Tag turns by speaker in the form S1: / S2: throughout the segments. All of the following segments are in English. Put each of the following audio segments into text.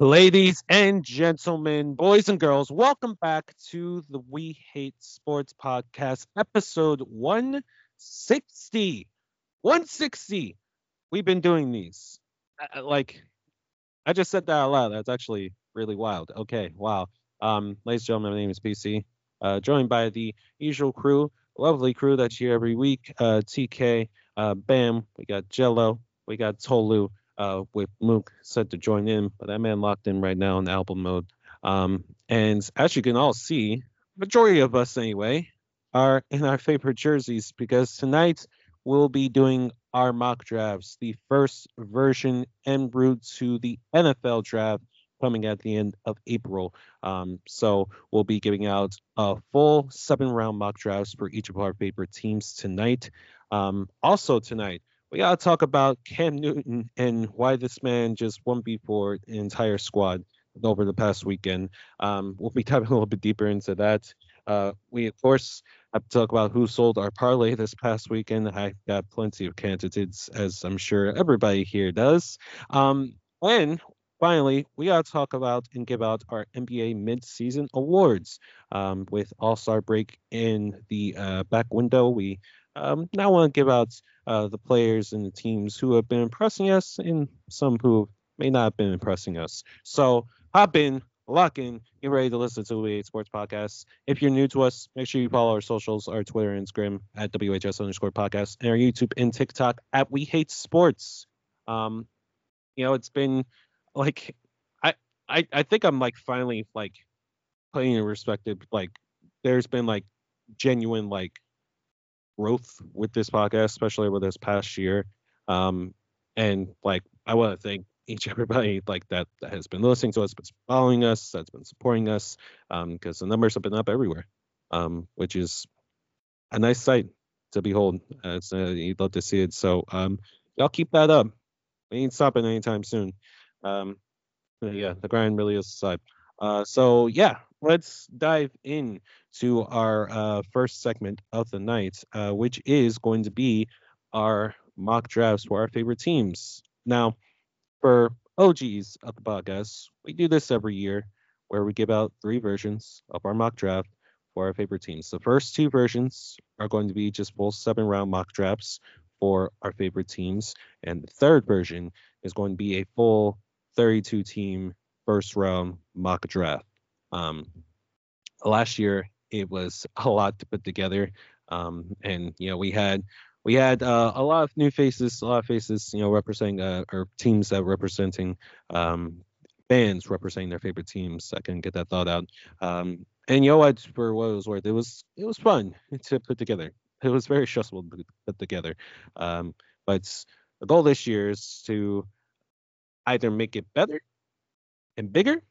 S1: Ladies and gentlemen, boys and girls, welcome back to the We Hate Sports podcast, episode 160. 160. We've been doing these. Uh, like, I just said that out loud. That's actually really wild. Okay, wow. Um, ladies and gentlemen, my name is PC, uh, joined by the usual crew, lovely crew that's here every week. Uh, TK, uh, Bam, we got Gelo, we got Tolu, uh, with Mook set to join in, but that man locked in right now in album mode. Um, and as you can all see, majority of us anyway are in our favorite jerseys because tonight we'll be doing our mock drafts, the first version en route to the NFL draft coming at the end of April. Um, so we'll be giving out a full seven round mock drafts for each of our favorite teams tonight. Um, also tonight, we gotta talk about Cam Newton and why this man just won before an entire squad over the past weekend. Um, we'll be diving a little bit deeper into that. Uh, we of course have to talk about who sold our parlay this past weekend. I got plenty of candidates, as I'm sure everybody here does. Um, and finally, we got to talk about and give out our NBA mid-season awards. Um, with All Star break in the uh, back window, we um, now want to give out uh, the players and the teams who have been impressing us and some who may not have been impressing us. So hop in, lock in, get ready to listen to the We Sports Podcast. If you're new to us, make sure you follow our socials, our Twitter and Instagram at WHS underscore podcast, and our YouTube and TikTok at We Hate Sports. Um, you know, it's been like I I I think I'm like finally like putting in perspective, like there's been like genuine like growth with this podcast, especially with this past year. Um, and like I want to thank each everybody like that, that has been listening to us, been following us, that's been supporting us, because um, the numbers have been up everywhere, um, which is a nice sight to behold. Uh, you'd love to see it. So um, y'all keep that up. We ain't stopping anytime soon. Um, yeah, the grind really is aside. Uh, so yeah, let's dive in to our uh, first segment of the night, uh, which is going to be our mock drafts for our favorite teams. Now, for OGs of the podcast, we do this every year where we give out three versions of our mock draft for our favorite teams. The first two versions are going to be just full seven round mock drafts for our favorite teams. And the third version is going to be a full 32 team first round mock draft. Um, last year it was a lot to put together, um, and you know we had we had uh, a lot of new faces, a lot of faces, you know, representing uh, or teams that representing um, fans representing their favorite teams. I can get that thought out. Um, and you know what, for what it was worth, it was it was fun to put together. It was very stressful to put together. Um, but the goal this year is to either make it better and bigger,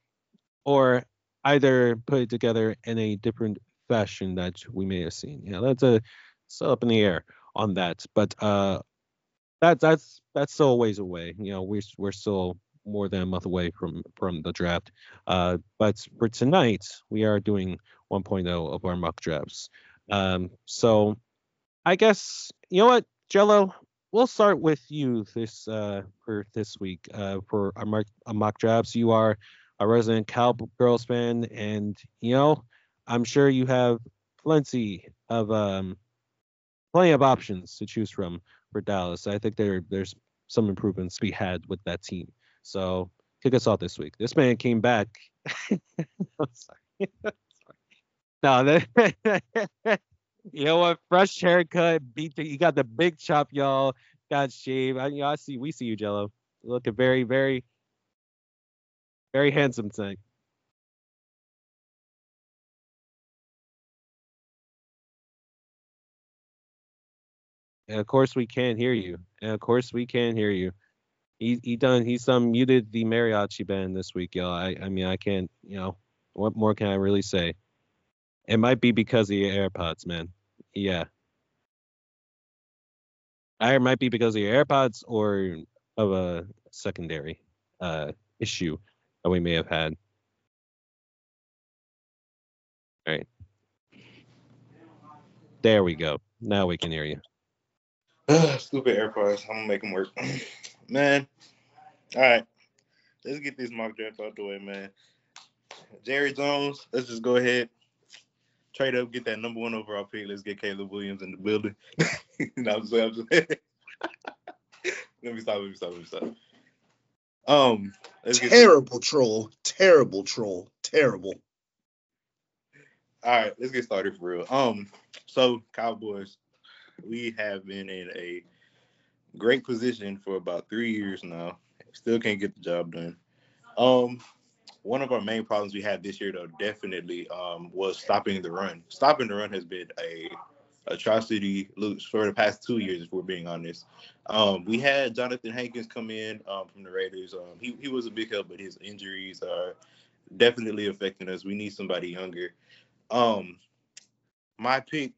S1: or either put it together in a different fashion that we may have seen. Know, that's a still up in the air on that. But uh that that's that's still a ways away. You know, we're we're still more than a month away from from the draft. Uh but for tonight we are doing 1.0 of our mock drafts. Um so I guess you know what, Gelo, we'll start with you this uh for this week uh for our mock, our mock drafts. You are a resident Cowgirls fan, and you know, I'm sure you have plenty of um, plenty of options to choose from for Dallas. I think there there's some improvements to be had with that team. So kick us off this week. This man came back. sorry. no, that, you know what? Fresh haircut, beat. The, you got the big chop, y'all. Got shaved. I, you know, I see. We see you, Gelo. Looking very, very very handsome thing. And of course we can't hear you. And of course we can't hear you. He he done he's some muted the mariachi band this week, y'all. I I mean I can't you know what more can I really say? It might be because of your AirPods, man. Yeah. It might be because of your AirPods or of a secondary uh issue that we may have had. All right. There we go. Now we can hear you.
S2: Stupid AirPods. I'm gonna make them work. Man. All right.
S3: let's get this mock draft out the way, man. Jerry Jones, let's just go ahead. Trade up, get that number one overall pick. Let's get Caleb Williams in the building. no, I'm just, I'm just let me stop. Let me stop. Let me stop. Um,
S4: terrible troll. Terrible troll. Terrible.
S3: All right, let's get started for real. Um, so Cowboys, we have been in a great position for about three years now. Still can't get the job done. Um, one of our main problems we had this year, though, definitely um, was stopping the run. Stopping the run has been a atrocity loops for the past two years, if we're being honest. Um, we had Jonathan Hankins come in um, from the Raiders. Um, he, he was a big help, but his injuries are definitely affecting us. We need somebody younger. Um, my pick,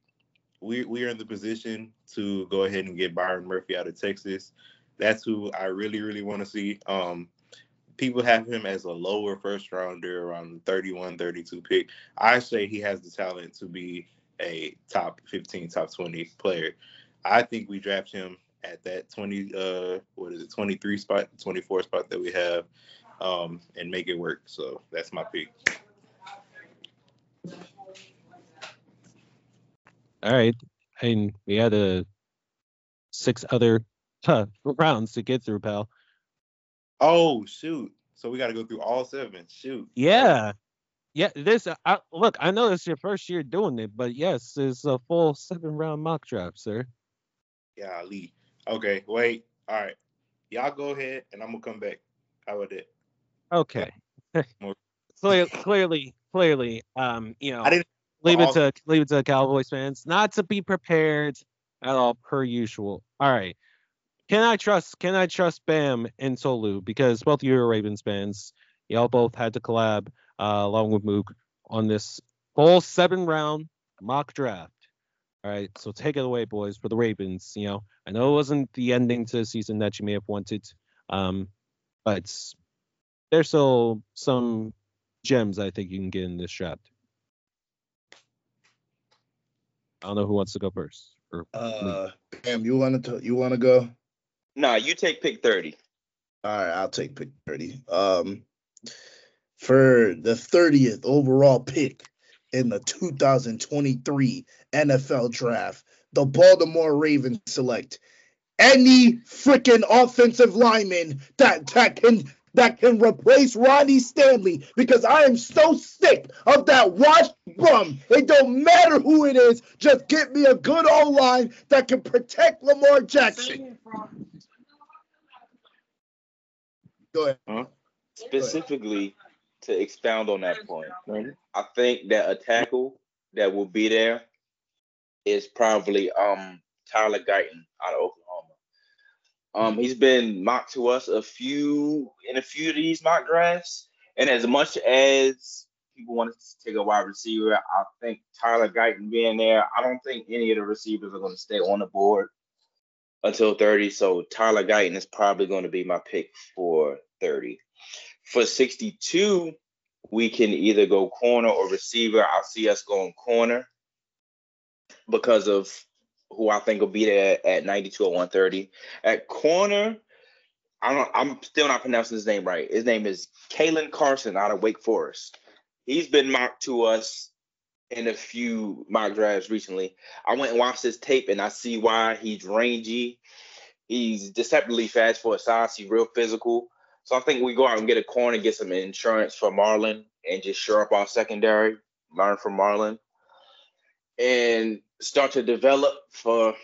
S3: we we are in the position to go ahead and get Byron Murphy out of Texas. That's who I really really want to see. Um, people have him as a lower first rounder around 31 32 pick i say he has the talent to be a top 15 top 20 player i think we draft him at that 20 uh what is it 23 spot 24 spot that we have um and make it work so that's my pick
S1: all right and we had a six other huh, rounds to get through pal
S3: Oh shoot! So we got to go through all seven. Shoot.
S1: Yeah, yeah. This I, look. I know it's your first year doing it, but yes, it's a full seven round mock draft, sir.
S3: Yeah, Ali. Okay, wait. All right, y'all go ahead, and I'm gonna come back. How about that?
S1: Okay. clearly, clearly, clearly, um, you know, I didn't leave it to leave it to Cowboys fans not to be prepared at all per usual. All right. Can I trust? Can I trust Bam and Tolu because both of you are Ravens fans. Y'all both had to collab along with Mook on this full seven round mock draft. All right, so take it away, boys, for the Ravens. You know, I know it wasn't the ending to the season that you may have wanted, um, but there's still some gems I think you can get in this draft. I don't know who wants to go first.
S4: Or uh, Bam, you want to you want to go?
S5: Nah, you take pick 30.
S4: All right, I'll take pick 30. Um, for the 30th overall pick in the 2023 NFL draft, the Baltimore Ravens select any freaking offensive lineman that, that can that can replace Ronnie Stanley because I am so sick of that washed bum. It don't matter who it is, just get me a good old line that can protect Lamar Jackson. Go ahead.
S5: Huh? Specifically, to expound on that point, I think that a tackle that will be there is probably um Tyler Guyton out of Oklahoma. Um, he's been mocked to us a few in a few of these mock drafts, and as much as people want to take a wide receiver, I think Tyler Guyton being there, I don't think any of the receivers are going to stay on the board until 30. So Tyler Guyton is probably going to be my pick for 30. For 62, we can either go corner or receiver. I see us going corner because of who I think will be there at 92 or 130. At corner, I don't, I'm still not pronouncing his name right. His name is Caelen Carson out of Wake Forest. He's been mocked to us in a few mock drafts recently. I went and watched his tape and I see why he's rangy. He's deceptively fast for a size. He's real physical. So I think we go out and get a corner, get some insurance for Marlon, and just shore up our secondary, learn from Marlon, and start to develop for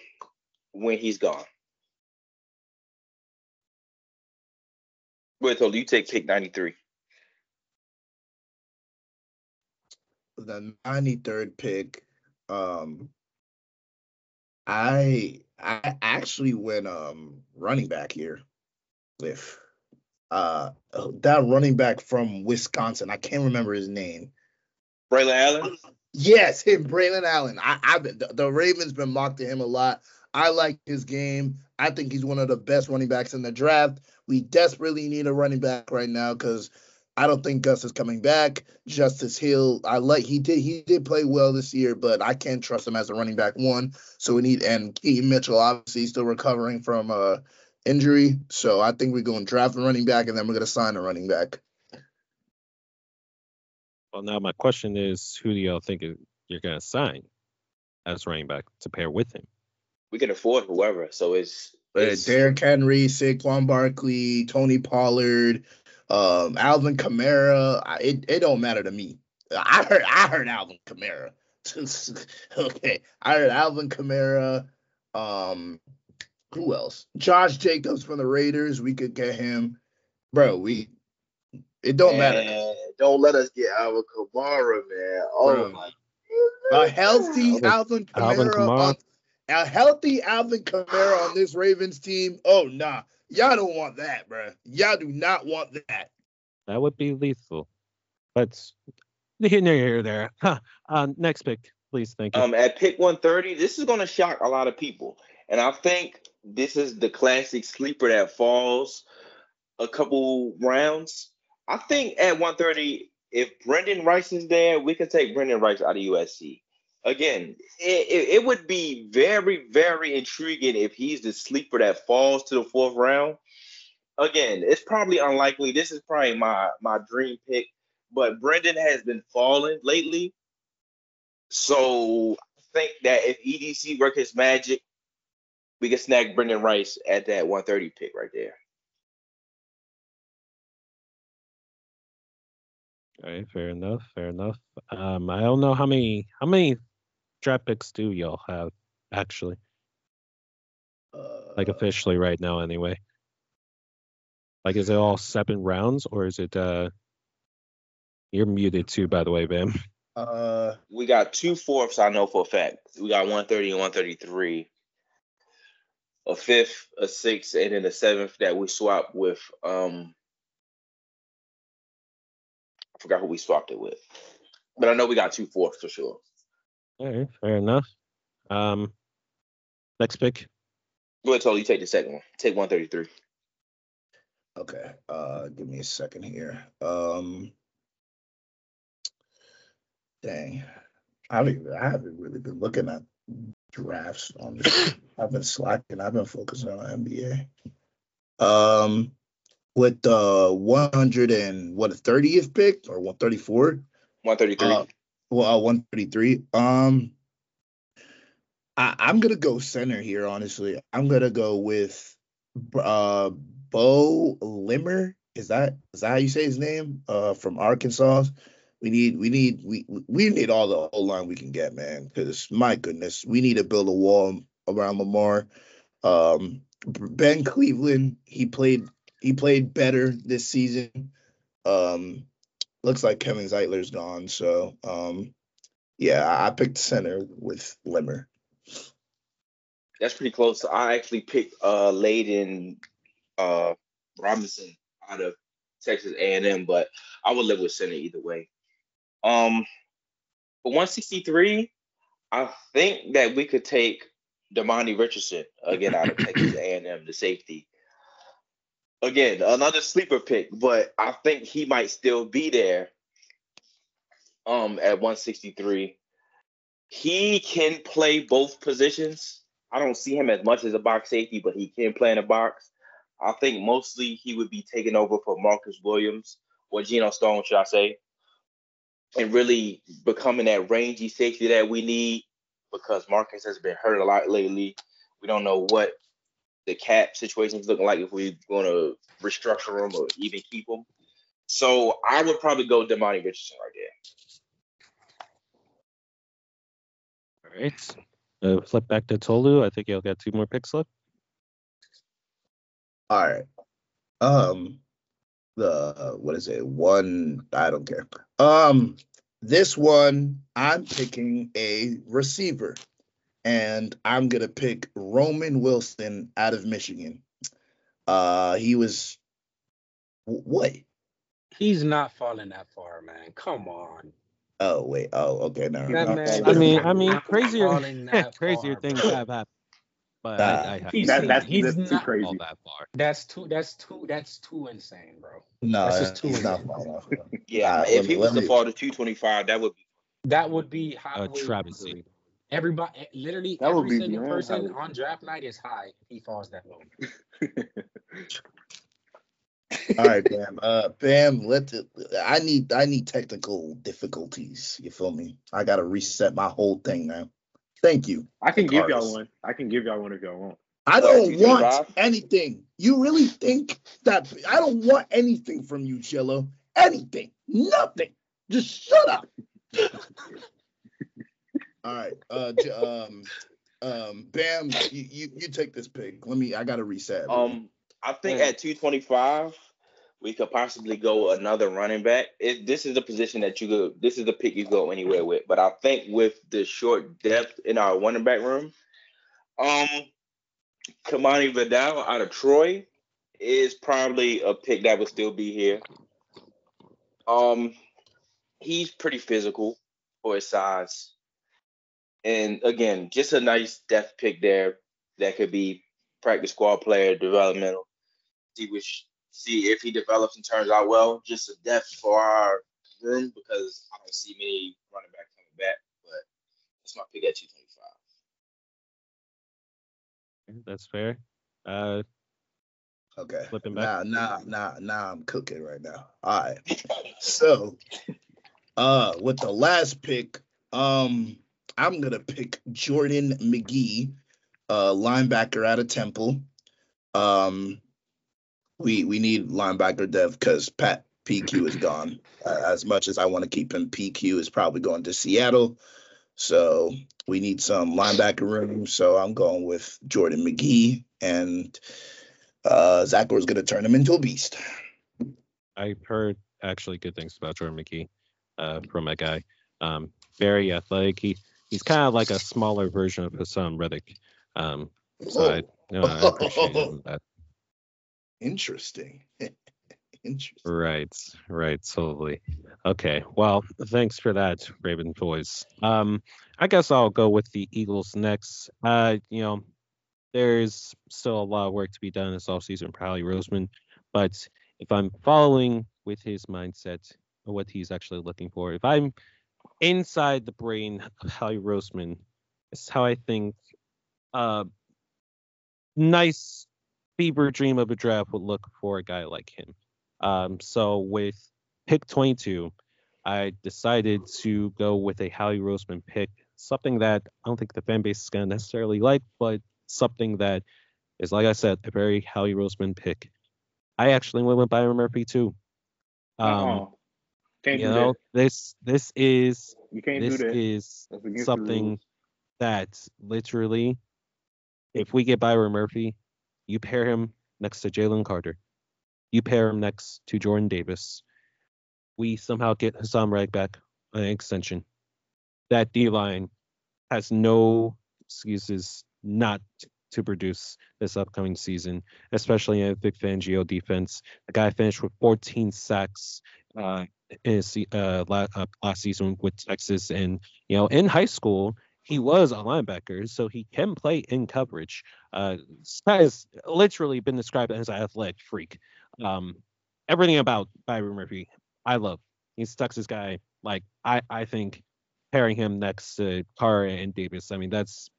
S5: when he's gone. Wait, till you take pick 93.
S4: The 93rd pick, um, I I actually went um running back here with uh that running back from Wisconsin. I can't remember his name.
S5: Braylon Allen.
S4: Yes, him, Braylon Allen. I, I the, the Ravens been mocked to him a lot. I like his game. I think he's one of the best running backs in the draft. We desperately need a running back right now because I don't think Gus is coming back. Justice Hill, I like he did he did play well this year, but I can't trust him as a running back one. So we need and Keaton Mitchell obviously still recovering from uh injury. So I think we're going to draft a running back and then we're going to sign a running back.
S1: Well, now my question is, who do y'all think you're going to sign as running back to pair with him?
S5: We can afford whoever, so it's,
S4: it's Derrick Henry, Saquon Barkley, Tony Pollard, um, Alvin Kamara. It it don't matter to me. I heard I heard Alvin Kamara. okay, I heard Alvin Kamara. Um, who else? Josh Jacobs from the Raiders. We could get him, bro. We it don't man, matter.
S6: Don't let us get Alvin Kamara, man. Oh bro. my.
S4: A healthy Alvin Kamara, Alvin Kamara. On, a healthy Alvin Kamara on this Ravens team. Oh nah, y'all don't want that, bro. Y'all do not want that.
S1: That would be lethal. But here, here, there. Huh. Uh, next pick, please. Thank you.
S5: Um, at pick 130, this is going to shock a lot of people, and I think this is the classic sleeper that falls a couple rounds. I think at 130, if Brendan Rice is there, we can take Brendan Rice out of USC. Again, it, it, it, would be very, very intriguing if he's the sleeper that falls to the fourth round. Again, it's probably unlikely. This is probably my my dream pick, but Brendan has been falling lately. So I think that if EDC work his magic, we can snag Brendan Rice at that 130 pick right there.
S1: All right, fair enough, fair enough. Um, I don't know how many how many draft picks do y'all have actually? Uh, like officially right now, anyway. Like, is it all seven rounds or is it? uh You're muted too, by the way, Bam.
S5: Uh, we got two fourths. I know for a fact. We got 130 and 133 a fifth, a sixth, and then a seventh that we swapped with. Um, I forgot who we swapped it with, but I know we got two fourths for sure.
S1: All right, fair enough. Um, next pick.
S5: Go ahead, Tony. You take the second one. Take one thirty three.
S4: Okay. Uh, give me a second here. Um, dang, I haven't, I haven't really been looking at drafts on this. I've been slacking. I've been focusing on NBA. Um, with the 100 and what a 30th pick or 134?
S5: 133. Uh,
S4: well, uh, 133. Um, I, I'm gonna go center here. Honestly, I'm gonna go with uh Beaux Limmer. Is that is that how you say his name? Uh, from Arkansas. We need we need we we need all the O line we can get, man. Because my goodness, we need to build a wall around Lamar. Um, ben Cleveland, he played he played better this season. Um, looks like Kevin Zeitler's gone, so um, yeah, I picked center with Limmer.
S5: That's pretty close. I actually picked uh Layden uh Robinson out of Texas A&M, but I would live with center either way. Um, for 163, I think that we could take Demani Richardson again out of Texas A&M, the safety. Again, another sleeper pick, but I think he might still be there. Um, at 163, he can play both positions. I don't see him as much as a box safety, but he can play in a box. I think mostly he would be taking over for Marcus Williams or Geno Stone, should I say, and really becoming that rangy safety that we need because Marcus has been hurt a lot lately. We don't know what the cap situation is looking like if we're going to restructure him or even keep him. So I would probably go Demani Richardson right
S1: there. All right. Uh, flip back to Tolu. I think you'll get two more picks left.
S4: All right. Um, the what is it? One. I don't care. Um, this one I'm picking a receiver, and I'm gonna pick Roman Wilson out of Michigan. Uh, he was what?
S6: He's not falling that far, man. Come on.
S4: Oh wait. Oh okay. No.
S1: I mean, I mean, crazier, crazier far, things bro. have happened. But uh, I, I
S6: he's, that, that's, he's that's too crazy. That far. That's too. That's too. That's too insane, bro.
S4: No,
S6: that's
S4: just too insane.
S5: yeah, if he was to fall to 225, that would be.
S6: That would be
S1: a travesty.
S6: Everybody, eh, literally, that every single person on draft night is high. If he falls that low.
S4: All right, Bam. Uh, Bam. Let the, I need I need technical difficulties. You feel me? I gotta reset my whole thing now. Thank you.
S3: I can give y'all one. I can give y'all one if y'all want.
S4: I don't want anything. You really think that I don't want anything from you, Chillo? Anything? Nothing. Just shut up. All right. Uh, um, um, Bam, you, you, you take this pick. Let me. I gotta reset.
S5: Um, I think at two twenty five, we could possibly go another running back. It, this is the position that you go. This is the pick you go anywhere with. But I think with the short depth in our running back room, um, Kimani Vidal out of Troy is probably a pick that would still be here. Um, he's pretty physical for his size. And again, just a nice depth pick there that could be practice squad player, developmental. See which see if he develops and turns out well. Just a depth for our room because I don't see many running back coming back. But that's my pick at two twenty
S1: five. That's fair. Uh,
S4: okay. Flipping back. Now, now, now, now I'm cooking right now. All right. so, uh, with the last pick, um, I'm gonna pick Jordan Magee, uh, linebacker out of Temple. Um, we we need linebacker depth because Pat PQ is gone. Uh, as much as I want to keep him, PQ is probably going to Seattle. So we need some linebacker room. So I'm going with Jordan Magee, and uh, Zach was going to turn him into a beast.
S1: I've heard actually good things about Jordan Magee uh, from that guy. Um, very athletic. He he's kind of like a smaller version of Haason Reddick. Um, so I, you know, I appreciate that.
S4: Interesting.
S1: Interesting. Right, right, totally. Okay, well, thanks for that, Raven Boys. Um, I guess I'll go with the Eagles next. Uh, you know, there's still a lot of work to be done this offseason for Howie Roseman, but if I'm following with his mindset or what he's actually looking for, if I'm inside the brain of Howie Roseman, it's how I think uh nice fever dream of a draft would look for a guy like him. Um, so with pick 22, I decided to go with a Howie Roseman pick, something that I don't think the fan base is going to necessarily like, but something that is, like I said, a very Howie Roseman pick. I actually went with Byron Murphy too. Um, can't you know, that. this this is
S3: you can't
S1: this
S3: do that.
S1: is something that literally, if we get Byron Murphy, you pair him next to Jalen Carter. You pair him next to Jordan Davis. We somehow get Haason Reddick back an extension. That D line has no excuses not to produce this upcoming season, especially in a Vic Fangio defense. The guy finished with 14 sacks uh, in his, uh, uh, last season with Texas, and you know, in high school, he was a linebacker, so he can play in coverage. Uh, has literally been described as an athletic freak. Um, everything about Byron Murphy, I love. He's Texas guy. Like I, I think pairing him next to Carr and Davis, I mean that's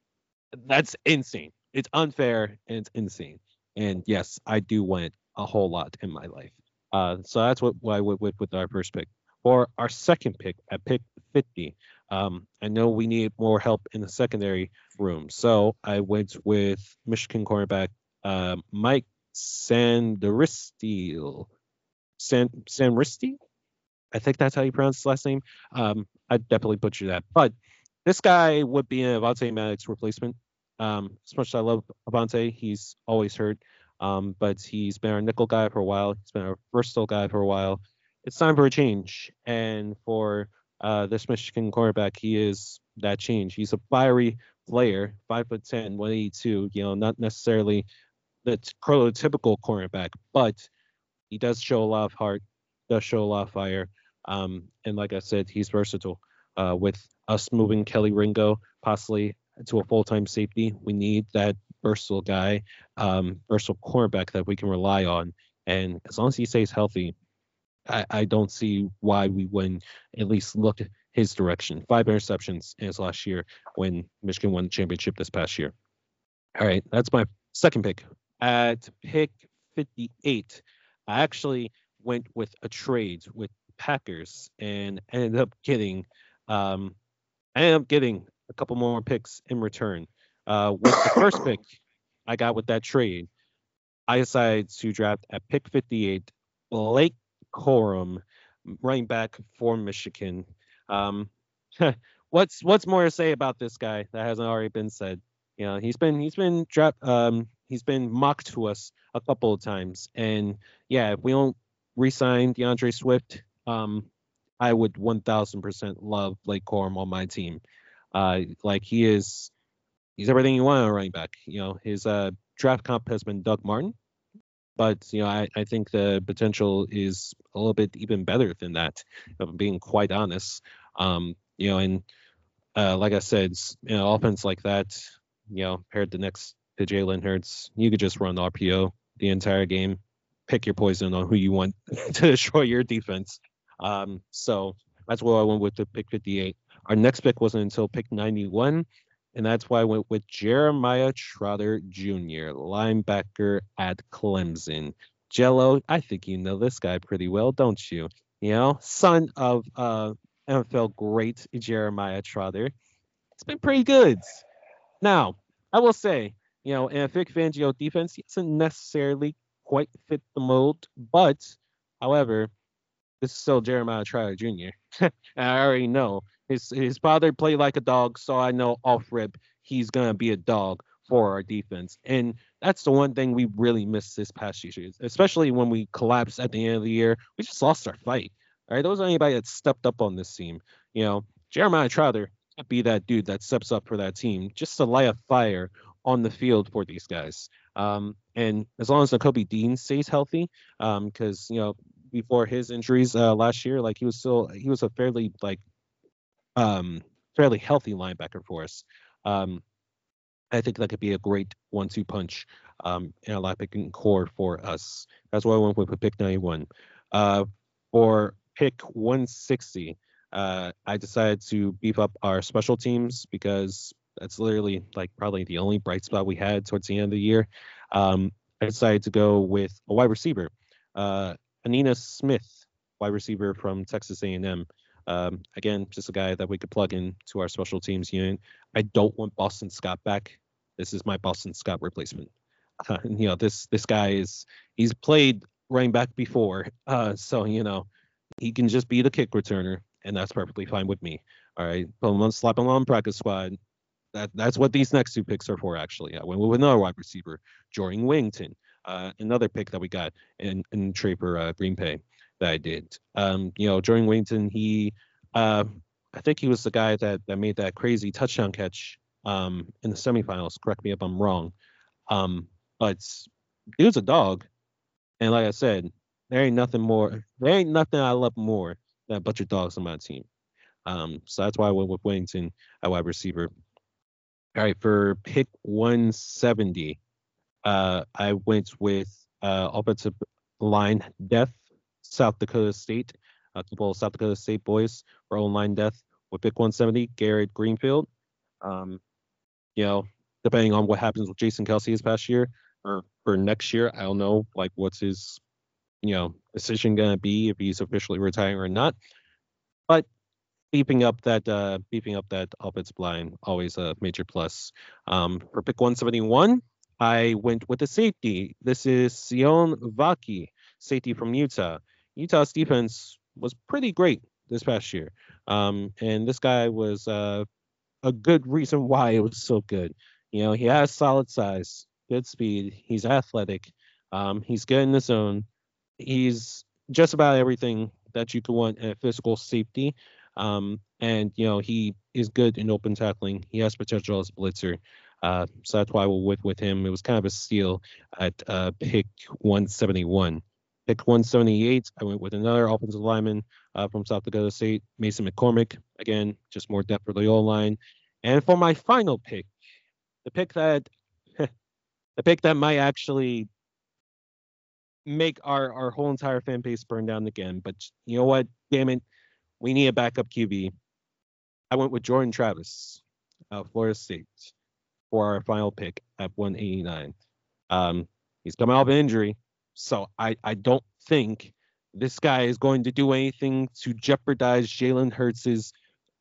S1: that's insane. It's unfair and it's insane. And yes, I do want a whole lot in my life. Uh, so that's what, what I would with, with our first pick. For our second pick at pick 50, um, I know we need more help in the secondary room, so I went with Michigan cornerback uh, Mike Sanderistil. San Sanristi? I think that's how you pronounce his last name. Um, I definitely butchered that, but this guy would be an Avonte Maddox replacement. Um, as much as I love Avonte, he's always hurt. Um, but he's been our nickel guy for a while. He's been our versatile guy for a while. It's time for a change, and for uh, this Michigan cornerback, he is that change. He's a fiery player, five foot 10, 182. You know, not necessarily the prototypical cornerback, but he does show a lot of heart, does show a lot of fire. Um, and like I said, he's versatile. Uh, with us moving Kelee Ringo possibly to a full time safety, we need that versatile guy, um, versatile cornerback that we can rely on. And as long as he stays healthy, I, I don't see why we wouldn't at least look his direction. Five interceptions in his last year when Michigan won the championship this past year. All right, that's my second pick. At pick 58, I actually went with a trade with Packers and ended up getting um, I ended up getting a couple more picks in return. Uh, with the first pick I got with that trade, I decided to draft at pick 58 Blake Corum, running back for Michigan. Um, what's what's more to say about this guy that hasn't already been said? You know, he's been he's been draft um he's been mocked to us a couple of times, and yeah, if we don't resign D'Andre Swift, um, I would 1,000% love Blake Corum on my team. Uh, like he is, he's everything you want on running back. You know, his uh, draft comp has been Doug Martin, but you know, I, I think the potential is a little bit even better than that. If I'm being quite honest, um, you know, and uh, like I said, you know, offense like that, you know, paired the next to Jalen Hurts, you could just run RPO the entire game, pick your poison on who you want to destroy your defense. Um, so that's why I went with the pick 58. Our next pick wasn't until pick 91, and that's why I went with Jeremiah Trotter Jr., linebacker at Clemson. Gelo, I think you know this guy pretty well, don't you? You know, son of uh, NFL great Jeremiah Trotter. It's been pretty good. Now, I will say, you know, in a Vic Fangio defense, he doesn't necessarily quite fit the mold, but however, this is still Jeremiah Trotter Jr. I already know his his father played like a dog, so I know off rip he's gonna be a dog for our defense. And that's the one thing we really missed this past year, especially when we collapsed at the end of the year. We just lost our fight. All right, there wasn't anybody that stepped up on this team. You know, Jeremiah Trotter can't be that dude that steps up for that team just to light a fire on the field for these guys. Um, and as long as Nakobe Dean stays healthy, because um, you know before his injuries uh, last year, like he was still he was a fairly like um fairly healthy linebacker for us. Um, I think that could be a great one-two punch um, in a linebacking core for us. That's why I went with pick 91. Uh, for pick 160, uh, I decided to beef up our special teams because that's literally like probably the only bright spot we had towards the end of the year. Um, I decided to go with a wide receiver. Uh, Ainias Smith, wide receiver from Texas A&M. Um, again, just a guy that we could plug in to our special teams unit. I don't want Boston Scott back. This is my Boston Scott replacement. Uh, you know, this this guy is he's played running back before, uh, so you know he can just be the kick returner, and that's perfectly fine with me. All right, put him on, slap him on practice squad. That that's what these next two picks are for. Actually, I went with another wide receiver, Jordan Whittington uh, another pick that we got in in trade for uh, Green that I did. Um, you know, Jordan Whittington, he, uh, I think he was the guy that that made that crazy touchdown catch um, in the semifinals. Correct me if I'm wrong. Um, but was a dog, and like I said, there ain't nothing more. There ain't nothing I love more than of dogs on my team. Um, so that's why I went with Whittington at wide receiver. All right, for pick 170, uh, I went with uh, offensive line depth, South Dakota State. A couple of South Dakota State boys for online death with pick 170, Garrett Greenfield. Um, you know, depending on what happens with Jason Kelce this past year or for next year, I don't know like what's his, you know, decision gonna be if he's officially retiring or not. But beefing up that uh up that offensive line always a major plus. Um, for pick 171, I went with the safety. This is Sione Vaki, safety from Utah. Utah's defense was pretty great this past year. Um, and this guy was uh, a good reason why it was so good. You know, he has solid size, good speed, he's athletic, um, he's good in the zone. He's just about everything that you could want at physical safety. Um, and you know, he is good in open tackling. He has potential as a blitzer. Uh, so that's why we're with with him. It was kind of a steal at uh, pick 171. Pick 178, I went with another offensive lineman uh, from South Dakota State, Mason McCormick. Again, just more depth for the O line. And for my final pick, the pick that the pick that might actually make our our whole entire fan base burn down again. But you know what? Damn it, we need a backup QB. I went with Jordan Travis, uh, Florida State, for our final pick at 189. Um, he's coming off an injury, so I, I don't think this guy is going to do anything to jeopardize Jalen Hurts'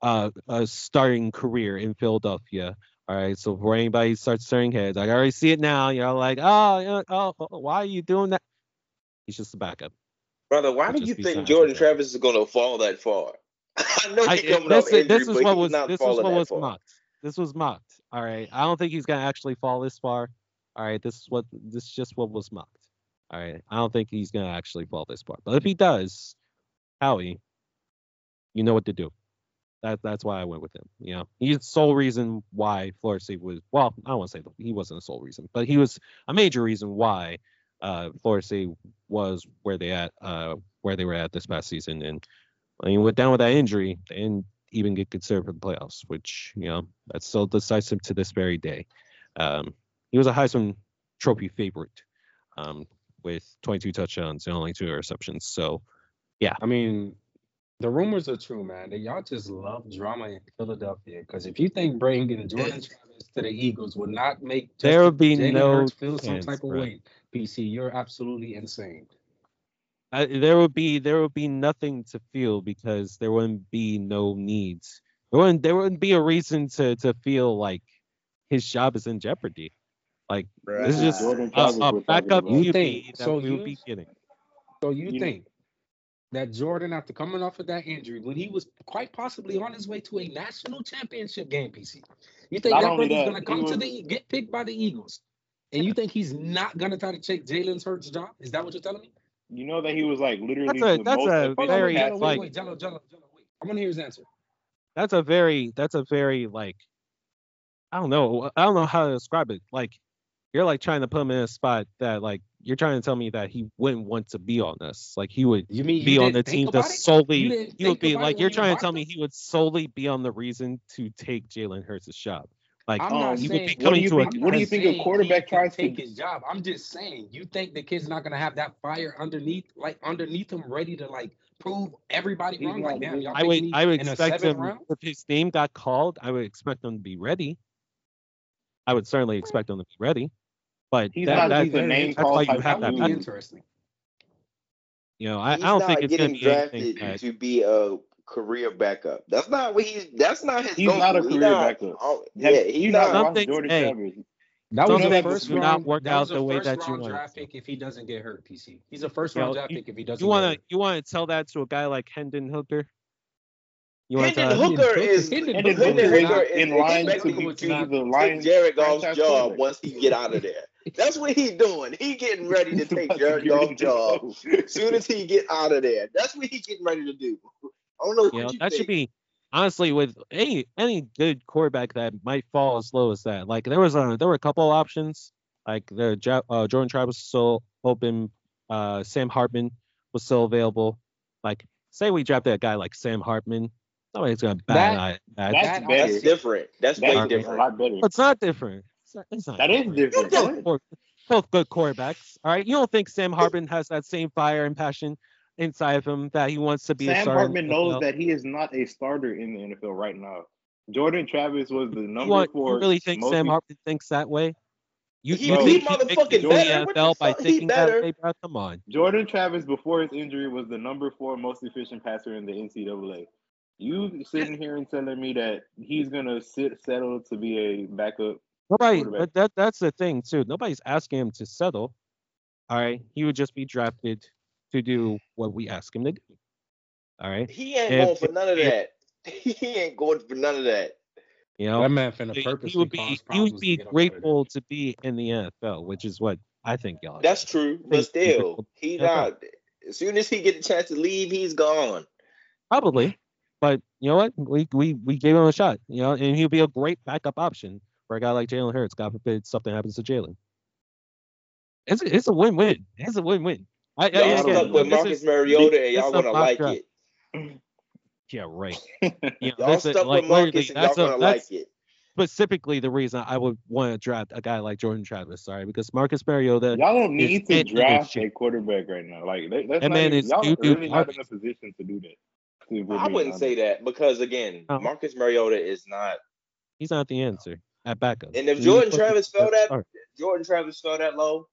S1: uh, uh, starting career in Philadelphia. All right, so before anybody starts turning heads, I already see it now. You're like, oh, oh, oh, why are you doing that? He's just a backup.
S5: Brother, why do you think Jordan Travis is going to fall that far? I know he's coming
S1: this,
S5: off injury,
S1: this is
S5: but
S1: what was
S5: not
S1: this was what was
S5: far.
S1: mocked. This was mocked. All right, I don't think he's gonna actually fall this far. All right, this is what this is just what was mocked. All right, I don't think he's gonna actually fall this far. But if he does, Howie, you know what to do. That that's why I went with him. You know, he's the sole reason why Florida State was. Well, I don't want to say he wasn't the sole reason, but he was a major reason why uh, Florida State was where they at uh, where they were at this past season. And I mean, with down with that injury, they didn't even get considered for the playoffs, which you know that's still decisive to this very day. Um, he was a Heisman Trophy favorite um, with 22 touchdowns and only two interceptions. So, yeah,
S6: I mean, the rumors are true, man. That y'all just love drama in Philadelphia. Because if you think bringing Jordan Travis to the Eagles would not make
S1: there would be
S6: Jalen
S1: no
S6: Hurts feel some
S1: chance,
S6: type of way, PC, you're absolutely insane.
S1: I, there would be there would be nothing to feel because there wouldn't be no needs. There wouldn't there wouldn't be a reason to to feel like his job is in jeopardy. Like this is just
S3: Jordan
S1: a, a backup
S3: about.
S6: You
S1: QB
S6: think-
S1: that
S6: so
S1: we would
S6: you-
S1: be getting.
S6: So you,
S3: You-
S6: think that Jordan, after coming off of that injury, when he was quite possibly on his way to a national championship game, PC, you think
S3: Not
S6: that
S3: only
S6: brother's
S3: that,
S6: gonna
S3: he
S6: come to the get picked by the Eagles, and you think he's not gonna try to take Jalen Hurts' job? Is that what you're telling me?
S3: You know that he was like literally
S1: That's a-
S3: the
S1: that's
S3: most
S1: a
S3: efficient
S6: Hold on,
S1: very,
S6: wait,
S3: passer.
S6: Gelo,
S1: like-
S6: wait, wait, Gelo, Gelo, Gelo, wait. I want to hear his answer.
S1: That's a very that's a very like I don't know I don't know how to describe it. Like you're like trying to put him in a spot that like you're trying to tell me that he wouldn't want to be on this. Like he would
S6: You mean
S1: be
S6: you
S1: on the team to
S6: about? You
S1: solely he would be
S6: about
S1: like
S6: it
S1: you're
S6: when you
S1: trying to tell
S6: him?
S1: me he would solely be on the reason to take Jalen Hurts' job. Like
S6: I'm not
S1: he
S6: saying
S1: would be
S3: what do
S1: coming
S3: you
S1: to a
S3: think- what do you think a quarterback tries to-
S6: take his job? I'm just saying, you think the kid's not gonna have that fire underneath, like underneath him, ready to like prove everybody wrong?
S3: not
S6: Like, damn, y'all
S1: I would
S6: picking me
S1: I would
S6: in the
S1: expect
S6: seventh
S1: him
S6: round?
S1: if his name got called, I would expect him to be ready. I would certainly expect him to be ready. But
S3: He's
S1: that,
S3: not
S1: that,
S3: just a name
S1: that's
S3: call
S1: why you have
S3: of
S1: that
S6: That be interesting.
S1: You know, I, I don't think it's
S5: getting
S1: gonna be anything
S5: drafted
S1: that
S5: to be a career backup. That's not what he's. That's not his.
S3: He's not a
S5: go-to.
S3: Career
S5: not-
S3: backup.
S5: oh, yeah, he's
S3: you
S5: not.
S3: not
S1: Some
S3: watched
S1: things-
S3: Jordan
S1: hey,
S6: That was a
S3: things
S6: first
S1: do not
S6: round.
S1: work out the way that you
S6: round
S1: want
S6: draft pick if he doesn't get hurt. PC. He's a first
S1: You
S6: round
S1: know,
S6: draft pick if he doesn't.
S1: You wanna you wanna tell that to a guy like Hendon Hooker? You wanna
S5: Hendon
S1: tell?
S5: Hooker
S6: Hooker-
S5: is
S6: Hendon
S3: Hendon
S6: Hooker
S3: Hooker
S5: is
S3: in line to
S5: expecting
S3: to be the
S5: to take Jared Goff's job
S3: quarterback.
S5: once he get out of there. That's what he's doing. He getting ready to take Jared
S3: get
S5: Goff's job
S3: Joe.
S5: soon as he get out of there. That's what he getting ready to do. I don't know what
S1: You know,
S5: you
S1: that
S5: think.
S1: should be honestly with any any good quarterback that might fall as low as that. Like there was a there were a couple of options. Like the uh, Jordan Travis was still open. Uh, Sam Hartman was still available. Like say we drafted a guy like Sam Hartman, nobody's gonna bat
S6: That-
S1: an eye. at
S3: That's
S1: that.
S3: better.
S5: That's different. That's way
S3: That's a
S5: different.
S3: lot better.
S1: It's not different. It's not, it's not
S3: That is different.
S1: They're Both, both- both good quarterbacks. All right. You don't think Sam Hartman has that same fire and passion inside of him that he wants to be a
S3: Sam
S1: starter? in
S3: Hartman knows that he is not a starter in the NFL right now. Jordan Travis was the number
S1: You, want,
S3: four.
S1: you really think Sam Hartman thinks that way? You,
S5: He-
S1: you
S3: he
S1: think he
S5: motherfucking
S1: makes the
S5: better. The
S1: NFL by
S5: fuck? He
S1: thinking that
S5: better.
S1: way. Come on.
S3: Jordan Travis before his injury was the number four most efficient passer in the NCAA. You sitting here and telling me that he's gonna sit settle to be a backup?
S1: Right, but that that's the thing too. Nobody's asking him to settle. All right, he would just be drafted to do what we ask him to do. All right,
S5: He ain't
S1: If-
S5: going for none of
S1: if-
S5: that. He ain't going for none of that.
S1: you know,
S6: That man finna
S1: he,
S6: purposely
S1: he would be he would be
S6: get up out of there.
S1: grateful to be in the NFL, which is what I think y'all.
S5: That's
S1: doing.
S5: true, but still, he not. As soon as he get a chance to leave, he's gone.
S1: Probably, but you know what? We we we gave him a shot. You know, and he'll be a great backup option for a guy like Jalen Hurts. God forbid something happens to Jalen. It's a, it's a win-win. It's a win-win. I, I,
S5: Y'all
S1: again,
S5: stuck with Marcus
S1: is-
S5: Mariota, and y'all gonna like
S1: draft.
S5: it.
S1: Yeah, right. You know,
S5: Y'all
S1: this is-
S5: stuck
S1: like,
S5: with Marcus, and y'all gonna
S1: that's
S5: like it.
S1: specifically the reason I would want to draft a guy like Jordan Travis. Sorry, because Marcus Mariota.
S3: Y'all don't need to
S1: it- it is
S3: draft a quarterback right now. Like that- that's
S1: That
S3: not
S1: man
S3: even,
S1: is
S3: y'all
S1: doo-doo
S3: really not in a position to do that. If we're
S5: I
S3: being
S5: wouldn't
S3: honest.
S5: say that because again,
S1: No.
S5: Marcus Mariota is not.
S1: He's not the answer at backup.
S5: And if
S1: He's
S5: Jordan Travis fell that,
S1: start.
S5: Jordan Travis fell that low,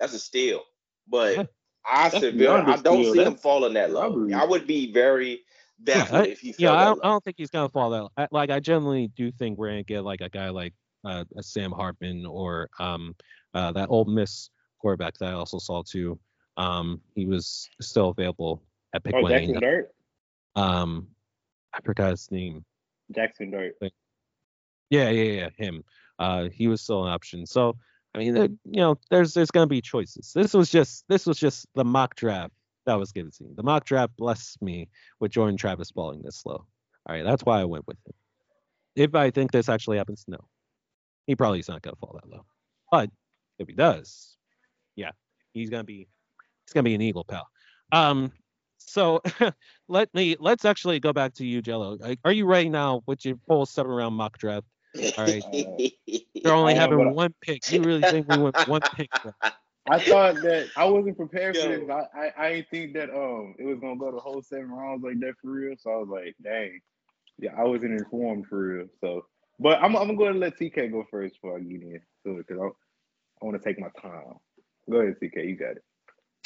S5: that's a steal. But
S1: Yeah.
S5: I
S3: That's
S5: said,
S3: beyond
S5: don't
S3: steal.
S5: see him falling that low.
S3: robbery.
S5: I would be very
S1: Yeah,
S5: baffled
S1: I,
S5: if he
S1: yeah,
S5: fell
S1: I don't, I don't think he's gonna fall that. I, like I generally do think we're gonna get like a guy like uh, a Sam Hartman or um uh, that Ole Miss quarterback that I also saw too. Um, he was still available at pick
S3: Oh,
S1: one.
S3: Jaxson Dart.
S1: Um, I forgot his name.
S3: Jaxson Dart.
S1: Yeah, yeah, yeah, him. Uh, he was still an option. So I mean, there, you know, there's there's gonna be choices. This was just this was just the mock draft that was given to me. The mock draft blessed me with Jordan Travis falling this low. All right, that's why I went with him. If I think this actually happens, no, he probably is not gonna fall that low. But if he does, yeah, he's gonna be he's gonna be an eagle, pal. Um, so let me let's actually go back to you, Gelo. Are- Are you ready now with your full seven round mock draft? All right. They're only
S3: I am,
S1: having
S3: I-
S1: one pick. You really think we went one pick? bro?
S3: I thought that I wasn't prepared for this. I, I I didn't think that um it was gonna go the whole seven rounds like that for real. So I was like, dang, yeah, I wasn't informed for real. So, but I'm I'm gonna go ahead and let TK go first before I get into it because I I want to take my time. Go ahead, TK, you got it.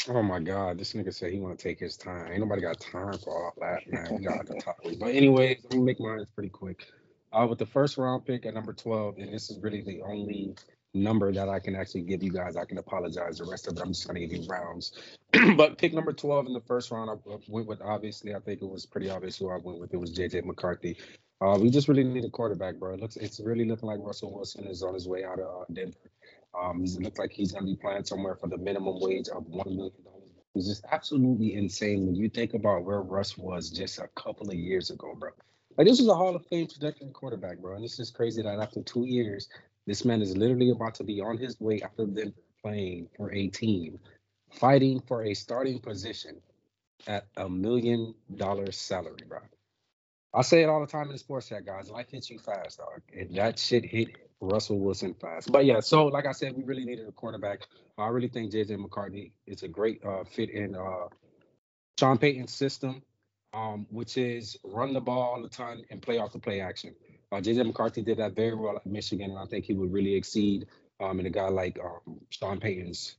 S6: Oh my God, this nigga said he want to take his time. Ain't nobody got time for all that, man. We got the. But anyways, I'm gonna make mine pretty quick. Uh, with the first round pick at number 12, and this is really the only number that I can actually give you guys. I can apologize. The rest of it, I'm just gonna give you rounds. but pick number 12 in the first round, I went with obviously. I think it was pretty obvious who I went with. It was JJ McCarthy. Uh, we just really need a quarterback, bro. It looks, it's really looking like Russell Wilson is on his way out of uh, Denver. Um, it looks like he's going to be playing somewhere for the minimum wage of $1 million. It's just absolutely insane when you think about where Russ was just a couple of years ago, bro. Like, this was a Hall of Fame trajectory quarterback, bro. And it's just crazy that after two years, this man is literally about to be on his way after Denver playing for a team, fighting for a starting position at a million dollar salary, bro. I say it all the time in the sports chat, guys. Life hits you fast, dog. And that shit hit Russell Wilson fast. But yeah, so like I said, we really needed a quarterback. I really think JJ McCarthy is a great uh, fit in uh, Sean Payton's system, um, which is run the ball all the time and play off the play action. Uh, JJ McCarthy did that very well at Michigan, and I think he would really exceed um, in a guy like um, Sean Payton's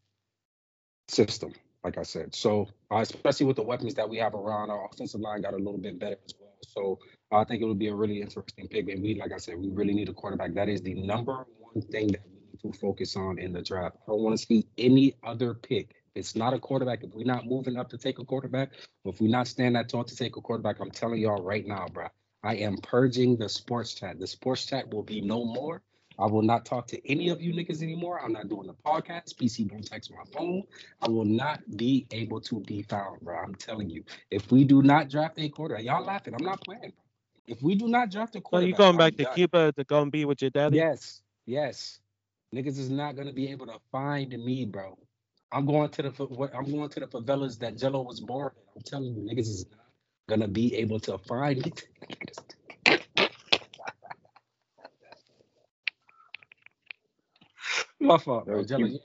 S6: system. Like I said, so uh, especially with the weapons that we have around, our offensive line got a little bit better as well. So I think it would be a really interesting pick. And we, like I said, we really need a quarterback. That is the number one thing that we need to focus on in the draft. I don't want to see any other pick. It's not a quarterback. If we're not moving up to take a quarterback, if we're not standing that tall to take a quarterback, I'm telling y'all right now, bro, I am purging the sports chat. The sports chat will be no more. I will not talk to any of you niggas anymore. I'm not doing the podcast. PC don't text my phone. I will not be able to be found, bro. I'm telling you. If we do not draft a quarterback, y'all laughing. I'm not playing. If we do not draft a
S1: quarter,
S6: So
S1: you going
S6: I'm
S1: back to
S6: done.
S1: Cuba to go and be with your daddy?
S6: Yes, yes. Niggas is not gonna be able to find me, bro. I'm going to the I'm going to the favelas that Gelo was born in. I'm telling you, niggas is not gonna be able to find me. My fault, bro.
S3: That was
S6: Gelo,
S3: cute.
S6: you ain't gotta look at me like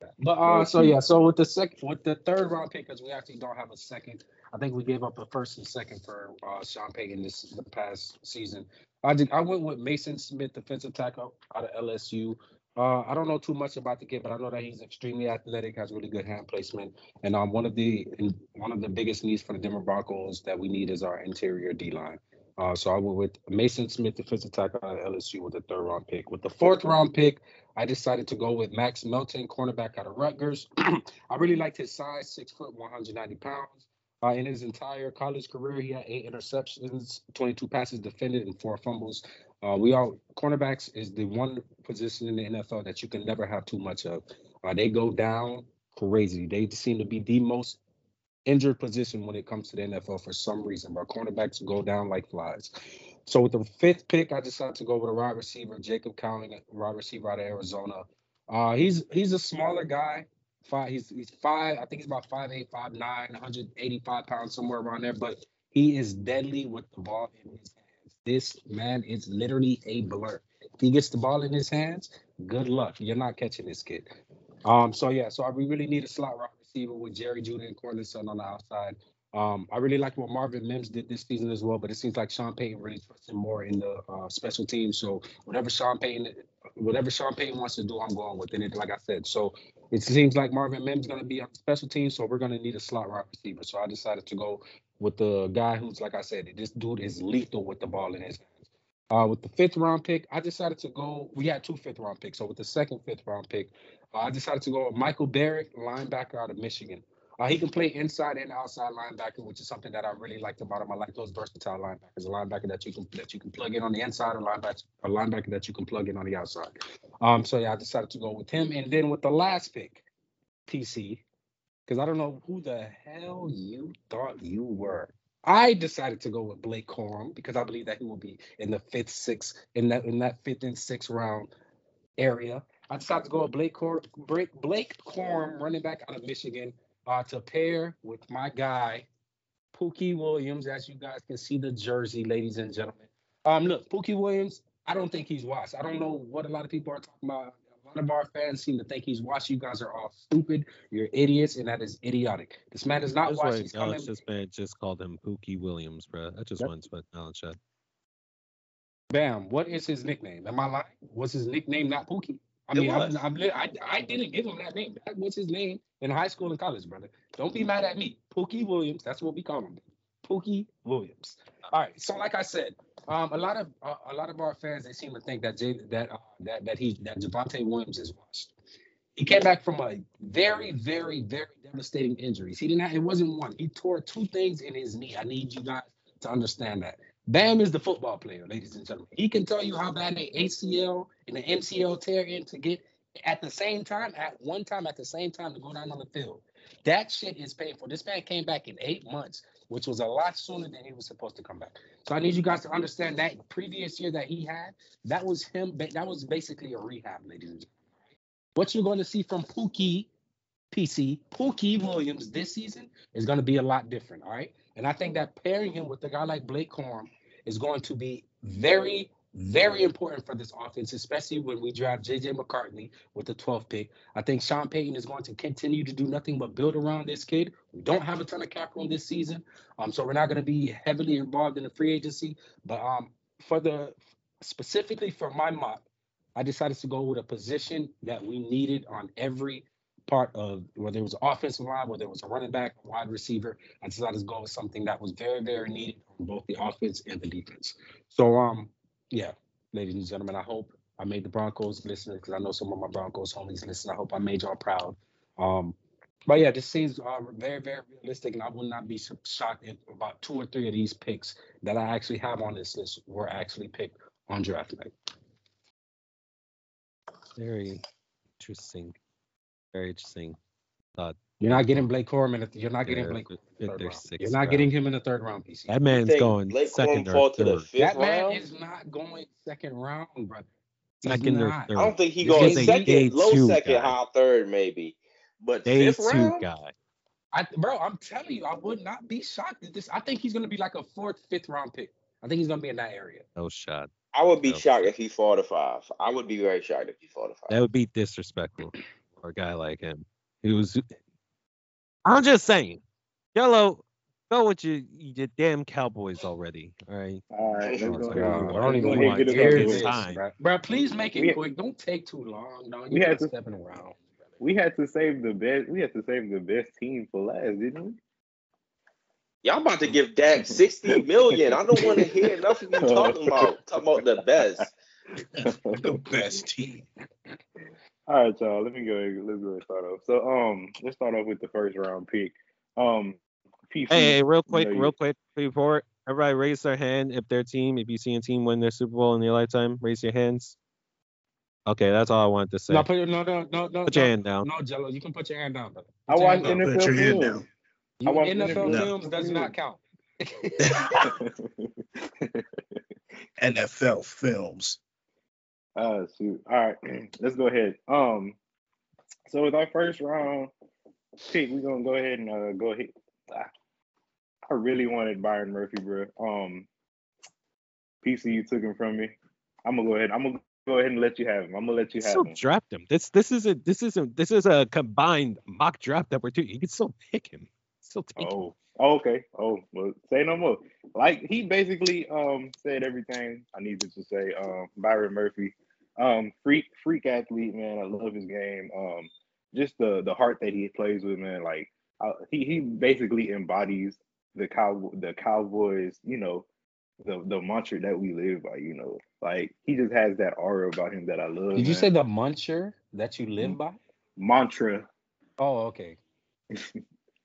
S6: that. But uh, so yeah, so with the second, with the third round pick, because we actually don't have a second. I think we gave up a first and second for uh, Sean Payton this the past season. I did. I went with Maason Smith, defensive tackle out of LSU. Uh, I don't know too much about the kid, but I know that he's extremely athletic, has really good hand placement, and um, one of the and one of the biggest needs for the Denver Broncos that we need is our interior D line. Uh, so I went with Maason Smith, defensive tackle out of LSU, with the third round pick. With the fourth round pick, I decided to go with Max Melton, cornerback out of Rutgers. I really liked his size, six foot, 190 pounds. Uh, in his entire college career, he had eight interceptions, 22 passes defended, and four fumbles. Uh, we all cornerbacks is the one position in the NFL that you can never have too much of. Uh, they go down crazy. They seem to be the most injured position when it comes to the NFL for some reason. But cornerbacks go down like flies. So with the fifth pick, I decided to go with a wide receiver, Jacob Cowing, wide receiver out of Arizona. Uh, he's he's a smaller guy. Five, he's he's five. I think he's about five eight, five nine, 185 pounds somewhere around there. But he is deadly with the ball in his hands. This man is literally a blur. If he gets the ball in his hands, good luck. You're not catching this kid. Um. So yeah. So we really need a slot receiver with Jerry Jeudy and Courtland Sutton on the outside. Um, I really like what Marvin Mims did this season as well, but it seems like Sean Payton really trusts him more in the uh, special teams. So whatever Sean Payton, whatever Sean Payton wants to do, I'm going with it. Like I said, so it seems like Marvin Mims going to be on the special team, so we're going to need a slot wide receiver. So I decided to go with the guy who's, like I said, this dude is lethal with the ball in his hands. Uh, with the fifth round pick, I decided to go. We had two fifth round picks. So with the second fifth round pick, uh, I decided to go with Michael Barrett, linebacker out of Michigan. Uh, he can play inside and outside linebacker, which is something that I really liked about him. I like those versatile linebackers, a linebacker that you can that you can plug in on the inside, or linebacker, a linebacker that you can plug in on the outside. Um, so yeah, I decided to go with him. And then with the last pick, PC, because I don't know who the hell you thought you were. I decided to go with Blake Corum because I believe that he will be in the fifth, sixth, in that in that fifth and sixth round area. I decided to go with Blake Corum, Blake Corum, running back out of Michigan uh, to pair with my guy, Pookie Williams. As you guys can see the jersey, ladies and gentlemen. Um, look, Pookie Williams, I don't think he's washed. I don't know what a lot of people are talking about. A lot of our fans seem to think he's washed. You guys are all stupid. You're idiots, and that is idiotic. This man is not washed. He's coming.
S1: Just man just called him Pookie Williams, bro. I just
S6: Yep.
S1: want to put knowledge check.
S6: Bam. What is his nickname? Am I lying? Was his nickname not Pookie? I mean, I'm. I'm, li- I, I didn't give him that name. That was his name in high school and college, brother. Don't be mad at me. Pookie Williams. That's what we call him. Pookie Williams. All right. So, like I said, um, a lot of uh, a lot of our fans they seem to think that J, that uh, that that he that Javonte Williams is washed. He came back from a very, very, very devastating injuries. He didn't have, it wasn't one. He tore two things in his knee. I need you guys to understand that. Bam is the football player, ladies and gentlemen. He can tell you how bad an ACL and an MCL tear in to get at the same time, at one time, at the same time to go down on the field. That shit is painful. This man came back in eight months, which was a lot sooner than he was supposed to come back. So I need you guys to understand that previous year that he had, that was him. That was basically a rehab, ladies and gentlemen. What you're going to see from Pookie, PC, Pookie Williams this season is going to be a lot different. All right. And I think that pairing him with a guy like Blake Corum is going to be very, very important for this offense, especially when we draft JJ McCarthy with the 12th pick. I think Sean Payton is going to continue to do nothing but build around this kid. We don't have a ton of cap room this season, um, so we're not going to be heavily involved in the free agency. But um, for the specifically for my mock, I decided to go with a position that we needed on every part of whether it was offensive line, whether it was a running back, wide receiver. I decided to go with something that was very, very needed on both the offense and the defense. So um, yeah, ladies and gentlemen, I hope I made the Broncos listen because I know some of my Broncos homies listen. I hope I made y'all proud. Um, but yeah, this seems uh, very, very realistic, and I would not be shocked if about two or three of these picks that I actually have on this list were actually picked on draft night.
S1: Very interesting. Very interesting. Thought
S6: You're not getting Blake Corum in the, you're not getting Blake Corum in the third round. You're not
S1: round.
S6: getting him in the third round, PC.
S1: That man's going
S5: Blake
S1: second
S5: Corum
S1: or
S5: fall to the
S1: third.
S5: fifth
S6: That man
S5: round?
S6: is not going second round, brother. He's
S1: Second or third.
S5: I don't think he
S6: This
S5: going second,
S1: day
S5: low
S1: two
S5: second,
S1: guy.
S5: high third maybe. But
S1: Day
S5: fifth
S1: two
S5: round,
S1: guy.
S6: I, bro, I'm telling you, I would not be shocked at this. I think he's gonna be like a fourth, fifth round pick. I think he's gonna be in that area.
S1: No shot.
S5: I would be
S1: No.
S5: shocked if he fall to five. I would be very shocked if he fall to five.
S1: That would be disrespectful for a guy like him. He was. I'm just saying, Gelo, go with your your damn Cowboys already. All right.
S3: All right, let's
S1: Oh,
S3: go. ahead. And-
S1: I don't even want to
S3: get it
S1: hear
S3: over
S1: this
S3: with.
S1: time.
S6: bro. Bro, please make it
S3: We-
S6: quick. Don't take too long. No,
S3: we
S6: you're
S3: had
S6: not
S3: to-
S6: stepping around.
S3: We had to save the best. We had to save the best team for last, didn't we?
S5: Y'all about to give Dak 60 million. I don't want to hear nothing you talking about. Talking about the best.
S4: The best team.
S3: All right, y'all. Let me go. ahead- Let's go ahead and start off. So, um, let's start off with the first round pick. Um, PC.
S1: Hey, hey, real quick,
S3: know,
S1: real quick before everybody raise their hand if their team, if you see a team win their Super Bowl in your lifetime, raise your hands. Okay, that's all I wanted to say.
S6: No, put your no, no, no, no,
S1: Put your
S6: no,
S1: hand down.
S6: no, Gelo. You can put your hand down, brother.
S3: I
S6: Put your
S3: watched
S6: hand down.
S3: NFL
S4: Put your hand
S3: films.
S4: down.
S6: You,
S3: I watched
S6: NFL
S3: NFL
S6: films does not count.
S4: NFL films.
S3: Uh, shoot. All right, let's go ahead. Um, so with our first round pick, we're gonna go ahead and uh, go ahead. Ah, I really wanted Byron Murphy, bro. Um, PC, you took him from me. I'm gonna go ahead. I'm gonna go ahead and let you have him. I'm gonna let you have
S1: still
S3: him.
S1: draft him. This this is a this is a this is a combined mock draft that we're doing. You can still pick him. Still take him.
S3: Oh, oh, okay. Oh, well, say no more. Like he basically um said everything I needed to say. Um, Byron Murphy, um, freak freak athlete, man. I love his game. Um, just the the heart that he plays with, man. Like he he basically embodies the cow the Cowboys. You know, the the mantra that we live by. You know, like he just has that aura about him that I love.
S6: Did you
S3: man.
S6: say the muncher that you live by?
S3: mantra?
S6: Oh, okay.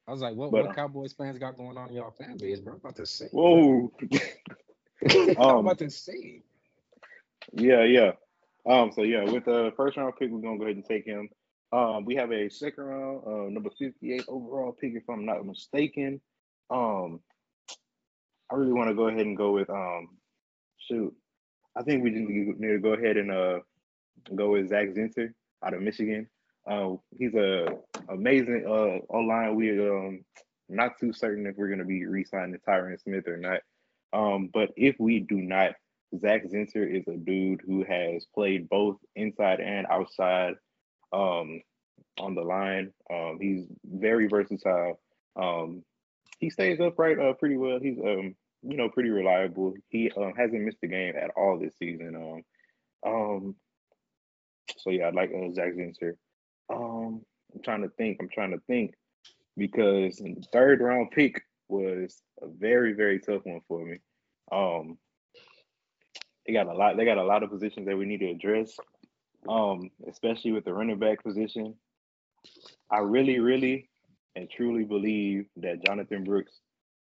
S6: I was like, what,
S3: But,
S6: what Cowboys fans got going on in y'all fan base, bro? I'm about to say.
S3: Whoa.
S6: I'm
S3: Um,
S6: about to say.
S3: Yeah, yeah. Um, so yeah, with the first round pick, we're gonna go ahead and take him. Um, we have a second round, uh, number 58 overall pick, if I'm not mistaken. Um, I really want to go ahead and go with um, shoot. I think we need to go ahead and uh go with Zach Zinter out of Michigan. Uh, he's a amazing uh online. We um not too certain if we're gonna be re-signing Tyron Smith or not. Um, but if we do not, Zach Zinter is a dude who has played both inside and outside um, on the line. Um, he's very versatile. Um, he stays upright uh, pretty well. He's um, you know pretty reliable. He um, hasn't missed a game at all this season. Um, um, so yeah, I like uh, Zach Zinter. Um, I'm trying to think. I'm trying to think because the third round pick was a very very tough one for me. Um, they got a lot. They got a lot of positions that we need to address. Um, especially with the running back position. I really, really, and truly believe that Jonathan Brooks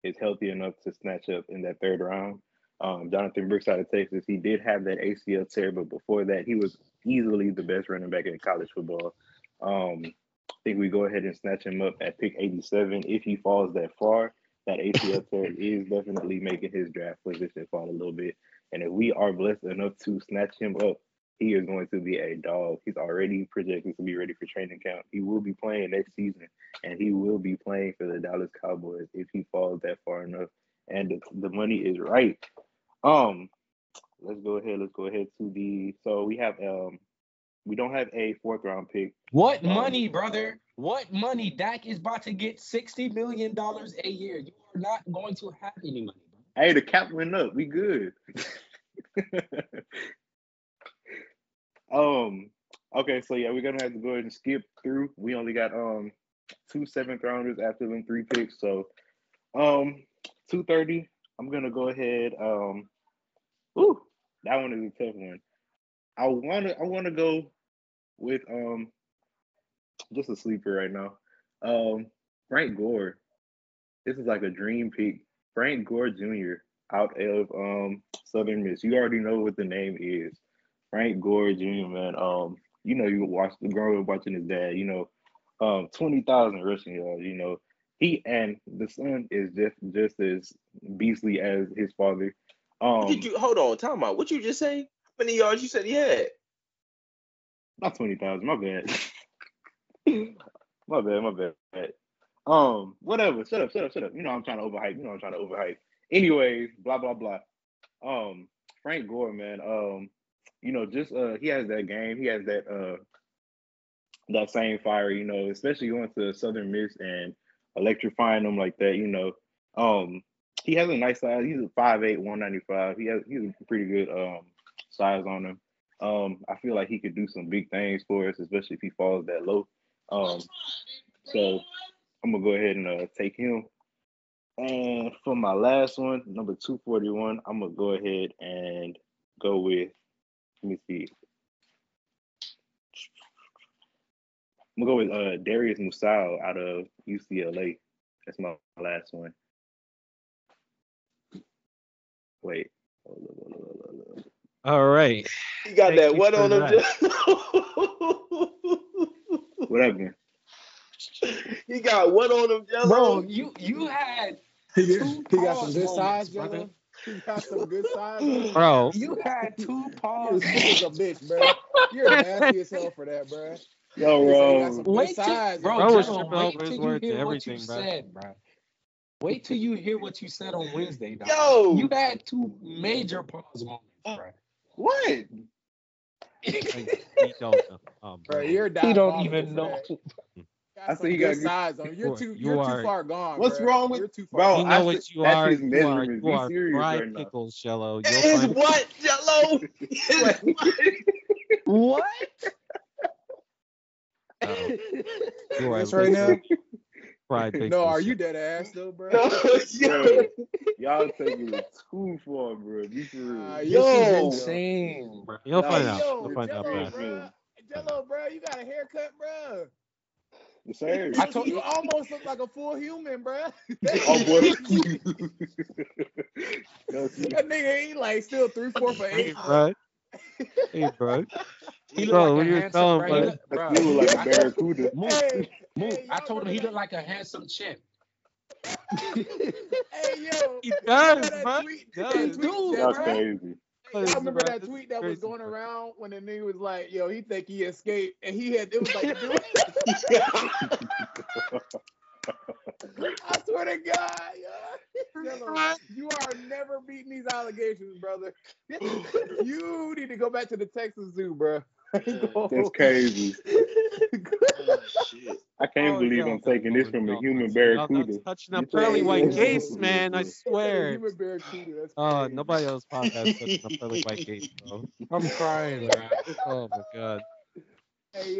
S3: is healthy enough to snatch up in that third round. Um, Jonathan Brooks out of Texas, he did have that ACL tear, but before that, he was easily the best running back in college football. Um, I think we go ahead and snatch him up at pick 87 if he falls that far. That ACL tear is definitely making his draft position fall a little bit. And if we are blessed enough to snatch him up, he is going to be a dog. He's already projected to be ready for training camp. He will be playing next season, and he will be playing for the Dallas Cowboys if he falls that far enough. And the, the money is right. Um, let's go ahead. Let's go ahead to the. So we have um, we don't have a fourth round pick.
S6: What
S3: Um,
S6: money, brother? What money? Dak is about to get sixty million dollars a year. You are not going to have any money.
S3: Hey, the cap went up. We good. um. Okay, so yeah, we're gonna have to go ahead and skip through. We only got um two seventh rounders after them three picks. So um two thirty. I'm gonna go ahead. Um. Ooh, that one is a tough one. I wanna I wanna go with um just a sleeper right now. Um Frank Gore. This is like a dream pick. Frank Gore Jr. out of um Southern Miss. You already know what the name is. Frank Gore Jr. Man. Um, you know you watch the growing up watching his dad, you know, um twenty thousand rushing yards, you know. He and the son is just just as beastly as his father. Um
S5: did you hold on? Time out. What you just say? How many yards you said he had?
S3: not twenty thousand, my bad. my bad, my bad. Um, whatever. Shut up, shut up, shut up. You know I'm trying to overhype. You know I'm trying to overhype. Anyways, blah blah blah. Um, Frank Gore, man. Um, you know, just uh, he has that game. He has that uh, that same fire. You know, especially going to Southern Miss and electrifying them like that. You know, um, he has a nice size. He's a 5'8", 195. He has he's a pretty good um size on him. Um, I feel like he could do some big things for us, especially if he falls that low. Um, so I'm gonna go ahead and uh, take him. And for my last one, number 241, I'm gonna go ahead and go with. Let me see. I'm gonna go with uh, Darius Muasau out of UCLA. That's my last one. Wait. Hold up, hold up, hold up, hold up.
S1: All right.
S5: He got
S1: Thank
S5: that
S1: you
S5: what
S1: for
S5: on him?
S1: that.
S5: Gelo?
S3: What happened?
S5: he got one on him, Gelo?
S6: Bro, you you had
S7: He,
S6: two
S7: got- he got some good size,
S6: brother.
S7: Gelo. He got some good size.
S1: Bro.
S6: You had two
S7: You're
S6: pause
S7: sick as a bitch, bro. You're nasty as hell for that, bro.
S3: Yo,
S7: He said he
S3: bro.
S6: Wait till,
S7: size,
S6: bro,
S1: Bro Gelo,
S6: wait till you hear what you
S1: bro.
S6: said, bro. Wait till you hear what you said on Wednesday, dog.
S5: Yo.
S6: You had two major pause moments, bro.
S3: What?
S1: He don't know. Oh,
S7: bro.
S1: bro.
S7: You're
S6: He don't even
S7: for
S6: know.
S7: That.
S3: I
S7: Got
S3: said he
S7: some
S3: got
S7: good
S3: good-
S7: size on you.
S1: You
S7: You're too.
S1: you
S7: You're too far gone.
S3: What's
S7: bruh.
S3: wrong with-
S7: You're too
S3: Bro,
S1: you know
S3: I
S1: what
S3: said-
S1: you
S3: that's
S1: are.
S3: his
S1: You are, you
S3: Be
S1: are
S3: serious
S1: fried
S3: right
S1: pickles, Gelo. You'll
S5: Is
S1: find
S5: what, Gelo?
S8: What?
S1: Oh, you are
S7: right now?
S1: literally fried pickles.
S7: No, are you dead ass though, bro?
S5: No,
S3: Bro, y'all taking it too far, bro. Be for real.
S7: Nah,
S6: This
S7: yo,
S6: is insane, bro.
S1: You'll
S3: Nah,
S1: find
S7: Hey,
S1: out.
S7: yo,
S1: You'll find out,
S7: Gelo,
S1: fast.
S7: bro. Gelo, bro, you got a haircut, bro.
S3: The same.
S6: I told
S7: you almost look like a full human, bro.
S3: Oh boy. No, see,
S7: that nigga, ain't like still three, four for eight.
S1: bro. Hey, bro.
S6: He
S1: Bro,
S6: looked
S1: what
S6: like
S1: you
S6: a
S1: were
S6: handsome,
S1: telling,
S6: bro.
S1: bro?
S6: He look- bro,
S3: you look like a
S6: I-
S3: barracuda.
S6: Move,
S7: Hey,
S6: move.
S7: hey,
S6: I told him he
S7: remember
S6: looked like a handsome chimp.
S7: Hey, yo.
S1: He does,
S7: remember
S1: bro.
S7: tweet-
S1: He does. Dude,
S3: That's
S1: bro.
S3: crazy.
S7: Y'all remember
S1: bro,
S7: that tweet that was going around when the nigga was like, "Yo, he think he escaped," and he had it was like, I swear to God, yo, you are never beating these allegations, brother. you need to go back to the Texas Zoo, bro.
S3: That's crazy. I can't
S1: Oh,
S3: believe
S1: yo,
S3: I'm taking this
S1: oh,
S3: from a human
S1: that's- y'all-
S3: barracuda.
S1: that's Touching up
S3: You
S1: pearly white
S7: Yeah.
S1: gates, man. I swear.
S7: Human barracuda. That's
S1: Oh, nobody else podcast touching up pearly white gates, bro.
S6: I'm crying, man.
S1: Oh my god.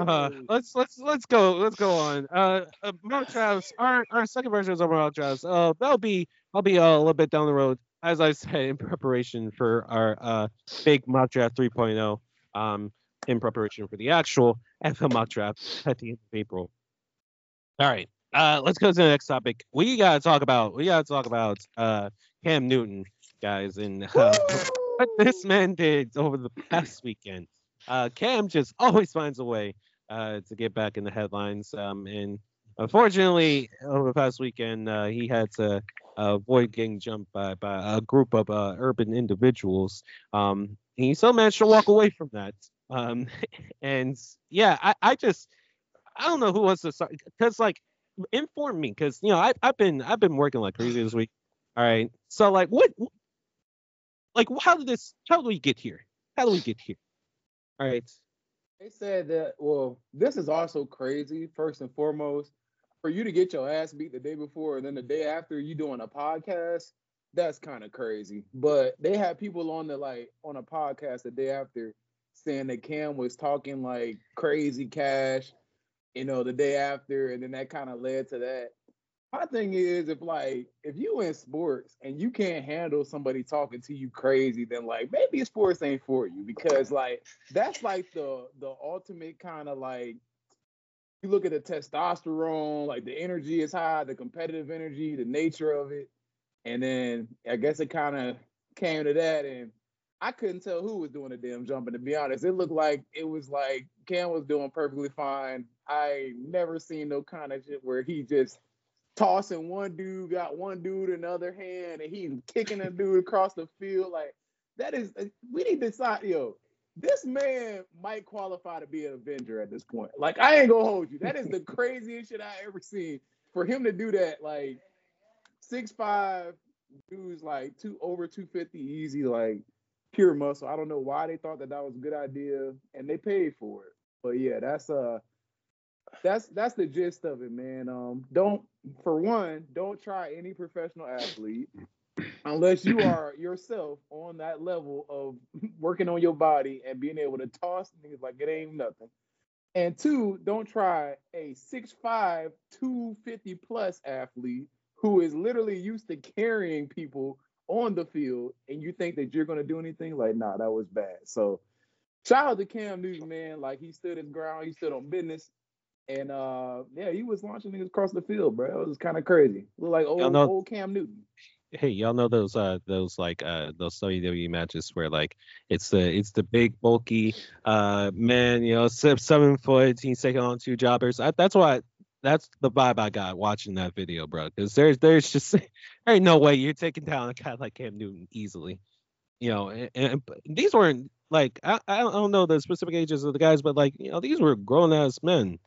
S1: Uh, let's let's let's go let's go on. Uh, uh mock drafts. Our our second version of mock drafts. Uh, that'll be I'll be uh, a little bit down the road, as I said, in preparation for our uh big mock draft 3.0. Um, in preparation for the actual NFL mock draft at the end of April. All right. Uh, let's go to the next topic. We gotta talk about we gotta talk about uh Cam Newton, guys, and uh, what this man did over the past weekend. Uh, Cam just always finds a way uh, to get back in the headlines. Um, and unfortunately, over the past weekend, uh, he had to uh, avoid getting jumped by, by a group of uh, urban individuals. Um, he still managed to walk away from that. Um, and yeah, I, I just I don't know who wants to start because like inform me because you know I, I've been I've been working like crazy this week. All right, so like what like how did this how do we get here? How do we get here? All right.
S7: They said that. Well, this is also crazy. First and foremost, for you to get your ass beat the day before and then the day after you doing a podcast, that's kind of crazy. But they had people on the like on a podcast the day after saying that Cam was talking like crazy cash, you know, the day after, and then that kind of led to that. My thing is, if like if you in sports and you can't handle somebody talking to you crazy, then like maybe sports ain't for you because like that's like the the ultimate kind of like you look at the testosterone, like the energy is high, the competitive energy, the nature of it, and then I guess it kind of came to that, and I couldn't tell who was doing the damn jumping. To be honest, it looked like it was like Cam was doing perfectly fine. I never seen no kind of shit where he just tossing one dude, got one dude in the other hand, and he kicking a dude across the field. Like that is, we need to decide, yo. This man might qualify to be an Avenger at this point. Like I ain't gonna hold you. That is the craziest shit I ever seen. For him to do that, like six five dudes, like two over two fifty easy, like pure muscle. I don't know why they thought that that was a good idea, and they paid for it. But yeah, that's uh that's that's the gist of it, man. Um, don't for one, don't try any professional athlete unless you are yourself on that level of working on your body and being able to toss things like it ain't nothing. And two, don't try a 6'5, 250 plus athlete who is literally used to carrying people on the field and you think that you're gonna do anything. Like, nah, that was bad. So shout out to Cam Newton, man. Like he stood his ground, he stood on business. And uh yeah, he was launching niggas across the field, bro. It was kind of crazy. Look like old
S1: know-
S7: old Cam Newton.
S1: Hey, y'all know those uh those like uh those WWE matches where like it's the it's the big bulky uh man you know seven foot he's taking on two jobbers. I, that's why that's the vibe I got watching that video, bro. Because there's there's just there ain't no way you're taking down a guy like Cam Newton easily. You know, and, and these weren't like I I don't know the specific ages of the guys, but like you know these were grown ass men,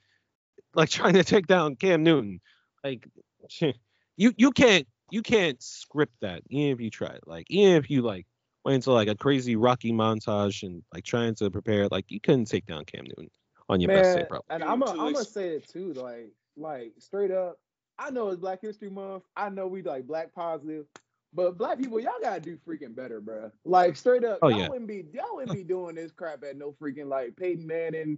S1: like trying to take down Cam Newton. Like you you can't you can't script that even if you try. Like even if you like went into like a crazy Rocky montage and like trying to prepare, like you couldn't take down Cam Newton on your best day,
S7: Man,
S1: probably.
S7: and I'm
S5: to
S7: gonna I'm gonna say it too. Like like straight up. I know it's Black History Month. I know we like black positive, but black people, y'all gotta do freaking better, bro. Like straight up,
S1: Oh,
S7: y'all
S1: yeah.
S7: wouldn't be y'all wouldn't be doing this crap at no freaking like Peyton Manning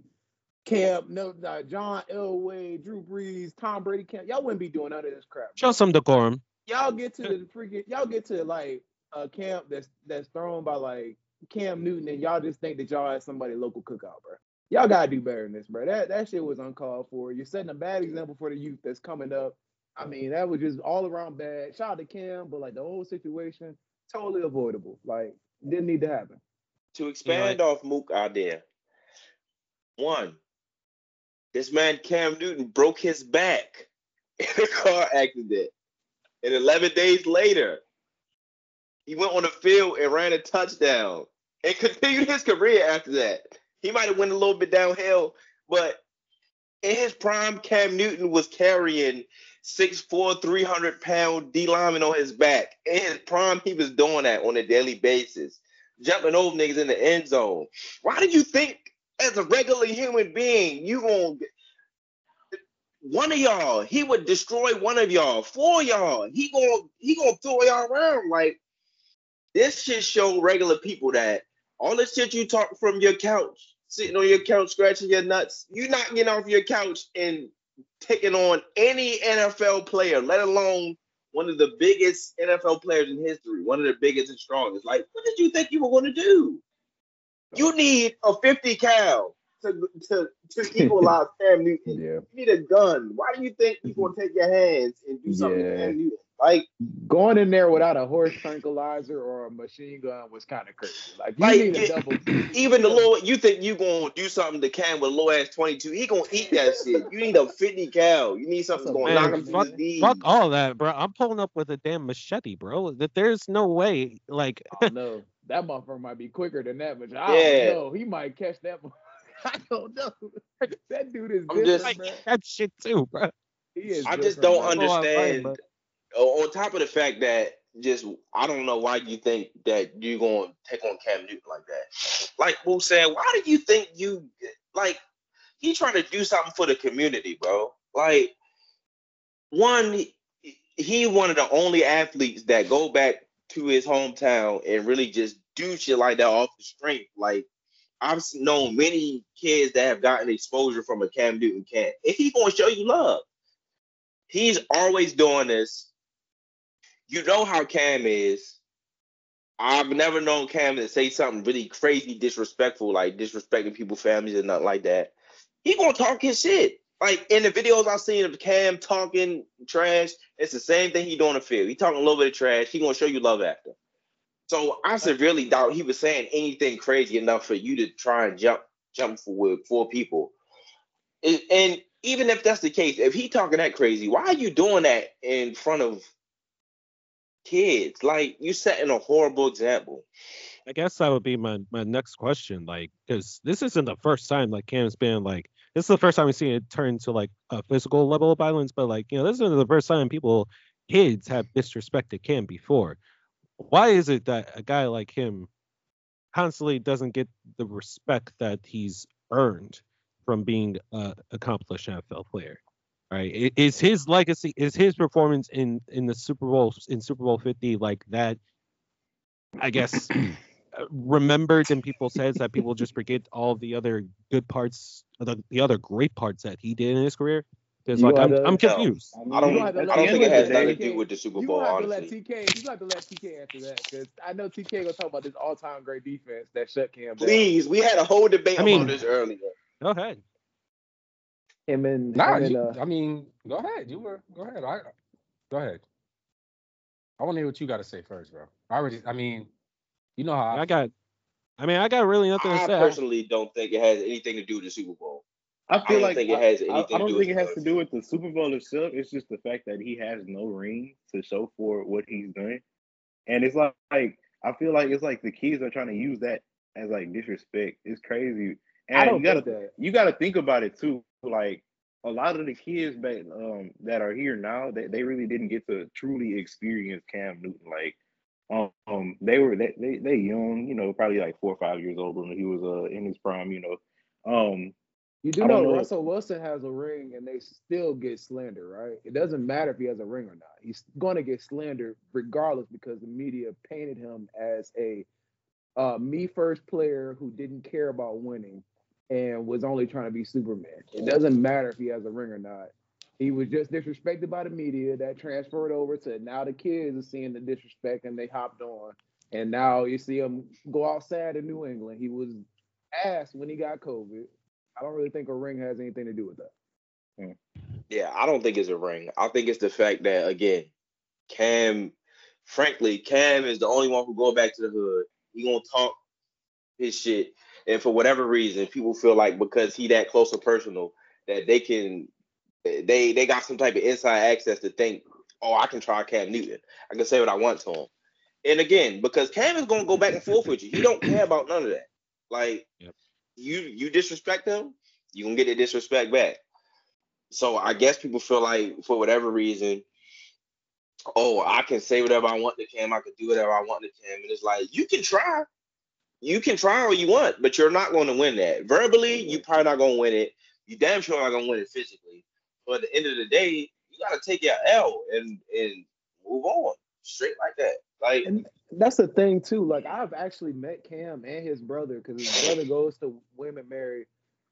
S7: camp, no uh, John Elway, Drew Brees, Tom Brady camp. Y'all wouldn't be doing none of this crap.
S1: Show some decorum.
S7: Y'all get to the freaking y'all get to like a camp that's that's thrown by like Cam Newton, and y'all just think that y'all had somebody local cookout, bro. Y'all gotta do better than this, bro. That that shit was uncalled for. You're setting a bad example for the youth that's coming up. I mean, that was just all around bad. Shout out to Cam, but like the whole situation, totally avoidable. Like didn't need to happen.
S5: to expand off Mook idea. One, this man Cam Newton broke his back in a car accident. And 11 days later, he went on the field and ran a touchdown and continued his career after that. He might have went a little bit downhill, but in his prime, Cam Newton was carrying 6'4, 300 pound D lineman on his back. In his prime, he was doing that on a daily basis jumping over niggas in the end zone. Why do you think, as a regular human being, you gonna one of y'all, he would destroy one of y'all, four y'all, he gonna he gonna throw y'all around like this shit show regular people that all the shit you talk from your couch, sitting on your couch scratching your nuts, you not getting off your couch and taking on any NFL player, let alone one of the biggest NFL players in history, one of the biggest and strongest. Like, what did you think you were going to do? You need a 50 cal to, to, to equalize Cam Newton.
S7: Yeah.
S5: You need a gun. Why do you think you're going to take your hands and do something
S7: Yeah.
S5: to Cam Newton? Like,
S7: Going in there without a horse tranquilizer or a machine gun was kind of crazy. Like you
S5: Like,
S7: need a
S5: it-
S7: double.
S5: even the little, you think you going to do something to Cam with a low ass 22, he going to eat that shit. You need a 50 cal. You need something going to knock
S1: Man,
S5: him
S1: fuck,
S5: his knees.
S1: fuck all that, bro. I'm pulling up with a damn machete, bro. That there's no way, like,
S7: I don't know. That motherfucker might be quicker than that, but I
S5: Yeah.
S7: don't know. He might catch that. I don't know. That dude is
S5: good.
S7: I'm
S5: just-
S1: I
S7: bro.
S1: that shit too, bro.
S7: He is
S5: I just don't
S7: bro.
S5: Understand. On top of the fact that just I don't know why you think that you're gonna take on Cam Newton like that. Like Mook said, why do you think you like he trying to do something for the community, bro? Like one, he- he one of the only athletes that go back to his hometown and really just do shit like that off the strength. Like I've known many kids that have gotten exposure from a Cam Newton camp. If he gonna show you love, he's always doing this. You know how Cam is. I've never known Cam to say something really crazy disrespectful, like disrespecting people's families and nothing like that. He gonna talk his shit. Like in the videos I've seen of Cam talking trash, it's the same thing he doing the field. He talking a little bit of trash. He gonna show you love after. So I severely doubt he was saying anything crazy enough for you to try and jump jump for with four people. And even if that's the case, if he talking that crazy, why are you doing that in front of kids? Like you setting a horrible example.
S1: I guess that would be my my next question, like, because this isn't the first time like Cam's been like this is the first time we've seen it turn to like a physical level of violence, but like you know this isn't the first time people kids have disrespected Cam before. Why is it that a guy like him constantly doesn't get the respect that he's earned from being a accomplished NFL player? Right? Is his legacy, is his performance in in the Super Bowl in Super Bowl 50 like that? I guess uh, remembered in people's heads that people just forget all the other good parts, the, the other great parts that he did in his career. Because like I'm,
S7: gotta-
S1: I'm
S5: No.
S1: confused.
S3: I, mean,
S5: I don't.
S7: You gonna have to
S3: at
S7: let-
S3: the
S5: I don't think it has
S3: the
S5: nothing to do with the Super Bowl.
S7: gonna have to let TK. You gonna have to let TK answer that because I know TK gonna talk about this all-time great defense that shut Cam down.
S5: please. We had a whole debate
S1: I mean-
S5: about this earlier.
S1: Go ahead.
S7: Him and,
S6: Nah,
S7: him and,
S6: you,
S7: uh,
S6: I mean, go ahead. You were go ahead. I go ahead. I want to hear what you got to say first, bro. I already. I mean, you know how
S1: I got. I mean, I got really nothing to say. I-
S5: personally don't think it has anything to do with the Super Bowl.
S3: I feel
S5: don't
S3: like
S5: think it has anything
S3: I
S5: to
S3: don't
S5: do
S3: think
S5: with
S3: it has
S5: the-
S3: to do with the Super Bowl itself. It's just the fact that he has no ring to show for what he's doing, and it's like, like I feel like it's like the kids are trying to use that as like disrespect. It's crazy, and
S7: I don't
S3: you gotta
S7: think that.
S3: you gotta think about it too. Like a lot of the kids back um that are here now, they, they really didn't get to truly experience Cam Newton. Like um, um they were they, they they young, you know, probably like four or five years old when he was uh in his prime, you know. Um
S7: You do know
S3: know.
S7: Russell Wilson has a ring and they still get slander, right? It doesn't matter if he has a ring or not. He's going to get slandered regardless because the media painted him as a uh, me first player who didn't care about winning and was only trying to be Superman. It doesn't matter if he has a ring or not. He was just disrespected by the media that transferred over to now the kids are seeing the disrespect and they hopped on. And now you see him go outside in New England. He was asked when he got COVID. I don't really think a ring has anything to do with that. Hmm.
S5: Yeah, I don't think it's a ring. I think it's the fact that again, Cam, frankly, Cam is the only one who go back to the hood. He gonna talk his shit, and for whatever reason, people feel like because he that close or personal that they can, they they got some type of inside access to think, oh, I can try Cam Newton. I can say what I want to him. And again, because Cam is gonna go back and forth with you, he don't care about none of that. Like
S1: Yep.
S5: you you disrespect him, you gonna get the disrespect back. So I guess people feel like for whatever reason, oh, I can say whatever I want to Cam, I can do whatever I want to Cam. And it's like you can try. You can try all you want, but you're not going to win that. Verbally, you probably not going to win it. You damn sure not going to win it physically. But at the end of the day, you got to take your L and and move on straight like that. Like
S7: And that's the thing too. Like I've actually met Cam and his brother because his brother goes to Women Mary.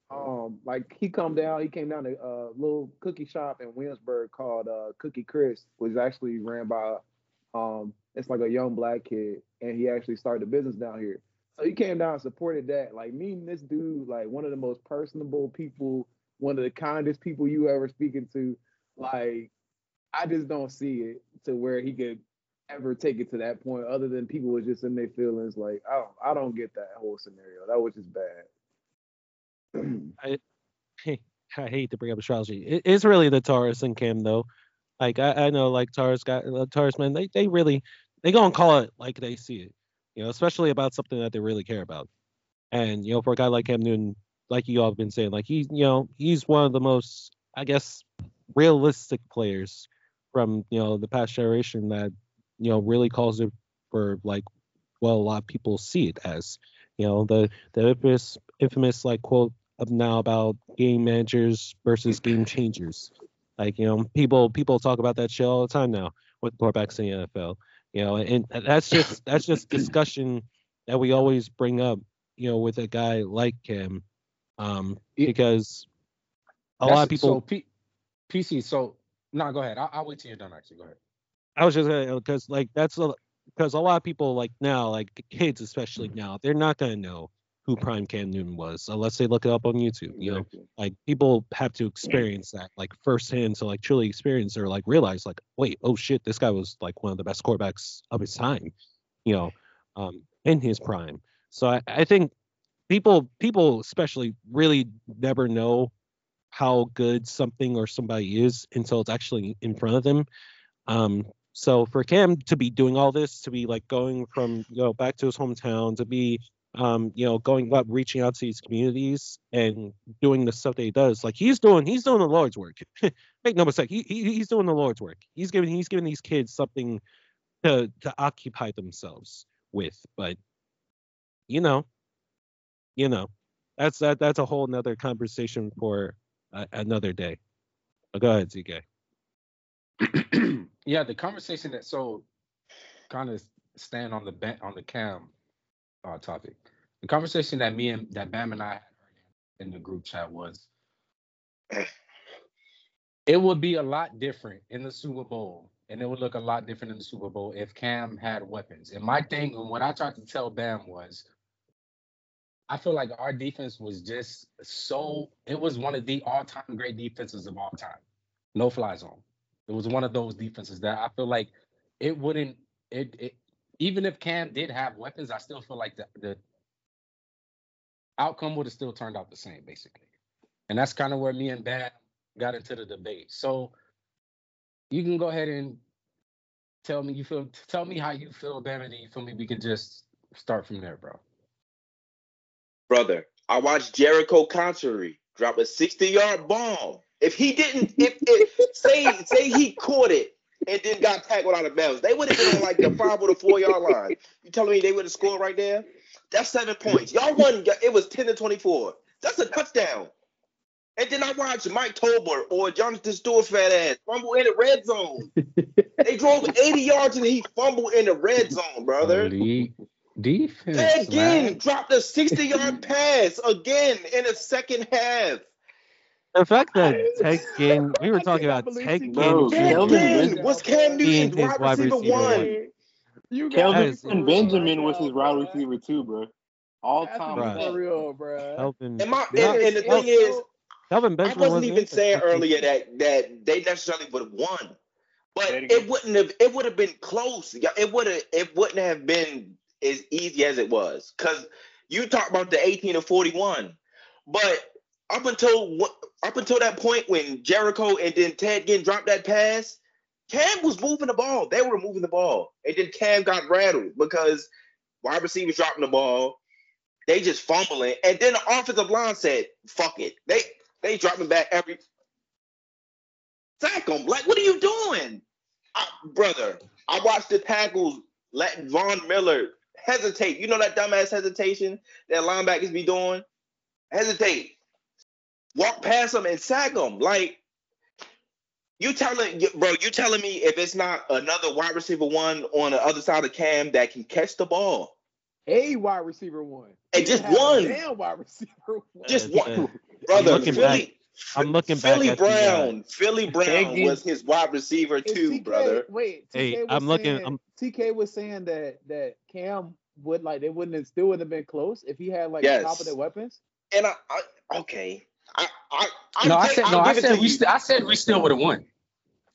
S7: Um, like he come down, he came down to a little cookie shop in Williamsburg called uh, Cookie Chris, which is actually ran by um, it's like a young black kid, and he actually started a business down here. So he came down and supported that. Like meeting this dude, like one of the most personable people, one of the kindest people you ever speaking to. Like I just don't see it to where he could ever take it to that point other than people was just in their feelings like I don't I don't get that whole scenario. That was just bad.
S1: I I hate to bring up astrology. It, it's really the Taurus and Kim though. Like I, I know like Taurus got uh, Taurus man, they they really they gonna call it like they see it. You know, especially about something that they really care about. And you know, for a guy like Cam Newton, like you all have been saying, like he's you know he's one of the most I guess realistic players from you know the past generation that you know really calls it for like well a lot of people see it as. You know the the infamous infamous like quote of now about game managers versus game changers. Like you know people people talk about that shit all the time now with quarterbacks in the NFL you know and that's just that's just discussion that we always bring up you know with a guy like him um because a
S6: That's-
S1: lot of people
S6: So P- PC. So no, go ahead. I'll, I'll wait till you're done. Actually, go ahead.
S1: I was just gonna because like that's because a lot of people like now like kids especially
S6: Mm-hmm.
S1: now they're not gonna know who Prime Cam Newton was unless they look it up on YouTube. You know,
S3: Exactly.
S1: like people have to experience that like firsthand to like truly experience or like realize like wait oh shit this guy was like one of the best quarterbacks of his time. You know, um, in his prime. So I, I think people people especially really never know how good something or somebody is until it's actually in front of them. Um, so for Cam to be doing all this, to be like going from you know back to his hometown, to be um, you know going up, reaching out to these communities and doing the stuff that he does, like he's doing, he's doing the Lord's work. Make no mistake, he, he he's doing the Lord's work. He's giving he's giving these kids something to to occupy themselves with. But you know, you know, that's that that's a whole nother conversation for uh, another day. Go ahead, TK.
S6: yeah, the conversation that so kind of stand on the ben- on the cam uh, topic. The conversation that me and that Bam and I had in the group chat was it would be a lot different in the Super Bowl, and it would look a lot different in the Super Bowl if Cam had weapons. And my thing, and what I tried to tell Bam was, I feel like our defense was just so. It was one of the all-time great defenses of all time. No fly zone. It was one of those defenses that I feel like it wouldn't. It, it even if Cam did have weapons, I still feel like the the outcome would have still turned out the same, basically. And that's kind of where me and Bam got into the debate. So you can go ahead and tell me you feel tell me how you feel, Bam, and you feel me. We can just start from there, bro.
S5: brother, I watched Jerricho Cotchery drop a 60 yard bomb. If he didn't, if, if say say he caught it and then got tackled out of bounds, they would have been on like the five or the four yard line. You telling me they would have scored right there? That's seven points. Y'all won. It was 10 to 24. That's a touchdown. And then I watched Mike Tolbert or Jonathan Stewart fat ass fumble in the red zone. they drove 80 yards and he fumbled in the red zone, brother.
S6: Elite defense.
S5: Ted Ginn
S6: man.
S5: dropped a 60 yard pass again in the second half.
S1: The fact that Ted Ginn, we were talking about
S7: believe
S1: Ted
S7: he-
S1: Ginn.
S3: Bro,
S5: Ted
S3: Kelvin
S5: Ginn was Cam
S1: Being
S5: Newton's
S1: his
S5: wide receiver
S1: receiver
S5: one.
S7: You
S1: That
S3: Kelvin
S1: is-
S3: Benjamin was his wide receiver too, bro. All
S7: That's
S3: time.
S1: Bruh.
S7: for real, bro.
S1: Kelvin,
S5: And, my, and, and the thing is,
S1: Kelvin
S5: I
S1: Benjamin
S5: wasn't
S1: wasn't
S5: even saying earlier that that they necessarily would have won, but
S3: it
S5: wouldn't have. It would have been close. It would have. It wouldn't have been as easy as it was because you talk about the eighteen to forty one, but up until what up until that point when Jerricho and then Ted Ginn dropped that pass, Cam was moving the ball. They were moving the ball, and then Cam got rattled because wide receivers dropping the ball. They just fumbling, and then the offensive line said, "Fuck it." They they dropping back every sack them. Like, what are you doing, I, brother? I watched the tackles let Von Miller hesitate. You know that dumbass hesitation that linebackers be doing. Hesitate, walk past them and sack them. Like you telling bro, you telling me if it's not another wide receiver one on the other side of Cam that can catch the ball,
S7: A wide receiver one.
S5: And just
S7: had a
S5: one.
S7: Damn wide receiver one.
S5: just
S1: Yeah,
S5: one, brother.
S1: looking
S5: Philly,
S1: I'm looking back
S5: Philly
S1: at the, uh,
S5: Brown, Philly Brown was his wide receiver too,
S7: TK
S5: brother.
S7: Wait, TK
S1: Hey,
S7: was
S1: I'm looking-
S7: Saying,
S1: I'm-
S7: TK was saying that that Cam would like they wouldn't have still wouldn't have been close if he had like
S5: Yes.
S7: top of their weapons.
S5: And I, I okay, I, I, I
S6: No, I said no.
S5: I'll
S6: I
S5: give it
S6: said we. St- I said we still would have won.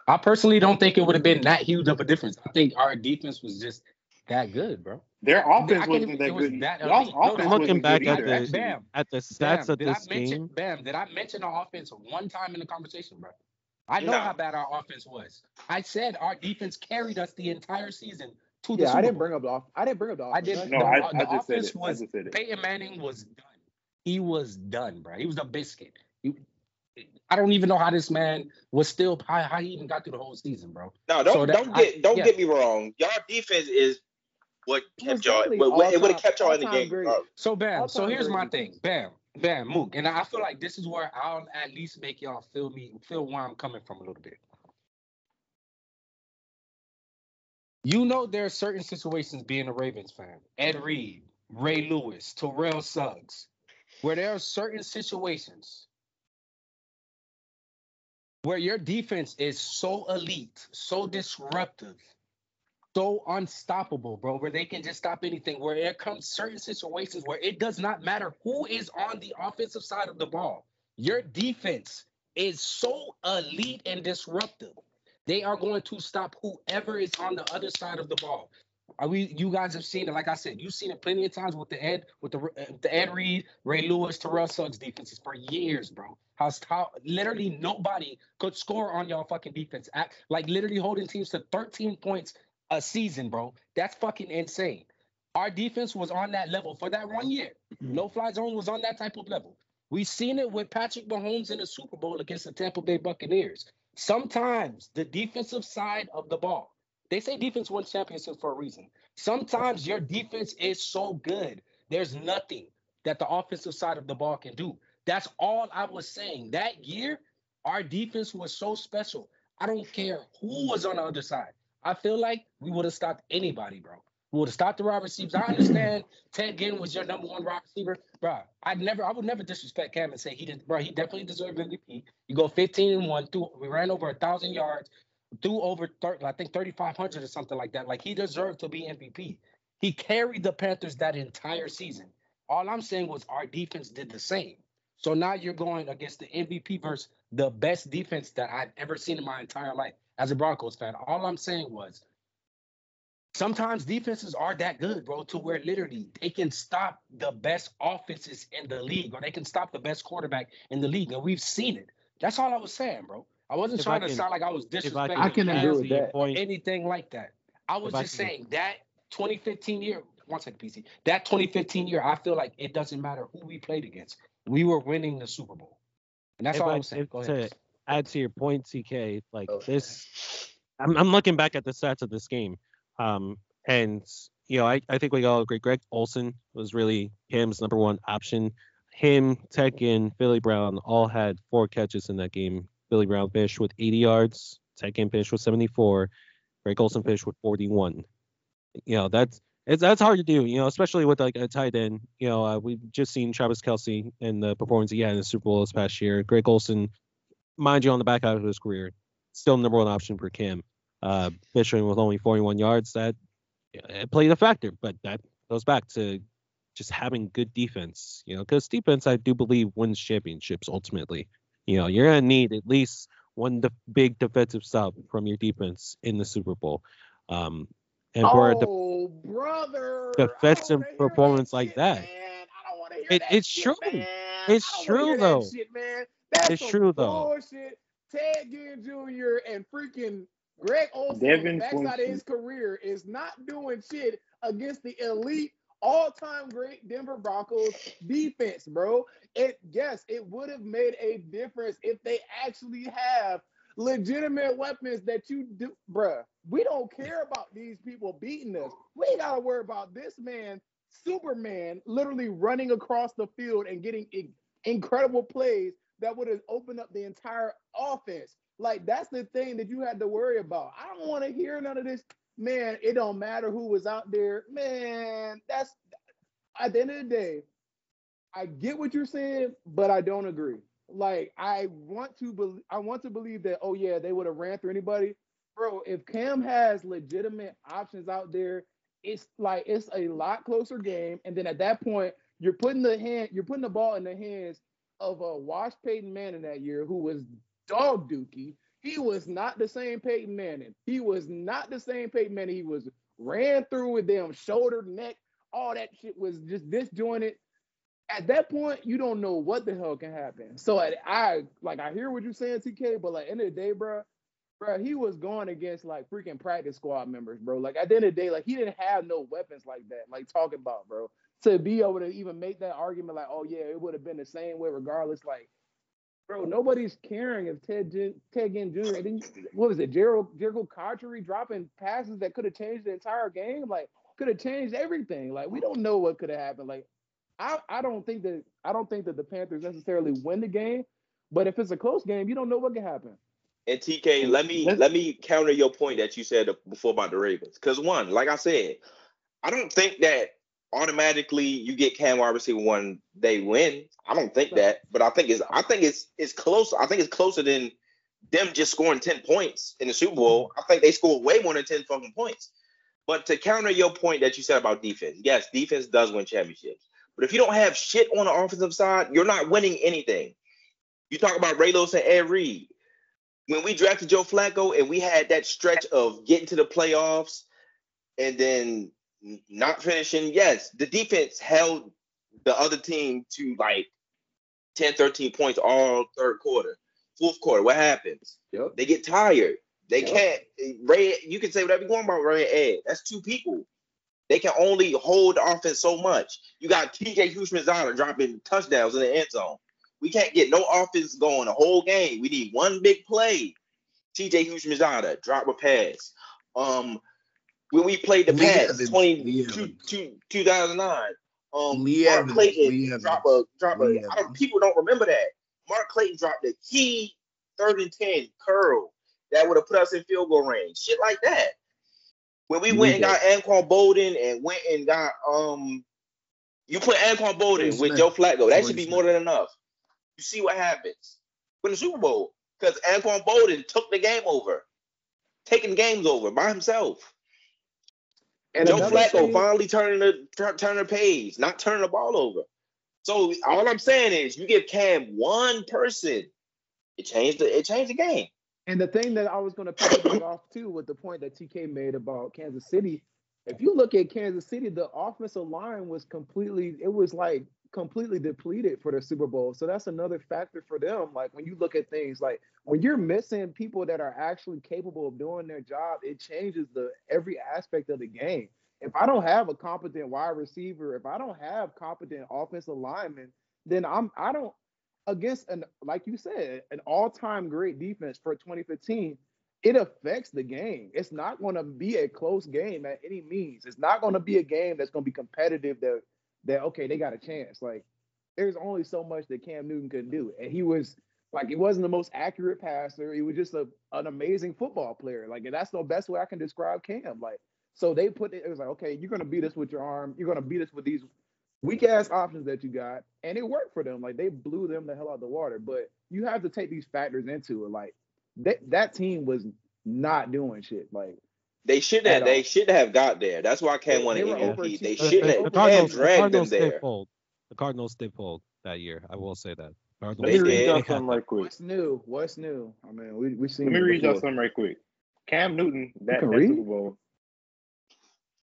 S6: I personally don't think it would have been that huge of a difference. I think our defense was just that good, bro.
S3: Their offense wasn't that
S6: was
S3: good.
S6: that
S3: Y'all's.
S6: No,
S3: offense
S6: I'm
S1: looking back
S3: good
S1: at the-
S6: Bam.
S1: at the
S6: Bam,
S1: stats of
S6: did
S1: this
S6: I mention,
S1: game.
S6: Bam, did I mention our offense one time in the conversation, bro? I know
S5: No.
S6: how bad our offense was. I said our defense carried us the entire season to the
S7: Yeah,
S6: Super
S7: I didn't bring up the off. I didn't bring up the
S6: I didn't.
S3: No,
S6: the,
S3: I,
S6: uh,
S3: I
S6: the
S3: just said
S6: offense
S3: it. I
S6: was
S3: just said it.
S6: Peyton Manning was done. He was done, bro. He was a biscuit. He- I don't even know how this man was still how, how he even got through the whole season, bro.
S5: No, don't
S6: So that-
S5: don't get
S6: I-
S5: don't
S6: yeah.
S5: get me wrong. Y'all defense is what
S7: It
S5: kept y'all.
S7: definitely
S5: What, what- it would have kept y'all in the game.
S7: great.
S5: regardless.
S6: So bam. So
S7: All-time
S6: here's my thing. Bam. Bam. Mook. And I feel like this is where I'll at least make y'all feel me feel where I'm coming from a little bit. You know there are certain situations being a Ravens fan. Ed Reed, Ray Lewis, Terrell Suggs, where there are certain situations where your defense is so elite, so disruptive, so unstoppable, bro, where they can just stop anything. Where there comes certain situations where it does not matter who is on the offensive side of the ball. Your defense is so elite and disruptive. They are going to stop whoever is on the other side of the ball. Are we? You guys have seen it. Like I said, you've seen it plenty of times with the Ed, with the the Ed Reed, Ray Lewis, Terrell Suggs defenses for years, bro. How, how literally nobody could score on y'all fucking defense. At, like literally holding teams to 13 points a season, bro. That's fucking insane. Our defense was on that level for that one year. Mm-hmm. No fly zone was on that type of level. We've seen it with Patrick Mahomes in the Super Bowl against the Tampa Bay Buccaneers. Sometimes the defensive side of the ball, they say defense wins championships for a reason. Sometimes your defense is so good, there's nothing that the offensive side of the ball can do. That's all I was saying. That year, our defense was so special. I don't care who was on the other side. I feel like we would have stopped anybody, bro. We would have stopped the wide receivers. I understand Ted Ginn was your number one wide receiver, bro. I never, I would never disrespect Cam and say he did, bro. He definitely deserved MVP. You go 15 and one, through, we ran over a thousand yards, threw over 30, I think 3,500 or something like that. Like he deserved to be MVP. He carried the Panthers that entire season. All I'm saying was our defense did the same. So now you're going against the MVP versus the best defense that I've ever seen in my entire life as a Broncos fan. All I'm saying was sometimes defenses are that good, bro, to where literally they can stop the best offenses in the league or they can stop the best quarterback in the league. And we've seen it. That's all I was saying, bro. I wasn't
S1: If I
S6: trying to sound like I was
S1: If I
S6: disrespecting
S1: can,
S7: I can agree with that.
S1: point,
S6: anything like that. I was
S1: If I
S6: just
S1: can-
S6: saying that 2015 year, one second, PC. That 2015 year, I feel like it doesn't matter who we played against. We were winning the Super Bowl. And that's
S1: if
S6: all
S1: I-
S6: I was saying.
S1: if
S6: Go
S1: to
S6: ahead.
S1: add to your point, TK, like
S4: Oh.
S1: this, I'm, I'm looking back at the stats of this game, um, and you know, I, I think we all agree. Greg Olsen was really Cam's number one option. him, Ginn, Philly Brown all had four catches in that game. Philly Brown finished with 80 yards. Ted Ginn finished with 74. Greg Olsen finished with 41. You know that's it's that's hard to do. You know, especially with like a tight end. You know, uh, we've just seen Travis Kelce and the performance he had in the Super Bowl this past year. Greg Olsen, mind you, on the back half of his career, still number one option for Cam. Uh, finishing with only 41 yards, that it played a factor, but that goes back to just having good defense. You know, because defense, I do believe, wins championships ultimately. You know, you're gonna need at least one de- big defensive stop from your defense in the Super Bowl. Um, and for a de-
S7: oh, brother.
S1: defensive
S7: I don't wanna hear
S1: performance like
S7: shit,
S1: that.
S7: Man. I don't want to hear
S1: It-
S7: that
S1: it's
S7: shit,
S1: true.
S7: Man.
S1: It's
S7: I don't wanna
S1: true,
S7: hear that
S1: though.
S7: Shit,
S1: It's true, though.
S7: Bullshit. Ted Ginn Jr. and freaking Greg Olsen on
S3: Devin
S7: the backside of his career is not doing shit against the elite, all-time great Denver Broncos defense, bro. It yes, it would have made a difference if they actually have legitimate weapons that you do, bruh. We don't care about these people beating us. We gotta worry about this man, Superman, literally running across the field and getting in- incredible plays that would have opened up the entire offense. Like that's the thing that you had to worry about. I don't want to hear none of this. Man, it don't matter who was out there. Man, that's at the end of the day, I get what you're saying, but I don't agree. Like I want to believe I want to believe that oh yeah, they would have ran through anybody. Bro, if Cam has legitimate options out there, it's like it's a lot closer game. And then at that point, you're putting the hand, you're putting the ball in the hands of a Wash Peyton Manning that year who was dog dookie. He was not the same Peyton Manning. He was not the same Peyton Manning. He was ran through with them shoulder, neck, all that shit was just disjointed. At that point, you don't know what the hell can happen. So I, I like I hear what you're saying, TK, but like end of the day, bro, bro, he was going against like freaking practice squad members, bro. Like at the end of the day, like he didn't have no weapons like that. Like talking about, bro, to be able to even make that argument, like, oh yeah, it would have been the same way regardless. Like, bro, nobody's caring if Ted Ted Ginn Jr. and then what was it, Gerald Jerricho Cotchery dropping passes that could have changed the entire game, like could have changed everything. Like we don't know what could have happened. Like I, I don't think that I don't think that the Panthers necessarily win the game, but if it's a close game, you don't know what could happen.
S5: And TK, let me let me counter your point that you said before about the Ravens. Because one, like I said, I don't think that automatically you get Cam wide receiver one, they win. I don't think that, but I think it's I think it's it's close. I think it's closer than them just scoring 10 points in the Super Bowl. I think they scored way more than 10 fucking points. But to counter your point that you said about defense, yes, defense does win championships. But if you don't have shit on the offensive side, you're not winning anything. You talk about Ray Lewis and Ed Reed. When we drafted Joe Flacco and we had that stretch of getting to the playoffs and then not finishing, yes, the defense held the other team to like 10, 13 points all third quarter. Fourth quarter, what happens?
S7: Yep.
S5: They get tired. They
S7: Yep.
S5: can't. Ray, you can say whatever you want about Ray and Ed. That's two people. They can only hold the offense so much. You got TJ Houshmandzadeh dropping touchdowns in the end zone. We can't get no offense going the whole game. We need one big play. TJ Houshmandzadeh drop a pass. Um, when we played the
S4: Lee
S5: Pats,
S4: Evans,
S5: 20, two- two- 2009. Um,
S4: Lee
S5: Mark
S4: Evans,
S5: Clayton
S4: Lee Evans,
S5: drop a drop a.
S4: Lee
S5: I don't, people don't remember that. Mark Clayton dropped a key third and ten curl that would have put us in field goal range. Shit like that. When we went and got Anquan Boldin and went and got um, you put Anquan
S4: Boldin
S5: with
S4: Smith.
S5: Joe Flacco. That should be more than enough. You see what happens win the Super Bowl because Anquan Boldin took the game over, taking games over by himself.
S7: And
S5: Joe Flacco
S7: thing-
S5: finally turning the tur- turning the page, not turning the ball over. So all I'm saying is, you give Cam one person, it changed the it changed the game.
S7: And the thing that I was going to piggyback off too with the point that TK made about Kansas City, if you look at Kansas City, the offensive line was completely, it was like completely depleted for the Super Bowl. So that's another factor for them. Like when you look at things like when you're missing people that are actually capable of doing their job, it changes the every aspect of the game. If I don't have a competent wide receiver, if I don't have competent offensive linemen, then I'm I don't against an like you said, an all-time great defense for 2015, it affects the game. It's not going to be a close game at any means. It's not going to be a game that's going to be competitive that that okay, they got a chance. Like there's only so much that Cam Newton could do, and he was like he wasn't the most accurate passer. He was just a, an amazing football player. Like and that's the best way I can describe Cam. Like so they put it. It was like okay, you're gonna beat us with your arm. You're gonna beat us with these weak ass options that you got, and it worked for them. Like they blew them the hell out of the water. But you have to take these factors into it. Like that that team was not doing shit. Like
S5: They should
S7: At
S5: have. They
S7: all.
S5: should have got there. That's why Cam
S7: They-
S5: won
S7: they
S5: an
S7: were over
S5: MVP. They
S7: The-
S5: should
S1: the,
S5: have.
S1: the
S5: Cam
S1: Cardinals, the
S5: dragged them
S1: Cardinals did
S5: there.
S1: fold. The Cardinals did fold that year. I will say that.
S3: Let me read y'all something right quick.
S7: what's new? What's new? I mean, we we seen.
S3: Let me read y'all something right quick. Cam Newton, that,
S7: can
S3: that
S7: read?
S3: Super Bowl.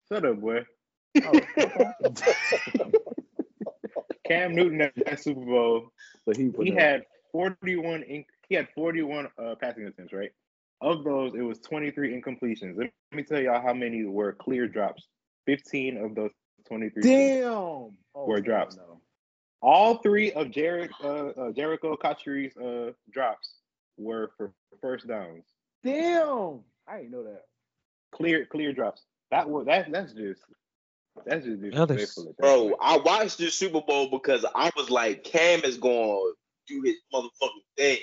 S3: Shut up, boy.
S7: Oh,
S3: Cam Newton at that Super Bowl,
S7: So he
S3: he had 41 in, he had 41 uh, passing attempts, right? Of those, it was 23 incompletions. Let me tell y'all how many were clear drops. 15 of those 23
S7: Damn. Oh,
S3: Were
S7: hell
S3: drops.
S7: no.
S3: All three of Jerick, uh, uh, Jerricho Cotchery's uh, drops were for first downs.
S7: Damn. I didn't know that.
S3: Clear, clear drops. That was that. That's just that's just disrespectful. that
S5: Bro,
S3: point.
S5: I watched the Super Bowl because I was like, Cam is going to do his motherfucking thing.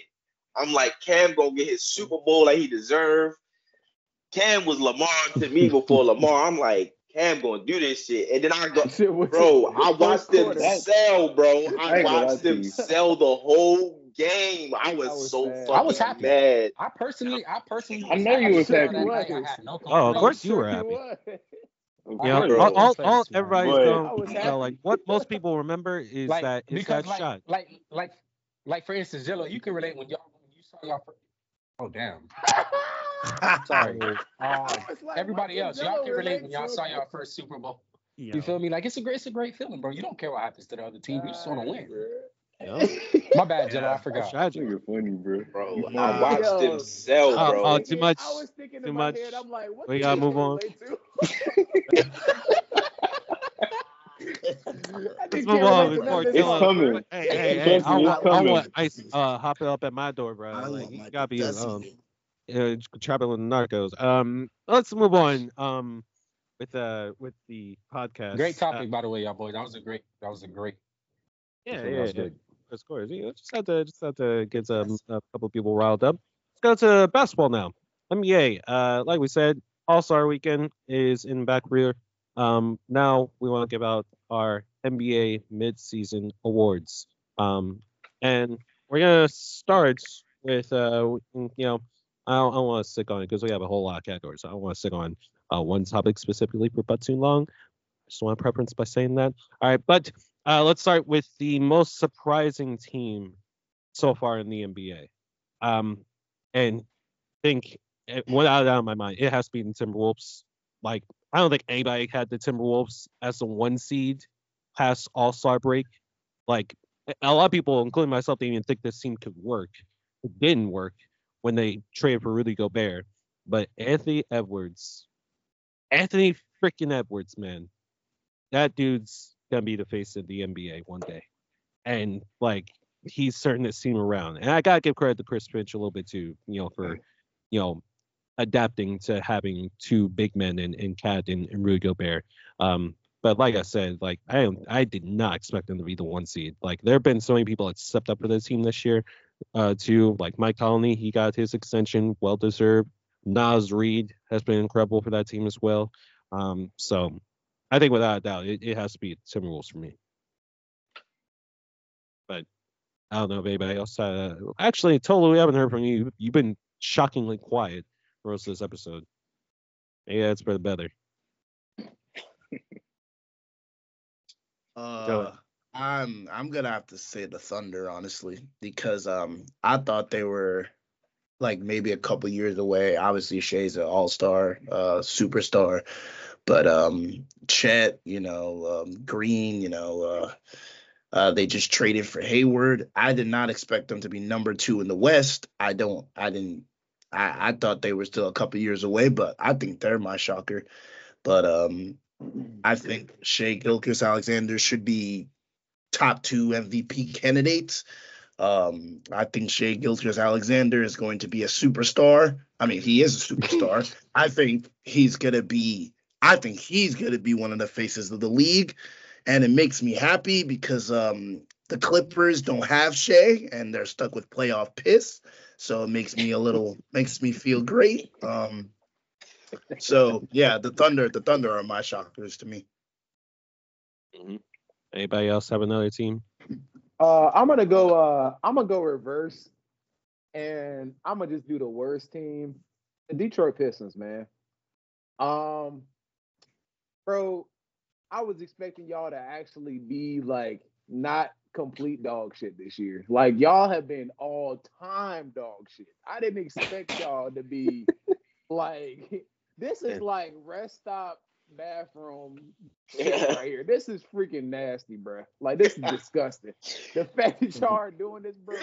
S5: I'm like, Cam gonna get his Super Bowl like he deserved. Cam was Lamar to me before Lamar. I'm like, Cam gonna do this shit, and then I go,
S7: Shit was-
S5: bro. I watched them sell, bro.
S3: I
S5: I
S3: ain't gonna lie
S5: watched
S3: to
S5: them sell the whole game. I was,
S7: I was
S5: so
S7: sad.
S5: fucking
S6: I was happy.
S5: mad.
S6: I personally, I personally,
S3: I know you was happy.
S6: that night no
S1: Oh, of course you were happy.
S7: was.
S3: Of
S1: You know, all, all, all everybody's
S3: But-
S1: going, you know, like what most people remember is
S6: like
S1: that is
S6: because
S1: that
S6: like,
S1: shot.
S6: like like like for instance, Gelo, you can relate when y'all when you saw y'all. fir- Oh damn! Sorry.
S7: I uh, was like,
S6: everybody else, y'all can relate when
S7: relate
S6: y'all saw
S7: it?
S6: y'all first Super Bowl.
S1: Yeah.
S6: You feel me? Like it's a great, it's a great feeling, bro. You don't care what happens to the other team. You just want to win.
S1: Yeah.
S6: My bad, Gelo. I
S1: It's
S6: forgot.
S1: tragic.
S3: Nigga funny, bro.
S5: Bro,
S3: You
S5: I
S3: funny.
S5: watched
S7: Yo.
S5: them sell, bro.
S1: oh, too much-
S7: I was thinking
S1: too
S7: in my
S1: much.
S7: head, I'm like, what
S1: We gotta move on.
S7: relate to? I
S1: Let's move on
S7: relate to
S1: before
S3: It's
S1: Dylan.
S3: coming.
S1: Hey, hey, hey!
S3: Trust
S1: I
S3: it's
S1: want, I
S3: coming.
S1: want ice uh, hopping up at my door, bro.
S4: I
S1: Like,
S4: want
S1: you gotta be
S4: Dezzy.
S1: um, uh, trapping with narcos. Um, let's move on. Um, with uh, with the podcast.
S6: Great
S1: Uh,
S6: topic, by the way, y'all boys. That was a great. That was a great.
S1: yeah,
S6: that
S1: yeah,
S6: was
S1: yeah.
S6: good.
S1: Of course. You know, just had to just had to get some a couple people riled up. Let's go to basketball now. NBA. Uh, like we said, All Star Weekend is in back rear. Um, now we want to give out our NBA midseason awards. Um, and we're gonna start with uh, you know, I don't, don't want to stick on it because we have a whole lot of categories. So I don't want to stick on uh, one topic specifically for but too long. Just want to preference by saying that. All right, but uh, let's start with the most surprising team so far in the NBA. Um, and think a doubt in my mind, it has to be the Timberwolves. Like I don't think anybody had the Timberwolves as the one seed past All Star break. Like a lot of people, including myself, didn't even think this team could work. It didn't work when they traded for Rudy Gobert. But Anthony Edwards, Anthony freaking Edwards, man, that dude's gonna be the face of the NBA one day. And like he's turning this team around. And I gotta give credit to Chris Finch a little bit too, you know, for you know adapting to having two big men in, in Cat and, and Rudy Gobert. Um, but like I said, like I I did not expect them to be the one seed. Like there have been so many people that stepped up for the team this year. Uh, too like Mike Conley, he got his extension, well deserved. Naz Reid has been incredible for that team as well. Um, so I think without a doubt, it, it has to be Timberwolves for me. But I don't know if anybody else. Uh, actually, totally, we haven't heard from you. You've been shockingly quiet for most of this episode. Maybe that's for the better.
S4: Uh, I'm I'm gonna have to say the Thunder honestly because um I thought they were like maybe a couple years away. Obviously, Shai's an All Star, uh, superstar, but um Chet, you know, um, Green, you know, uh, uh, they just traded for Hayward. I did not expect them to be number two in the West. I don't. I didn't. I, I thought they were still a couple years away, but I think they're my shocker. But um, I think Shai Gilgeous-Alexander should be top two MVP candidates. Um, I think Shai Gilgeous-Alexander is going to be a superstar. I mean, he is a superstar. I think he's gonna be. I think he's gonna be one of the faces of the league, and it makes me happy because um, the Clippers don't have Shai and they're stuck with playoff piss. So it makes me a little makes me feel great. Um so yeah, the Thunder, the Thunder are my shockers to me.
S1: Mm-hmm. Anybody else have another team?
S7: Uh, I'm gonna go. Uh, I'm gonna go reverse, and I'm gonna just do the worst team, the Detroit Pistons, man. Um, bro, I was expecting y'all to actually be like not complete dog shit this year. Like y'all have been all time dog shit. I didn't expect y'all to be like this is like rest stop bathroom shit right here. This is freaking nasty, bro. Like this is disgusting. The fact that y'all are doing this, bro.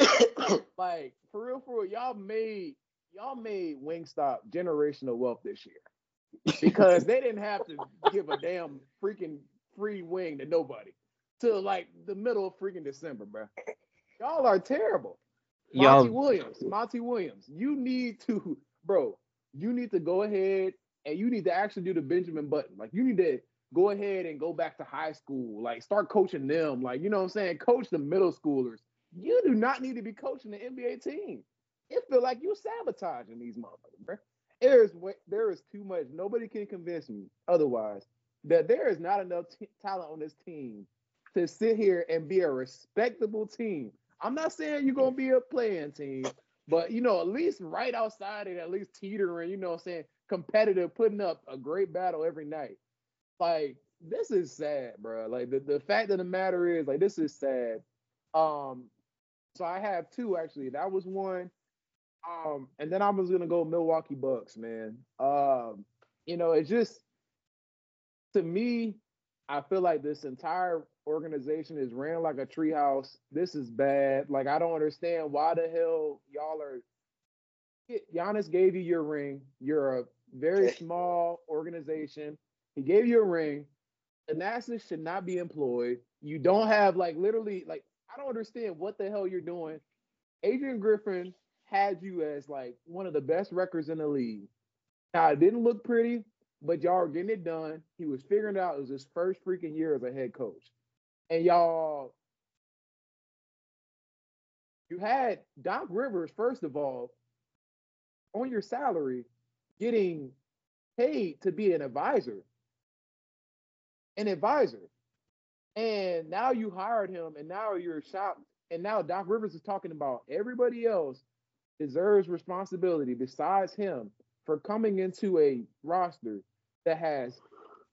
S7: Like for real, for real, y'all made y'all made Wingstop generational wealth this year because they didn't have to give a damn freaking free wing to nobody till like the middle of freaking December, bro. Y'all are terrible. Monty Williams, Monty Williams, you need to, bro. You need to go ahead and you need to actually do the Benjamin Button. Like you need to go ahead and go back to high school. Like start coaching them. Like you know what I'm saying? Coach the middle schoolers. You do not need to be coaching the NBA team. It feel like you sabotaging these motherfuckers, bro. There is there is too much. Nobody can convince me otherwise that there is not enough t- talent on this team to sit here and be a respectable team. I'm not saying you're gonna be a playing team, but you know, at least right outside it, at least teetering, you know what I'm saying, competitive, putting up a great battle every night. Like, this is sad, bro. Like the, the fact of the matter is, like, this is sad. Um, so I have two actually. That was one. Um, and then I was gonna go Milwaukee Bucks, man. Um, you know, it's just to me, I feel like this entire organization is ran like a treehouse. This is bad. Like I don't understand why the hell y'all are. Giannis gave you your ring. You're a very small organization. He gave you a ring. Thanasis should not be employed. You don't have like literally like I don't understand what the hell you're doing. Adrian Griffin had you as like one of the best records in the league. Now it didn't look pretty, but y'all are getting it done. He was figuring it out. It was his first freaking year as a head coach. And y'all, you had Doc Rivers, first of all, on your salary, getting paid to be an advisor. An advisor. And now you hired him, and now you're shocked. And now Doc Rivers is talking about everybody else deserves responsibility besides him for coming into a roster that has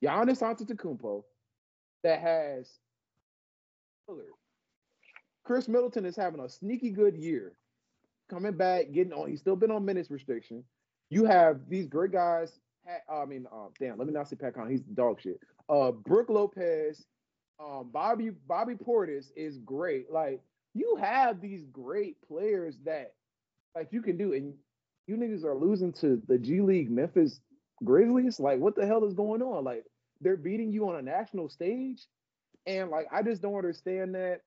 S7: Giannis Antetokounmpo, that has Khris Middleton is having a sneaky good year, coming back, getting on. He's still been on minutes restriction. You have these great guys. I mean, uh, damn, let me not say Pat Con. He's dog shit. Uh, Brook Lopez, um, Bobby Bobby Portis is great. Like you have these great players that like you can do, and you niggas are losing to the G League Memphis Grizzlies. Like, what the hell is going on? Like, they're beating you on a national stage, and like, I just don't understand that.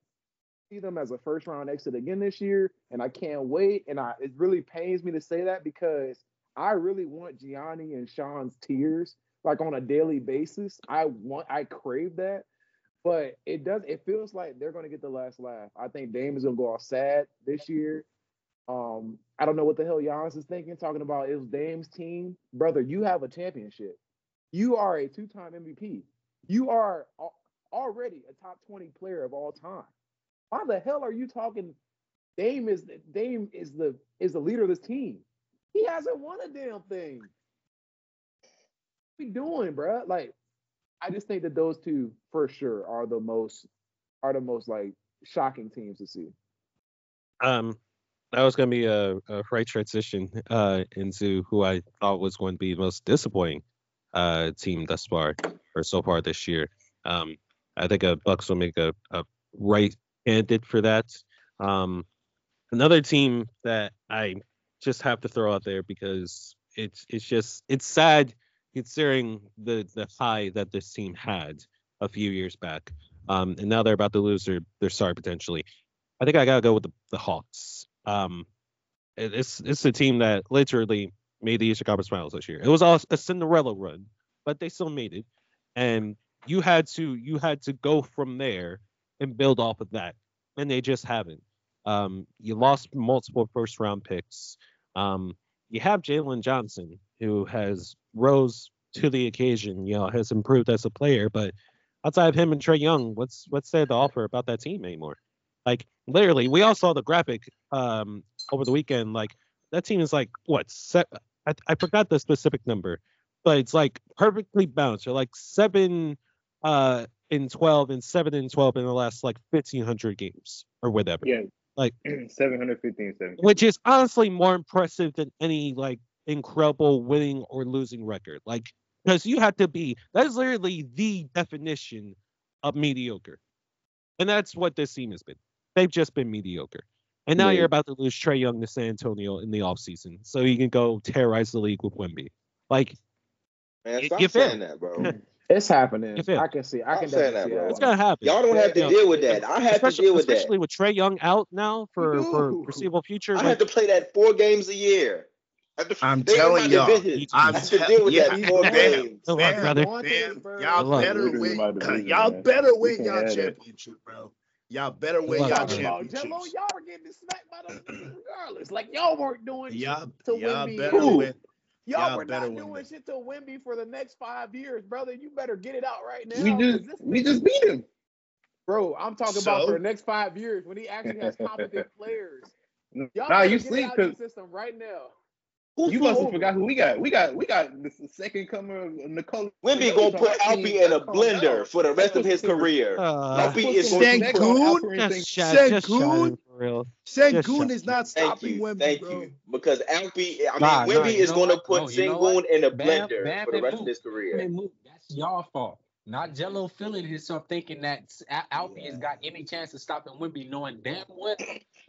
S7: See them as a first round exit again this year, and I can't wait. And I it really pains me to say that because I really want Gianni and Shawn's tears like on a daily basis. I want, I crave that, but it does. It feels like they're to get the last laugh. I think Dame is to go off sad this year. Um, I don't know what the hell Giannis is thinking, talking about it was Dame's team. Brother, you have a championship. You are a two-time MVP. You are already a top 20 player of all time. Why the hell are you talking? Dame is the Dame is the is the leader of this team. He hasn't won a damn thing. What we doing, bruh? Like, I just think that those two for sure are the most are the most like shocking teams to see.
S1: um, that was going to be a, a right transition uh, into who I thought was going to be the most disappointing uh, team thus far or so far this year. Um, I think a Bucks will make a, a right candidate for that. Um, another team that I just have to throw out there because it's it's just it's sad considering the the high that this team had a few years back. Um, and now they're about to lose their their star potentially. I think I gotta go with the, the Hawks. Um, it's it's a team that literally made the Eastern Conference Finals this year. It was a Cinderella run, but they still made it. And you had to you had to go from there and build off of that. and they just haven't. Um, you lost multiple first round picks. Um, you have Jalen Johnson, who has rose to the occasion. You know, has improved as a player, but outside of him and Trae Young, what's what's there to offer about that team anymore? Like literally, we all saw the graphic um, over the weekend. Like that team is like what? Se- I, I forgot the specific number, but it's like perfectly balanced. They're like seven uh, in twelve and seven and twelve in the last like fifteen hundred games or whatever.
S3: Yeah,
S1: Like
S3: 715, 7.
S1: which is honestly more impressive than any like incredible winning or losing record. Like because you have to be that is literally the definition of mediocre. And that's what this team has been. They've just been mediocre. And now
S3: Right.
S1: you're about to lose Trae Young to San Antonio in the offseason. So you can go terrorize the league with Wemby. Like
S5: Man,
S1: You-
S5: stop
S1: you
S5: saying that, bro.
S7: It's happening.
S1: You?
S7: I can see. I
S5: Stop
S7: can
S5: saying
S7: definitely
S5: that,
S7: see
S5: bro.
S1: it's gonna happen.
S5: Y'all don't have to
S1: You know,
S5: deal with that. I have to
S1: especially,
S5: deal with that.
S1: especially with Trae Young out now for
S7: You
S1: for
S7: do.
S1: foreseeable future.
S5: I
S1: like,
S5: have to play that four games a year. I have to-
S4: I'm telling y'all. I'm
S5: I have to deal with
S4: yeah,
S5: that four games.
S1: Good luck,
S4: fam,
S1: brother.
S7: One thing,
S4: fam,
S7: bro.
S4: y'all better
S3: Literally
S4: win.
S3: division,
S4: Y'all better win
S3: can
S4: y'all
S3: have that.
S4: championship, bro. Y'all better win
S1: luck,
S4: y'all
S1: bro.
S4: Championships.
S7: Gelo, y'all were getting smacked by them niggas regardless. Like y'all weren't doing shit
S4: Y'all,
S7: to
S4: y'all
S7: Wemby.
S4: better
S7: Who?
S4: win.
S7: Y'all
S4: y'all
S7: were
S4: better
S7: not doing shit to Wemby for the next five years, brother. You better get it out right now.
S3: We just we just beat him.
S7: bro. I'm talking about for the next five years when he actually has competent players. Y'all
S3: Nah, you sleep
S7: out of the
S3: because
S7: system right now.
S5: Who's
S3: you must have
S5: over?
S3: forgot who we got. We got we got the second comer of Nicole.
S5: Wemby gonna put Alpie in a blender for the rest of his career.
S1: uh,
S5: Alpie is
S4: Sengun?
S5: going
S4: Sengun?
S1: just shout, just
S4: Sengun?
S1: shouting for real.
S4: Sengun
S1: shut-
S4: is not
S5: Thank
S4: stopping
S5: you,
S4: Wemby,
S5: thank
S4: bro.
S5: you. Because Alpie, I mean,
S6: Nah, nah,
S5: Wemby
S6: you
S5: is going to
S6: what?
S5: put
S6: No, you?
S5: Sengun in a
S6: Bam-
S5: blender
S6: Bam
S5: for the
S6: and
S5: rest of his career.
S6: That's y'all fault. Not Gelo feeling himself thinking that Al- Alfie has got any chance of stopping Wemby, knowing damn well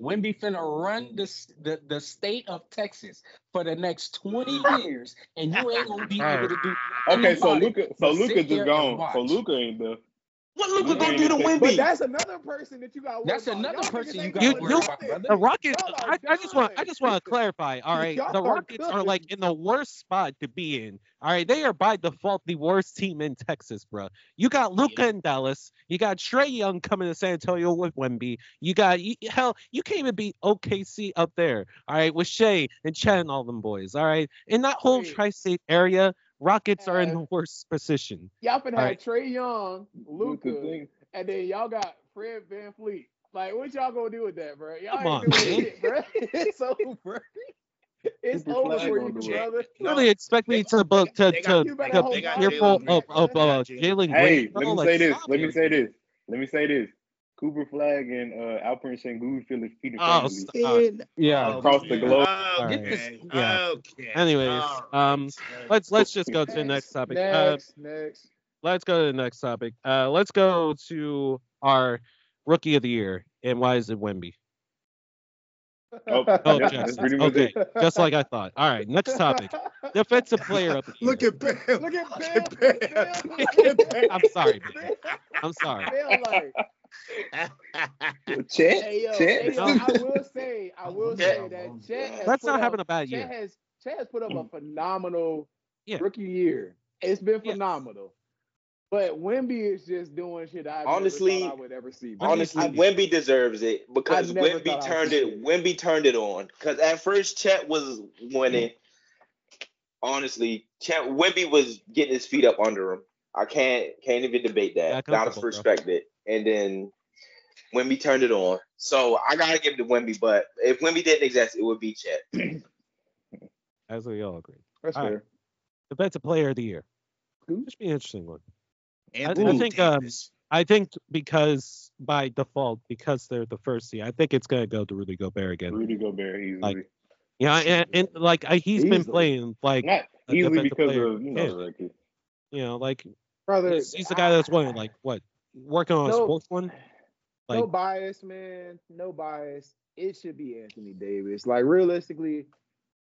S6: Wemby finna run the, the the state of Texas for the next 20 years, and you ain't gonna be able to do
S3: Okay, so
S6: about it
S3: Luka, so Luka
S6: there
S3: just gone. So Luka ain't there.
S5: What Luka
S3: Luka
S5: gonna do to
S3: even take-
S7: But that's another person that you got.
S6: That's another person you got
S1: You- you-
S6: worry about.
S1: The Rockets. I, I just want. I just want to clarify. All right,
S7: Y'all
S1: the Rockets are
S7: done.
S1: like in the worst spot to be in. All right, they are by default the worst team in Texas, bro. You got Luka in Dallas. You got Trae Young coming to San Antonio with Wemby. You got you, hell. You can't even beat OKC up there. All right, with Shai and Chet and all them boys. All right, in that whole
S7: Wait.
S1: tri-state area, Rockets are in the worst position.
S7: Y'all finna
S1: All
S7: have
S1: right.
S7: Trae Young,
S3: Luka,
S7: and then y'all got Fred VanVleet. Like, what y'all gonna do with that, bro? Y'all
S1: Come
S7: ain't
S1: on,
S7: doing shit, bro. It's over. It's over for you,
S3: do it.
S7: brother.
S1: You really expect me to bu- to
S4: they got-
S1: to
S7: You better
S1: to
S7: hope
S4: they got
S7: God
S1: fearful
S4: Jalen
S1: of of uh, Jalen
S3: Hey,
S1: Green?
S3: let me
S1: Like,
S3: say this. Let me say this. Let me say this. Cooper Flagg and uh, Alperen Sengun feel his feet
S1: Oh,
S3: family.
S1: stop.
S4: In-
S6: Yeah,
S4: oh,
S3: across the
S4: man.
S3: globe.
S4: Okay.
S1: Get this- yeah.
S4: Okay.
S1: Anyways,
S4: All
S1: um,
S4: right.
S1: Let's let's just go to the next topic. Uh,
S7: Next, next.
S1: let's go to the next topic. Uh, let's go to our rookie of the year, and why is it Wemby?
S3: Oh,
S1: Oh,
S3: that's, that's
S1: Jackson.
S3: pretty much
S1: Okay, just like I thought. All right, next topic. Defensive player of the year.
S4: Look at Bam.
S7: Look at
S4: Look
S7: Bam.
S4: at Bam.
S7: Bam.
S4: Look at Bam.
S1: I'm sorry, man. I'm sorry.
S7: Bam, like,
S3: Chet,
S7: hey yo,
S3: Chet.
S7: hey yo, I will say, I will say that Chet has
S1: Let's not
S7: up,
S1: having a bad
S7: Chet
S1: year.
S7: has Chet has put up a phenomenal
S1: Yeah.
S7: rookie year. It's been
S1: Yes.
S7: phenomenal. But Wemby is just doing shit I
S5: Honestly-
S7: never I would ever see. bro.
S5: Honestly,
S7: I-
S5: Wemby deserves it because
S7: I never
S5: Wemby
S7: thought I
S5: turned it.
S7: see it.
S5: Wemby turned it on because at first Chet was winning. Honestly, Chet Wemby was getting his feet up under him. I can't can't even debate
S1: Yeah,
S5: that.
S1: comfortable,
S5: Gotta
S1: bro.
S5: respect it. And then Wemby turned it on. So I gotta give it to Wemby. But if Wemby didn't exist, it would be Chet.
S1: As we all agree.
S7: That's
S1: All right.
S7: fair.
S1: Defensive player of the year.
S7: Who?
S1: This should be an interesting one.
S4: Anthony
S1: think, um, I think because by default, because they're the first seed, I think it's gonna go to Rudy Gobert again.
S3: Rudy Gobert easily.
S1: Like, Yeah, and, and like I, he's been playing like
S3: Not easily because
S1: player
S3: of you know
S1: can.
S3: the record.
S1: you know like
S7: Brother,
S1: he's, he's the guy that's winning like what working on
S7: No.
S1: fourth one.
S7: no bias, man. No bias. It should be Anthony Davis. Like realistically,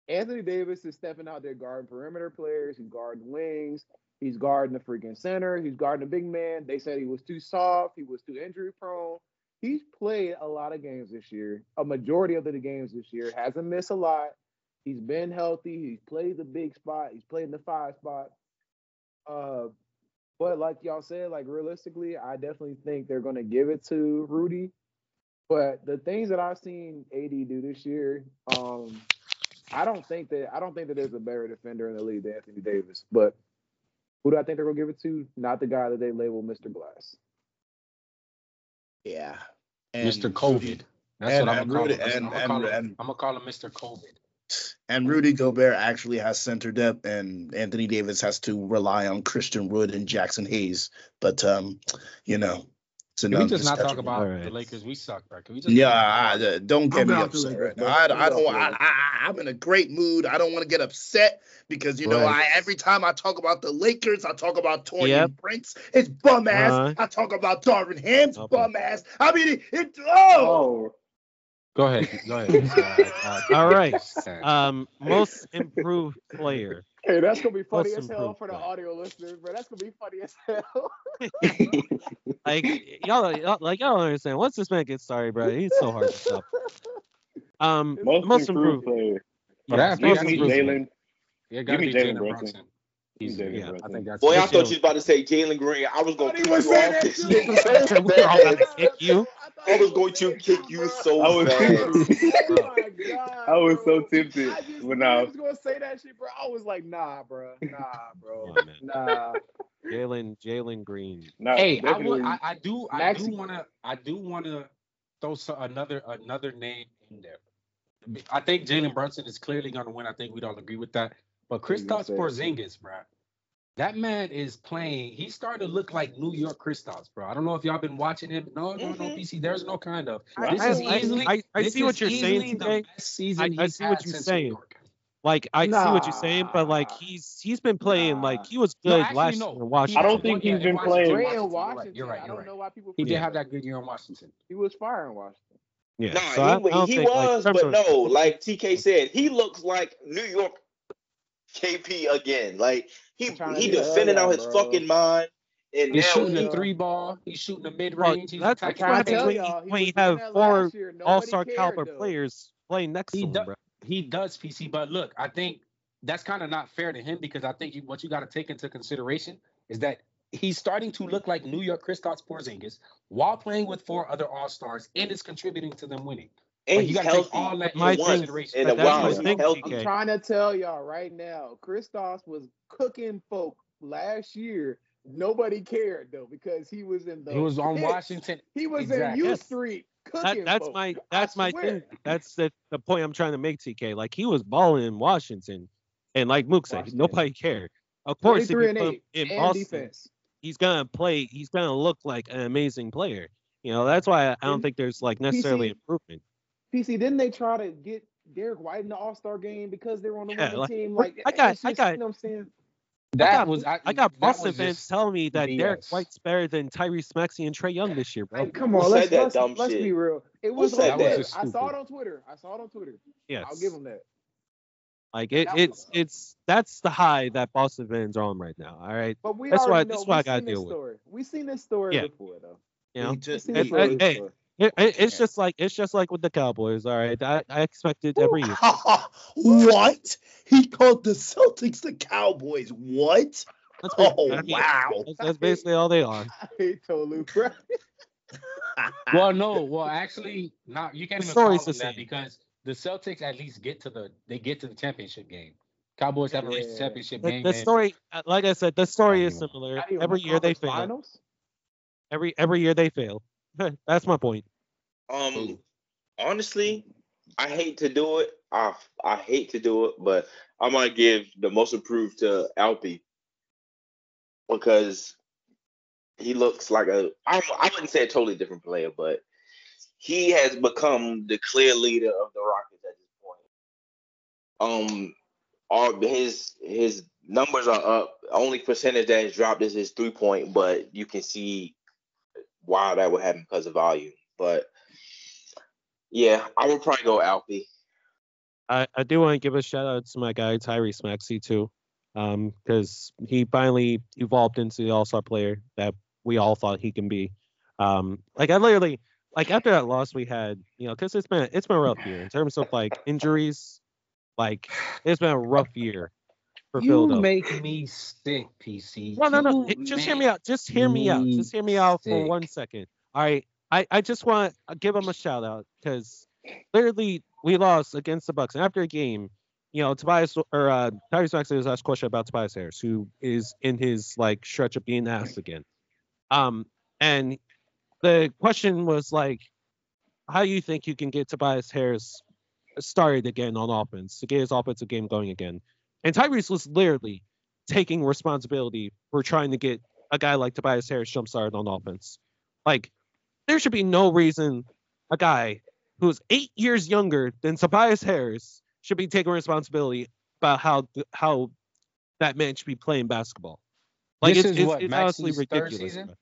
S7: Anthony Davis is stepping out there guarding perimeter players. He's guarding wings. He's guarding the freaking center. He's guarding the big man. They said he was too soft. He was too injury prone. He's played a lot of games this year. A majority of the games this year. Hasn't missed a lot. He's been healthy. He's played the big spot. He's played in the five spot. Uh, but like y'all said, like realistically, I definitely think they're gonna give it to Rudy. But the things that I've seen AD do this year, um, I don't think that I don't think that there's a better defender in the league than Anthony Davis. But who do I think they're gonna give it to? Not the guy that they label Mr. Glass.
S4: Yeah.
S6: Mr. COVID. That's
S4: and-
S6: what I'm gonna call
S4: Rudy-
S6: him. I'm gonna call him. I'm gonna call him Mr. COVID.
S4: And Rudy Gobert actually has center depth, and Anthony Davis has to rely on Christian Wood and Jaxson Hayes. But um, you know, it's
S6: Can we just not talk about
S1: Alright.
S6: the Lakers? We suck, bro. Can we just
S4: Yeah, I, I- don't get
S7: I'm
S4: me upset right now. I,
S7: I'm
S4: I
S7: not
S4: don't. I, I, I'm in a great mood. I don't want to get upset because you know,
S1: Right.
S4: I every time I talk about the Lakers, I talk about Taurean
S1: Yep.
S4: Prince, It's bum ass.
S1: Uh-huh.
S4: I talk about Darvin Ham's
S1: Okay.
S4: bum ass. I mean, it. it oh,
S3: Oh,
S6: Go ahead. Go ahead. Uh, uh,
S1: All right. Um, most improved player.
S7: Hey, that's gonna be funny
S1: Most
S7: as hell
S1: improved
S7: for the
S1: player.
S7: audio listeners, bro. That's gonna be funny as hell.
S1: Like y'all, y'all like y'all don't understand. Once this man gets started, bro, he's so hard to stop. Um,
S3: most,
S1: most
S3: improved,
S1: improved.
S3: player.
S6: but that-
S1: Most
S3: Give me Jalen.
S6: Yeah,
S3: give me
S6: be
S3: Jalen
S6: Jalen
S3: Brunson.
S6: Brunson.
S3: Give me
S6: Easy.
S3: Jalen
S6: Yeah, I think that's.
S5: Boy, I thought you was about to say Jalen Green. I was going to kick you off this
S7: shit.
S5: shit.
S1: We're all gonna kick you.
S5: I was going to kick you so
S3: I was
S5: fast.
S7: Oh god.
S3: I was so tempted
S7: I just
S3: when
S7: knew
S3: I
S7: he was gonna say that shit, bro. I was like, nah, bro. Nah, bro.
S1: Yeah.
S7: Nah.
S1: Jalen Jalen Green.
S3: Nah,
S6: Hey, I, would, I, I do, I
S7: Maxi-
S6: do wanna, I do wanna throw so, another another name in there. I think Jalen Brunson is clearly gonna win. I think we don't agree with that. But
S7: you gonna
S6: Kristaps? Porzingis, bro, that man is playing. He started to look like New York Kristaps, bro. I don't know if y'all been watching him. No, no, no,
S5: Mhm.
S6: PC. There's no kind of.
S3: I-
S6: This
S1: I,
S6: is
S1: I-
S6: easily.
S1: I, I
S6: this
S1: see what
S6: is
S1: you're saying
S6: the
S1: today.
S6: best season
S1: I- I
S6: he's
S1: see what
S6: had
S1: you're
S6: since
S1: saying.
S6: New York.
S1: Like I see what you're saying, but like he's he's been playing like he was
S6: No,
S1: good
S6: actually,
S1: last
S6: no.
S1: year in Washington.
S3: I don't think
S6: one
S3: he's
S6: year
S3: been
S6: in Washington.
S3: playing.
S7: Great in
S6: You're right.
S7: Washington.
S6: You're right.
S7: I
S6: You're
S7: don't
S6: right.
S7: know why people
S6: He did
S7: forget
S6: have
S7: that.
S6: that good year in Washington.
S7: He was fire in Washington.
S1: Yeah,
S5: Nah,
S1: so I, I
S5: he, he
S1: think, like,
S5: was,
S1: terms
S5: but
S1: of-
S5: no, like TK said, he looks like New York KP again. Like he
S7: I'm trying to
S5: he
S7: tell
S5: defending out his
S7: bro.
S5: fucking mind, and
S6: He's
S5: now
S6: shooting
S5: he,
S6: a three ball. He's shooting a mid range. He's
S1: that's-
S7: I'm
S6: attacking
S7: trying
S1: happens when
S7: he
S1: when you have four
S7: last year. Nobody
S1: all-star caliber
S7: though.
S1: players playing next
S6: He
S1: to him,
S6: does-
S1: bro.
S6: He does PC, but look, I think that's kind of not fair to him because I think you, what you got to take into consideration is that he's starting to look like New York Kristaps Porzingis while playing with four other All Stars and is contributing to them winning.
S5: And
S6: Like, you gotta
S5: healthy
S6: take all that
S1: My
S6: into
S1: thing-
S6: consideration.
S5: in a while.
S1: my thing,
S7: I'm trying to tell y'all right now, Kristaps was cooking folk last year. Nobody cared though because he was in the.
S6: He was on
S7: pits.
S6: Washington.
S7: He was
S6: Exactly.
S7: in U
S1: Yes.
S7: Street
S1: That,
S7: cooking.
S1: that's
S7: folk.
S1: my that's my thing. That's the, the point I'm trying to make, TK. Like he was balling in Washington, and like Mook said,
S7: Washington.
S1: nobody cared. Of course, if you put him in Boston,
S7: defense.
S1: he's gonna play. He's gonna look like an amazing player. You know, that's why I, I don't
S7: Didn't-
S1: think there's like necessarily
S7: PC
S1: improvement.
S7: PC, didn't they try to get Derrick White in the All Star game because they were on the
S1: Yeah,
S7: winning
S1: like-
S7: team? Like
S1: I got-
S7: it's
S1: I got-
S7: you know what I'm saying?
S6: That
S1: I got,
S6: was I,
S1: I got Boston fans telling me that
S6: Derrick
S1: White's better than Tyrese Maxey and Trae Young this year, bro.
S7: Hey, come
S5: Who
S7: on, let's
S5: said
S7: let's,
S5: dumb
S7: let's
S5: shit?
S7: be real. It was
S5: said
S7: on
S5: that?
S7: Twitter.
S6: was
S7: I saw it on Twitter. I saw it on Twitter.
S1: yes,
S7: I'll give him that.
S1: like it,
S7: That was-
S1: it's it's that's the high that Boston fans are on right now. All right,
S7: But we
S1: That's why-
S7: already
S1: that's
S7: know.
S1: why I gotta
S7: seen this
S1: deal with it.
S7: story. We've seen this story
S1: Yeah.
S7: before, though.
S1: you know.
S4: He
S7: We've
S4: just,
S7: seen
S1: Hey, hey,
S7: story
S1: hey,
S7: before.
S1: It, it, it's just like it's just like with the Cowboys. All right, I, I expect it every year.
S4: what? He called the Celtics the Cowboys. What?
S1: That's ba-
S4: Oh
S1: I mean,
S4: wow.
S1: That's, that's basically all they are.
S7: I hate Tolu, bro.
S6: well, no, well, actually, not you can't
S1: The
S6: even call them
S1: the
S6: that because the Celtics at least get to the they get to the championship game. Cowboys haven't reached the
S7: Yeah.
S6: championship
S1: The,
S6: game.
S1: the story, uh, like I said, the story is similar. Every year they
S7: conference
S1: fail.
S7: Finals?
S1: Every every year they fail. that's my point.
S5: Um, honestly, I hate to do it. I I hate to do it, but I might give the most improved to Alpi because he looks like a. I I wouldn't say a totally different player, but he has become the clear leader of the Rockets at this point. Um, all his his numbers are up. Only percentage that has dropped is his three point, but you can see why that would happen because of volume. But yeah, I would probably go Alfie.
S1: I, I do want to give a shout out to my guy Tyrese Maxey too, um, because he finally evolved into the All Star player that we all thought he can be. Um, like I literally, like after that loss we had, you know, because it's been it's been a rough year in terms of like injuries. Like it's been a rough year for
S6: you
S1: Philadelphia.
S6: make me sick, PC.
S1: No, no, no.
S6: You
S1: Just hear me out. Just hear me out. Just hear me out for one second. All right. I, I just want to give him a shout out because clearly we lost against the Bucks. And after a game, you know, Tobias or uh, Tyrese Maxey was asked a question about Tobias Harris, who is in his like stretch of being asked again. Um, and the question was like, how do you think you can get Tobias Harris started again on offense to get his offensive game going again? And Tyrese was literally taking responsibility for trying to get a guy like Tobias Harris jump started on offense. Like, there should be no reason a guy who's eight years younger than Tobias Harris should be taking responsibility about how how that man should be playing basketball. Like
S6: This
S1: it's,
S6: is
S1: it's,
S6: what,
S1: it's honestly ridiculous.
S6: season?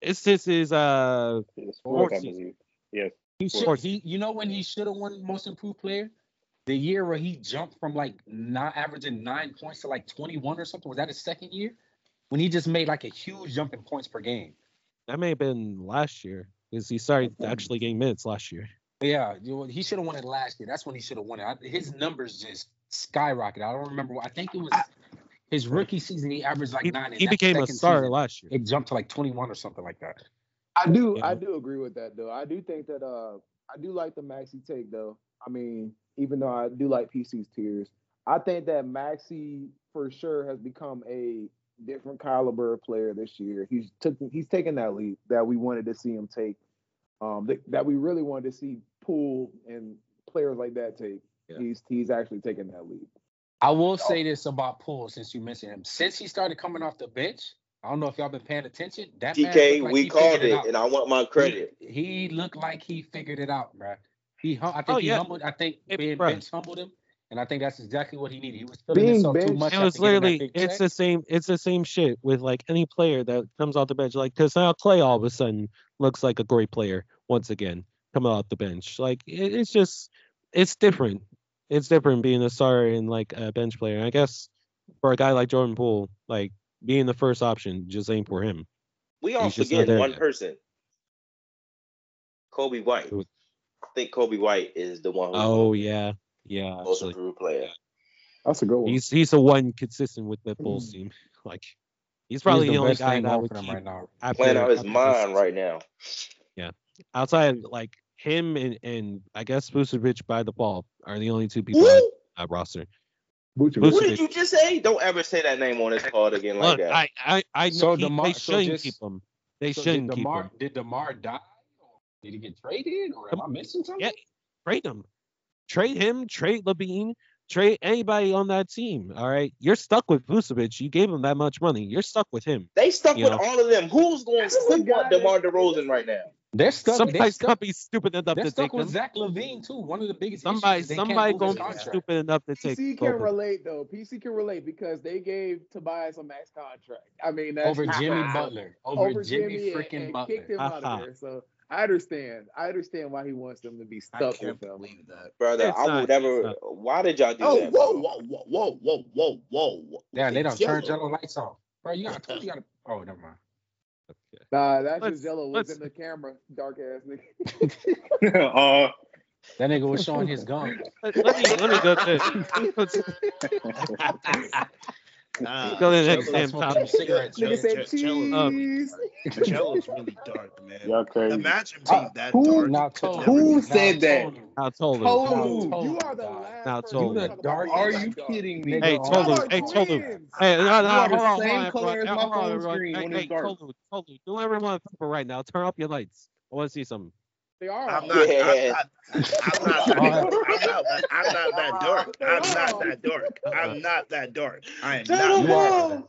S1: It's this is uh
S3: It's
S1: Fourth
S3: fourth, I
S1: season.
S3: believe. Yes.
S6: He should. He, you know when he should have won Most Improved Player, the year where he jumped from like not averaging nine points to like 21 or something. Was that his second year? When he just made like a huge jump in points per game.
S1: that may have been last year because he started actually getting minutes last year.
S6: Yeah, he should have won it last year. That's when he should have won it. His numbers just skyrocketed. I don't remember. what- I think it was his rookie season. He averaged like
S1: He,
S6: nine.
S1: he became a star
S6: season,
S1: last year.
S6: It jumped to like 21 or something like that.
S7: I do,
S1: Yeah.
S7: I do agree with that though. I do think that uh, I do like the Maxey take though. I mean, even though I do like PC's tiers, I think that Maxey for sure has become a different caliber of player this year. He's took, he's taken that leap that we wanted to see him take, um, that, that we really wanted to see Poole and players like that take.
S1: Yeah.
S7: He's he's actually taken that leap.
S6: I will say this about Poole since you mentioned him. Since he started coming off the bench, I don't know if y'all been paying attention. That man
S5: TK,
S6: looked like
S5: we called
S6: figured
S5: it, and I want my credit.
S6: He, he looked like he figured it out, bruh. He, hum- I think
S1: Oh,
S6: he
S1: yeah.
S6: humbled. I think
S1: It-
S6: being
S1: bruh.
S6: bench humbled him, and I think that's exactly what he needed. He was feeling
S7: Being
S6: himself too much.
S1: It was literally it's
S6: check.
S1: the same it's the same shit with like any player that comes off the bench. Like because now Clay all of a sudden looks like a great player once again coming off the bench. Like it, it's just it's different. It's different being a star and like a bench player. And I guess for a guy like Jordan Poole, like being the first option just ain't for him.
S5: We all
S1: He's just not
S5: forgetting
S1: there
S5: one
S1: yet.
S5: person. Coby White.
S1: Who?
S5: I think Coby White is the one who's
S1: Oh yeah, yeah.
S5: most
S1: Actually,
S5: improved player.
S7: That's a good one.
S1: he's he's the one consistent with the hmm. Bulls team. Like he's probably
S6: He's
S1: the, only guy
S6: thing
S1: that
S6: going
S1: would keep
S6: right now.
S1: after,
S5: Playing out his mind right now.
S1: Yeah, outside like him and, and I guess Vucevic by default are the only two people
S5: Who?
S1: on roster.
S7: Vucevic.
S5: What did you just say? Don't ever say that name on this card again like
S1: Look,
S5: that.
S1: I I I know
S6: So
S1: he-
S6: DeMar-
S1: they
S6: so
S1: shouldn't
S6: just-
S1: keep him. They
S6: So
S1: shouldn't
S6: did
S1: keep
S6: DeMar
S1: him.
S6: did DeMar die? Or did he get traded? Or am I missing something?
S1: Yeah. Trade him. Trade him. Trade LaVine. Trade anybody on that team. All right, you're stuck with Vucevic. You gave him that much money. You're stuck with him.
S5: they stuck
S1: you
S5: with
S1: know.
S5: all of them. Who's going
S7: This
S5: to
S7: a
S5: want DeMar
S7: that-
S5: DeRozan right now?
S6: They're stuck. They're
S1: Somebody's
S6: stuck,
S1: gonna be stupid enough
S6: they're
S1: to
S6: stuck
S1: take
S6: with
S1: him.
S6: Zach LaVine too. One of the biggest
S1: Somebody,
S6: issues is they can't
S1: somebody gonna be stupid enough to take
S7: PC can
S1: of them.
S7: relate though. PC can relate because they gave Tobias a max contract. I mean, that's
S6: over Jimmy Butler. Over,
S7: over
S6: Jimmy,
S7: Jimmy,
S6: freaking
S7: and,
S6: Butler.
S7: kicked him out of there. So I understand. I understand why he wants them to be
S4: I
S7: stuck
S4: can't
S7: with him.
S4: believe that.
S5: Brother,
S1: It's
S5: I
S1: not-
S5: would never. Why did y'all do
S4: Oh,
S5: that?
S4: whoa, whoa, whoa, whoa, whoa, whoa, whoa, whoa.
S6: Yeah, they don't
S4: It's
S6: turn
S4: yellow.
S6: Lights off. Bro, you got. I told you, you got. Oh, never mind. Okay.
S7: Nah, that's
S1: Let's-
S7: just Gelo
S1: let's-
S7: the camera, dark ass nigga.
S3: uh,
S6: That nigga was showing his gun.
S1: Let, let me let me go to let's
S4: Nah,
S1: go to the next
S4: Gelo-
S1: damn
S6: smoking
S1: topic.
S6: cigarettes.
S7: Nigga said
S4: Je- Gelo-
S7: cheese.
S4: Gelo's really dark, man.
S3: y'all crazy.
S4: Imagine
S7: Uh,
S4: being that
S7: who-
S4: dark.
S6: Now
S4: could
S6: told
S4: never
S3: Who
S4: be-
S3: said
S6: now
S3: that?
S6: told him.
S1: Now told him.
S7: Tolu,
S6: Tolu.
S7: you are the
S6: Now
S7: last.
S1: Now
S7: person
S1: Tolu.
S7: to
S6: You
S7: talk
S6: the
S7: about
S6: dark-
S3: Are
S7: Black
S3: you
S7: dog.
S3: kidding me?
S1: Hey,
S7: Y'all
S1: Tolu.
S7: are
S1: Hey, Tolu.
S7: twins.
S1: Hey, no, no,
S3: You are the
S1: hold on,
S3: same
S1: hold on,
S3: color
S1: everyone.
S3: as my
S1: Hold on,
S3: phone
S1: everyone.
S3: screen
S1: Hey,
S3: when
S1: hey,
S3: it's dark.
S1: Tolu, Tolu, do everyone a favor right now. Turn off your lights. I want to see something.
S7: They are.
S4: I'm not,
S5: Yeah.
S4: I'm not, I'm not, I'm not, I'm not that dark. I'm not that dark. I'm uh-huh. not that dark. I am
S6: You
S4: not.
S6: are. brother.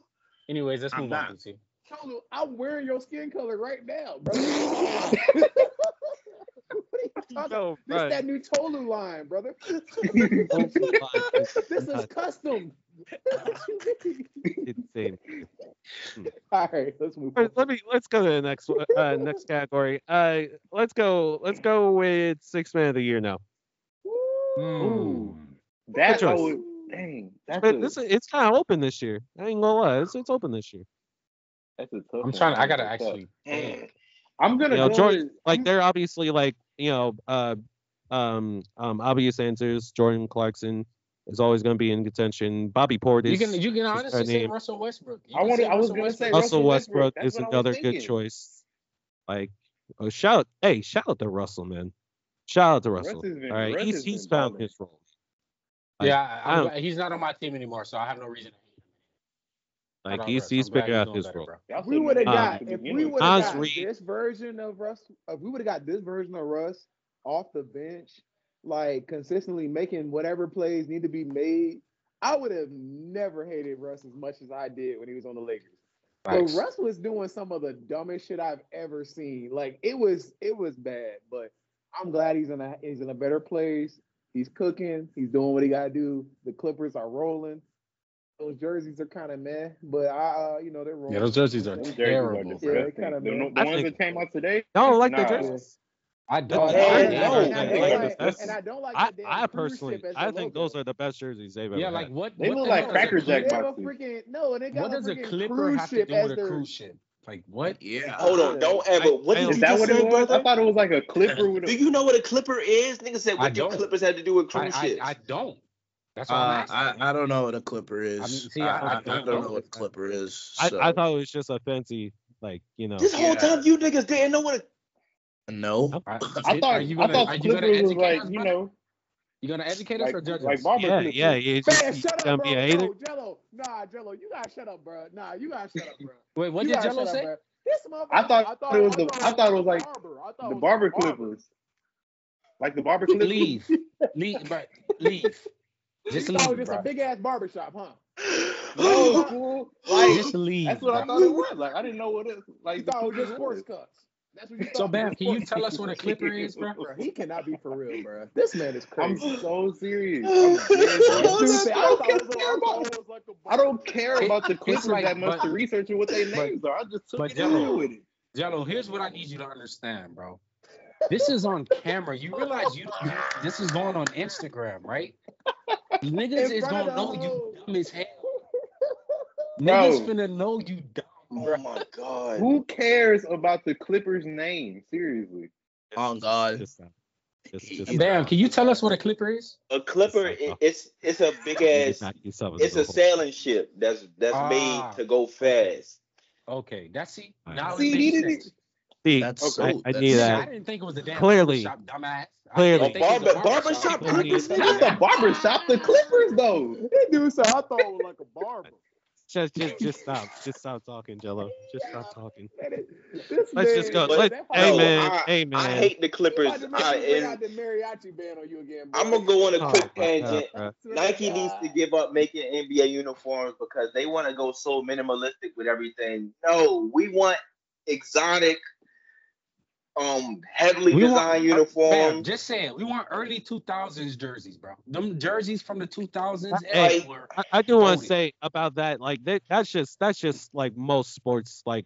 S6: Anyways, let's
S4: I'm
S6: move
S4: not.
S6: on. PC.
S7: Tolu, I'm wearing your skin color right now, bro. what are you talking
S1: No,
S7: This
S1: bro.
S7: that new Tolu line, brother.
S1: Don't be lying.
S7: this is custom.
S1: insane.
S7: All right, let's move.
S1: All
S7: On.
S1: let me let's go to the next one- uh, next category. Uh, let's go let's go with six man of the year now.
S7: Ooh.
S3: That's
S1: choice.
S3: always dang. That's
S1: But
S3: a,
S1: this it's kind of open this year. I ain't gonna lie, it's, it's open this year.
S3: that's a tough.
S6: I'm
S3: one.
S6: trying. I gotta
S3: That's tough.
S6: actually.
S3: I'm gonna
S1: You know,
S3: go
S1: Jordan,
S3: with,
S1: like
S3: I'm-
S1: they're obviously like you know uh um um obvious answers. Jordan Clarkson is always going to be in contention. Bobby Portis.
S6: You can. You can honestly say
S1: name.
S6: Russell Westbrook. You
S3: I
S6: can
S3: wanted- I was gonna say
S6: Westbrook.
S1: Russell
S3: Russell Westbrook.
S1: Westbrook
S3: That's
S1: is
S3: what I was
S1: another good choice. Like Oh, shout hey, shout out to Russell, man. Shout out to Russell.
S3: been-
S1: All right,
S3: Russ
S1: he's
S3: has
S1: found
S3: balling.
S1: his role. Like,
S6: yeah,
S1: I
S6: I, I'm, he's not on my team anymore, so I have no reason to hate him. Shout
S1: Like
S6: out
S1: he's
S6: Russ.
S1: he's
S6: I'm
S1: figured out
S6: doing
S1: his
S6: better,
S1: role.
S7: If we would have
S3: done
S1: Um,
S7: got if we would have got
S1: Reed.
S7: this version of Russ, if we would have got this version of Russ off the bench, like consistently making whatever plays need to be made, I would have never hated Russ as much as I did when he was on the Lakers.
S6: Facts.
S7: But Russ was doing some of the dumbest shit I've ever seen. Like it was, it was bad. But I'm glad he's in a he's in a better place. He's cooking. He's doing what he got to do. The Clippers are rolling. Those jerseys are kind of meh, but I, uh, you know, they're rolling.
S6: Yeah, those jerseys are
S3: Them jerseys
S6: terrible.
S3: are.
S7: Yeah, they
S3: disgusting.
S7: kinda
S3: the, the ones
S1: think-
S3: that came out today.
S1: Y'all don't like
S3: Nah.
S1: the jerseys?
S6: I
S7: Oh,
S6: don't.
S7: yeah,
S5: Hey,
S7: I-
S5: no.
S7: and I
S3: I
S7: don't
S3: think
S7: like-
S1: that's-
S7: and I don't like
S1: I,
S7: the damn
S1: I personally, I think
S7: logo.
S1: those are the best jerseys they've ever
S6: Yeah,
S1: had.
S6: like what?
S3: They
S6: what
S3: look like
S6: hell
S3: Cracker Jack
S7: They have
S3: boxes.
S7: freaking no, and they got
S6: What
S7: a
S6: does a clipper have to do with a cruise ship? Like what?
S4: Yeah.
S5: Hold on, don't ever. What
S1: I-
S5: did
S3: Is that what it was? I thought it was like a clipper with
S5: Do you know what a clipper is? Nigga said, what do clippers have to do with cruise
S6: I,
S5: ships?
S6: I don't. That's what I'm
S4: Uh. I, I don't know what a clipper is.
S6: I mean, see,
S4: I,
S6: I-
S4: I,
S6: I
S4: I
S6: don't
S4: don't
S6: know.
S4: know what a clipper is.
S1: I,
S4: so-
S1: I thought it was just a fancy, like you know.
S5: this whole
S4: Yeah.
S5: time you niggas didn't know what a
S4: no.
S6: I,
S3: I
S6: are
S3: thought
S6: you
S3: I
S6: gonna,
S3: thought
S6: are you
S3: clippers was
S6: educate
S3: like
S6: us,
S3: you know
S6: You gonna educate us
S3: like
S6: or judge
S3: like
S6: us?
S3: barber
S1: Yeah,
S3: clippers.
S1: yeah, you just
S7: Man, shut
S1: gonna
S7: up,
S1: be
S7: bro.
S1: a hater.
S7: No, Gelo. Nah, Gelo, you gotta shut up, bro. Nah, you gotta shut up, bro.
S6: Wait, what
S7: you
S6: did
S7: gotta
S6: Gelo
S7: shut up,
S6: say?
S7: bro. This motherfucker.
S3: I thought it was the- I thought it was like
S7: barber. I thought it
S3: The barber clippers. Like the barber clippers.
S6: Leave, leave. Leave. Just
S7: You thought it
S6: leave,
S7: was just
S6: bro.
S7: a big ass barber shop, huh?
S3: No. Like
S6: Just leave.
S3: that's what I thought it was. Like I didn't know what it was. like.
S7: You thought it was just sports
S3: was.
S7: cuts. That's what you thought.
S6: So, Bam, can you tell us what a clipper is, bro?
S7: Bro, he cannot be for real, bro. This man is
S3: I'm
S7: crazy.
S3: so serious. I'm dead
S7: This
S3: serious. I don't
S7: thought it was,
S3: care about.
S7: thought it was like a
S3: I don't care about the
S6: it's
S3: Clippers
S6: like-
S3: that much
S6: but-
S3: to research what their
S6: but-
S3: names are. I just took
S6: but
S3: it
S6: Gelo,
S3: with it.
S6: Gelo, here's what I need you to understand, bro. This is on camera. You realize you this is going on Instagram, right? Niggas is gonna know you
S7: whole-
S6: dumb as hell. Niggas finna know you dumb,
S5: Oh my god.
S3: Who cares about the Clippers name? Seriously.
S4: On God.
S1: Just, just, just,
S6: Bam, can you tell us what a clipper is?
S5: A clipper, i- it's it's a big ass.
S1: knock
S5: It's a sailing ship that's that's
S6: Ah.
S5: made to go fast.
S6: Okay, that's see.
S1: Alright.
S6: Now
S3: See,
S6: it
S3: he
S6: makes
S3: didn't-
S6: sense.
S1: See,
S4: That's
S1: I,
S4: so-
S1: I
S4: that's-
S1: need that.
S6: I didn't think it was a damn
S1: Clearly.
S6: barbershop, dumbass.
S1: Clearly.
S6: I didn't think
S5: Barber- barbershop
S1: People
S5: clippers.
S3: Not the barber shop, the Clippers though.
S7: That dude said, I thought it was like a barber.
S1: Just, just, just stop. Just stop talking, Gelo. Just stop talking.
S7: This
S1: Let's
S7: man-
S1: just go. Let,
S7: that
S1: hey
S5: No,
S1: man,
S5: I,
S1: hey man.
S5: I hate the Clippers.
S7: about to make
S5: I,
S7: me bring
S5: and
S7: out the mariachi band on you again, bro.
S5: I'm gonna go on a
S1: Oh
S5: quick
S1: my God,
S5: tangent.
S1: bro.
S5: Nike needs to give up making NBA uniforms because they want to go so minimalistic with everything. No, we want exotic, um, heavily
S6: We want-
S5: designed
S6: Bam,
S5: uniforms.
S6: just saying, we want early 2000s jerseys, bro. Them jerseys from the 2000s,
S1: Hey, I, I do want to say about that. Like that, that's just that's just like most sports like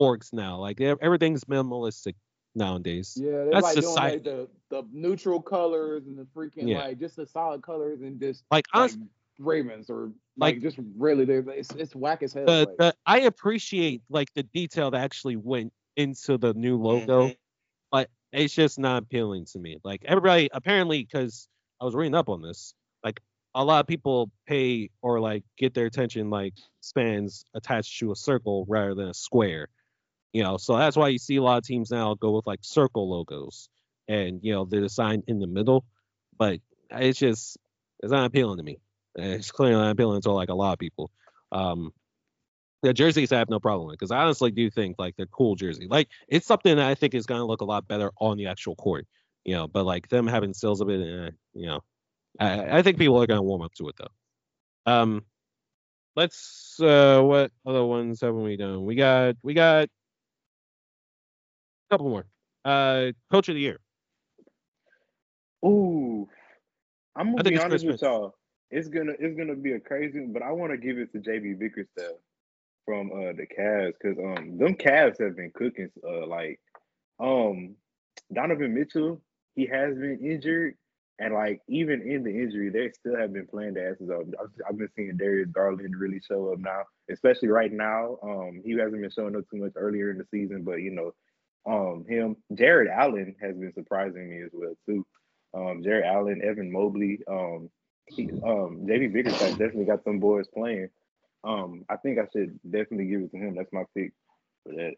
S1: orgs now. Like everything's minimalistic nowadays.
S7: Yeah, they're
S1: That's
S7: like doing like the, the neutral colors and the freaking
S1: Yeah.
S7: like just the solid colors and just
S1: Like
S7: like
S1: honestly,
S7: Ravens or like,
S1: Like-
S7: just really they it's it's whack as hell.
S1: the,
S7: like.
S1: the I appreciate like the detail that actually went into the new logo,
S5: Mhm.
S1: It's just not appealing to me. Like everybody apparently, because I was reading up on this, like a lot of people pay or like get their attention like spans attached to a circle rather than a square. You know, so that's why you see a lot of teams now go with like circle logos, and you know they're designed in the middle, but it's just it's not appealing to me. It's clearly not appealing to like a lot of people. Um, the jerseys I have no problem with because I honestly do think like they're cool jersey. Like it's something that I think is gonna look a lot better on the actual court, you know. But like them having sales of it, eh, you know, I, I think people are gonna warm up to it though. Um, let's uh, what other ones haven't we done? We got we got a couple more. Uh, coach of the year.
S3: Ooh, I'm gonna be honest with y'all. It's gonna it's gonna be a crazy, but I want to give it to JB Bickerstaff from uh the Cavs because um them Cavs have been cooking. Uh, like um Donovan Mitchell, he has been injured, and like even in the injury, they still have been playing the asses off. I've, I've been seeing Darius Garland really show up now, especially right now. Um, he hasn't been showing up too much earlier in the season, but you know, um, him Jarrett Allen has been surprising me as well too. Um, Jarrett Allen, Evan Mobley, um, he, um, JB Bickerstaff definitely got some boys playing. Um, I think I should definitely give it to him. That's my pick for that.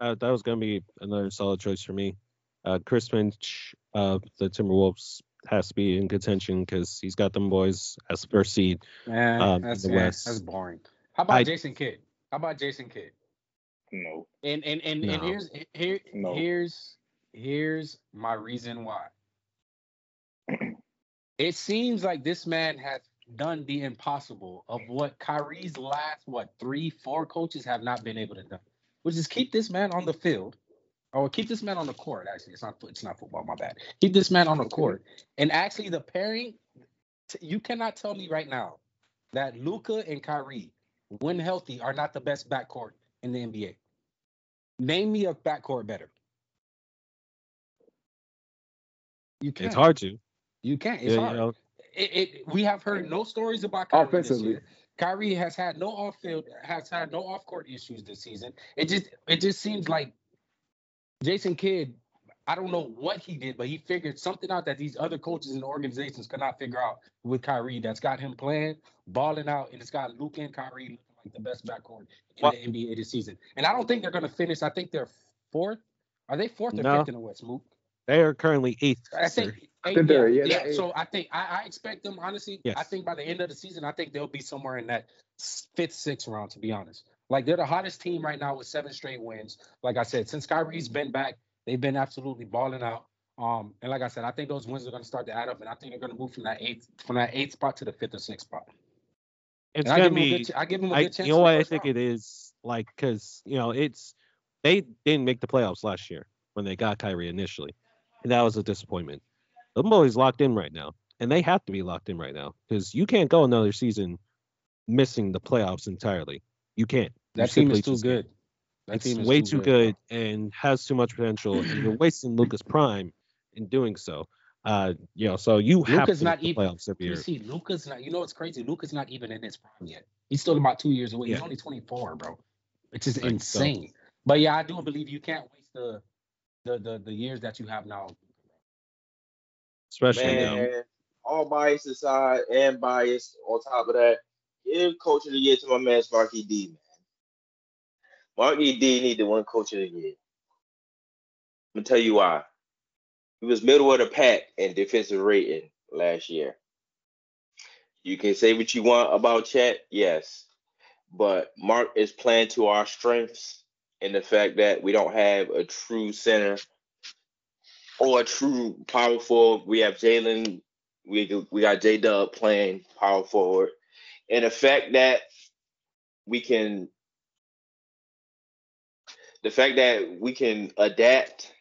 S1: uh, that was gonna be another solid choice for me. Uh, Chris Finch of the Timberwolves has to be in contention because he's got them boys as first seed.
S6: Man,
S1: Um, in the
S6: man,
S1: West.
S6: that's boring. How about
S1: I-
S6: Jason Kidd? How about Jason Kidd?
S3: No.
S6: And and and, and here's here
S3: No.
S6: here's here's my reason why. it seems like this man has done the impossible of what Kyrie's last what three four coaches have not been able to do, which is keep this man on the field. Or keep this man on the court. Actually, it's not it's not football. My bad. Keep this man on the court. And actually, the pairing, you cannot tell me right now that Luka and Kyrie, when healthy, are not the best backcourt in the NBA. Name me a backcourt better. You can't.
S1: It's hard to.
S6: You can't. It's
S1: Yeah,
S6: hard.
S1: you know,
S6: It, it, we have heard no stories about Kyrie this
S7: Offensively.
S6: year. Kyrie has had no off field, has had no off court issues this season. It just it just seems like Jason Kidd. I don't know what he did, but he figured something out that these other coaches and organizations could not figure out with Kyrie. That's got him playing, balling out, and it's got Luke and Kyrie looking like the best backcourt in
S1: Well-
S6: the NBA this season. And I don't think they're going to finish. I think they're fourth. Are they fourth or
S1: No.
S6: fifth in the West? Mook?
S1: They are currently eighth.
S6: I think,
S7: I think they're- yeah,
S6: yeah.
S7: they're
S6: So I think I, I expect them honestly. I think by the end of the season, I think they'll be somewhere in that fifth, sixth round. To be honest, like they're the hottest team right now with seven straight wins. Like I said, since Kyrie's been back, they've been absolutely balling out. Um, and like I said, I think those wins are going to start to add up, and I think they're going to move from that eighth from that eighth spot to the fifth or sixth spot.
S1: It's
S6: And I
S1: gonna
S6: give them a
S1: be.
S6: good, ch- I give them a
S1: I,
S6: good chance.
S1: you know what I think
S6: round.
S1: it is like because you know it's they didn't make the playoffs last year when they got Kyrie initially, and that was a disappointment. The boys locked in right now, and they have to be locked in right now because you can't go another season missing the playoffs entirely. You can't. You
S6: That team is too good. That
S1: It's
S6: team is
S1: way
S6: too
S1: too good and has too much potential, and you're wasting Luka's Prime in doing so. Uh, you know, so you have
S6: Luka's
S1: to
S6: not even-
S1: playoffs every year.
S6: PC, Luka's not. You know what's crazy? Luka's not even in his prime yet. He's still about two years away. He's only 24, bro. It's just
S1: so-
S6: insane. But yeah, I do believe you can't waste the the the, the years that you have now.
S1: Especially now.
S5: All bias aside and bias on top of that, give coach of the year to my man Sparky D, man. Marky D need to win coach of the year. I'm gonna tell you why. He was middle of the pack in defensive rating last year. You can say what you want about Chet, yes, but Mark is playing to our strengths in the fact that we don't have a true center or a true power forward. We have Jalen, we we got J Dub playing power forward, and the fact that we can, the fact that we can adapt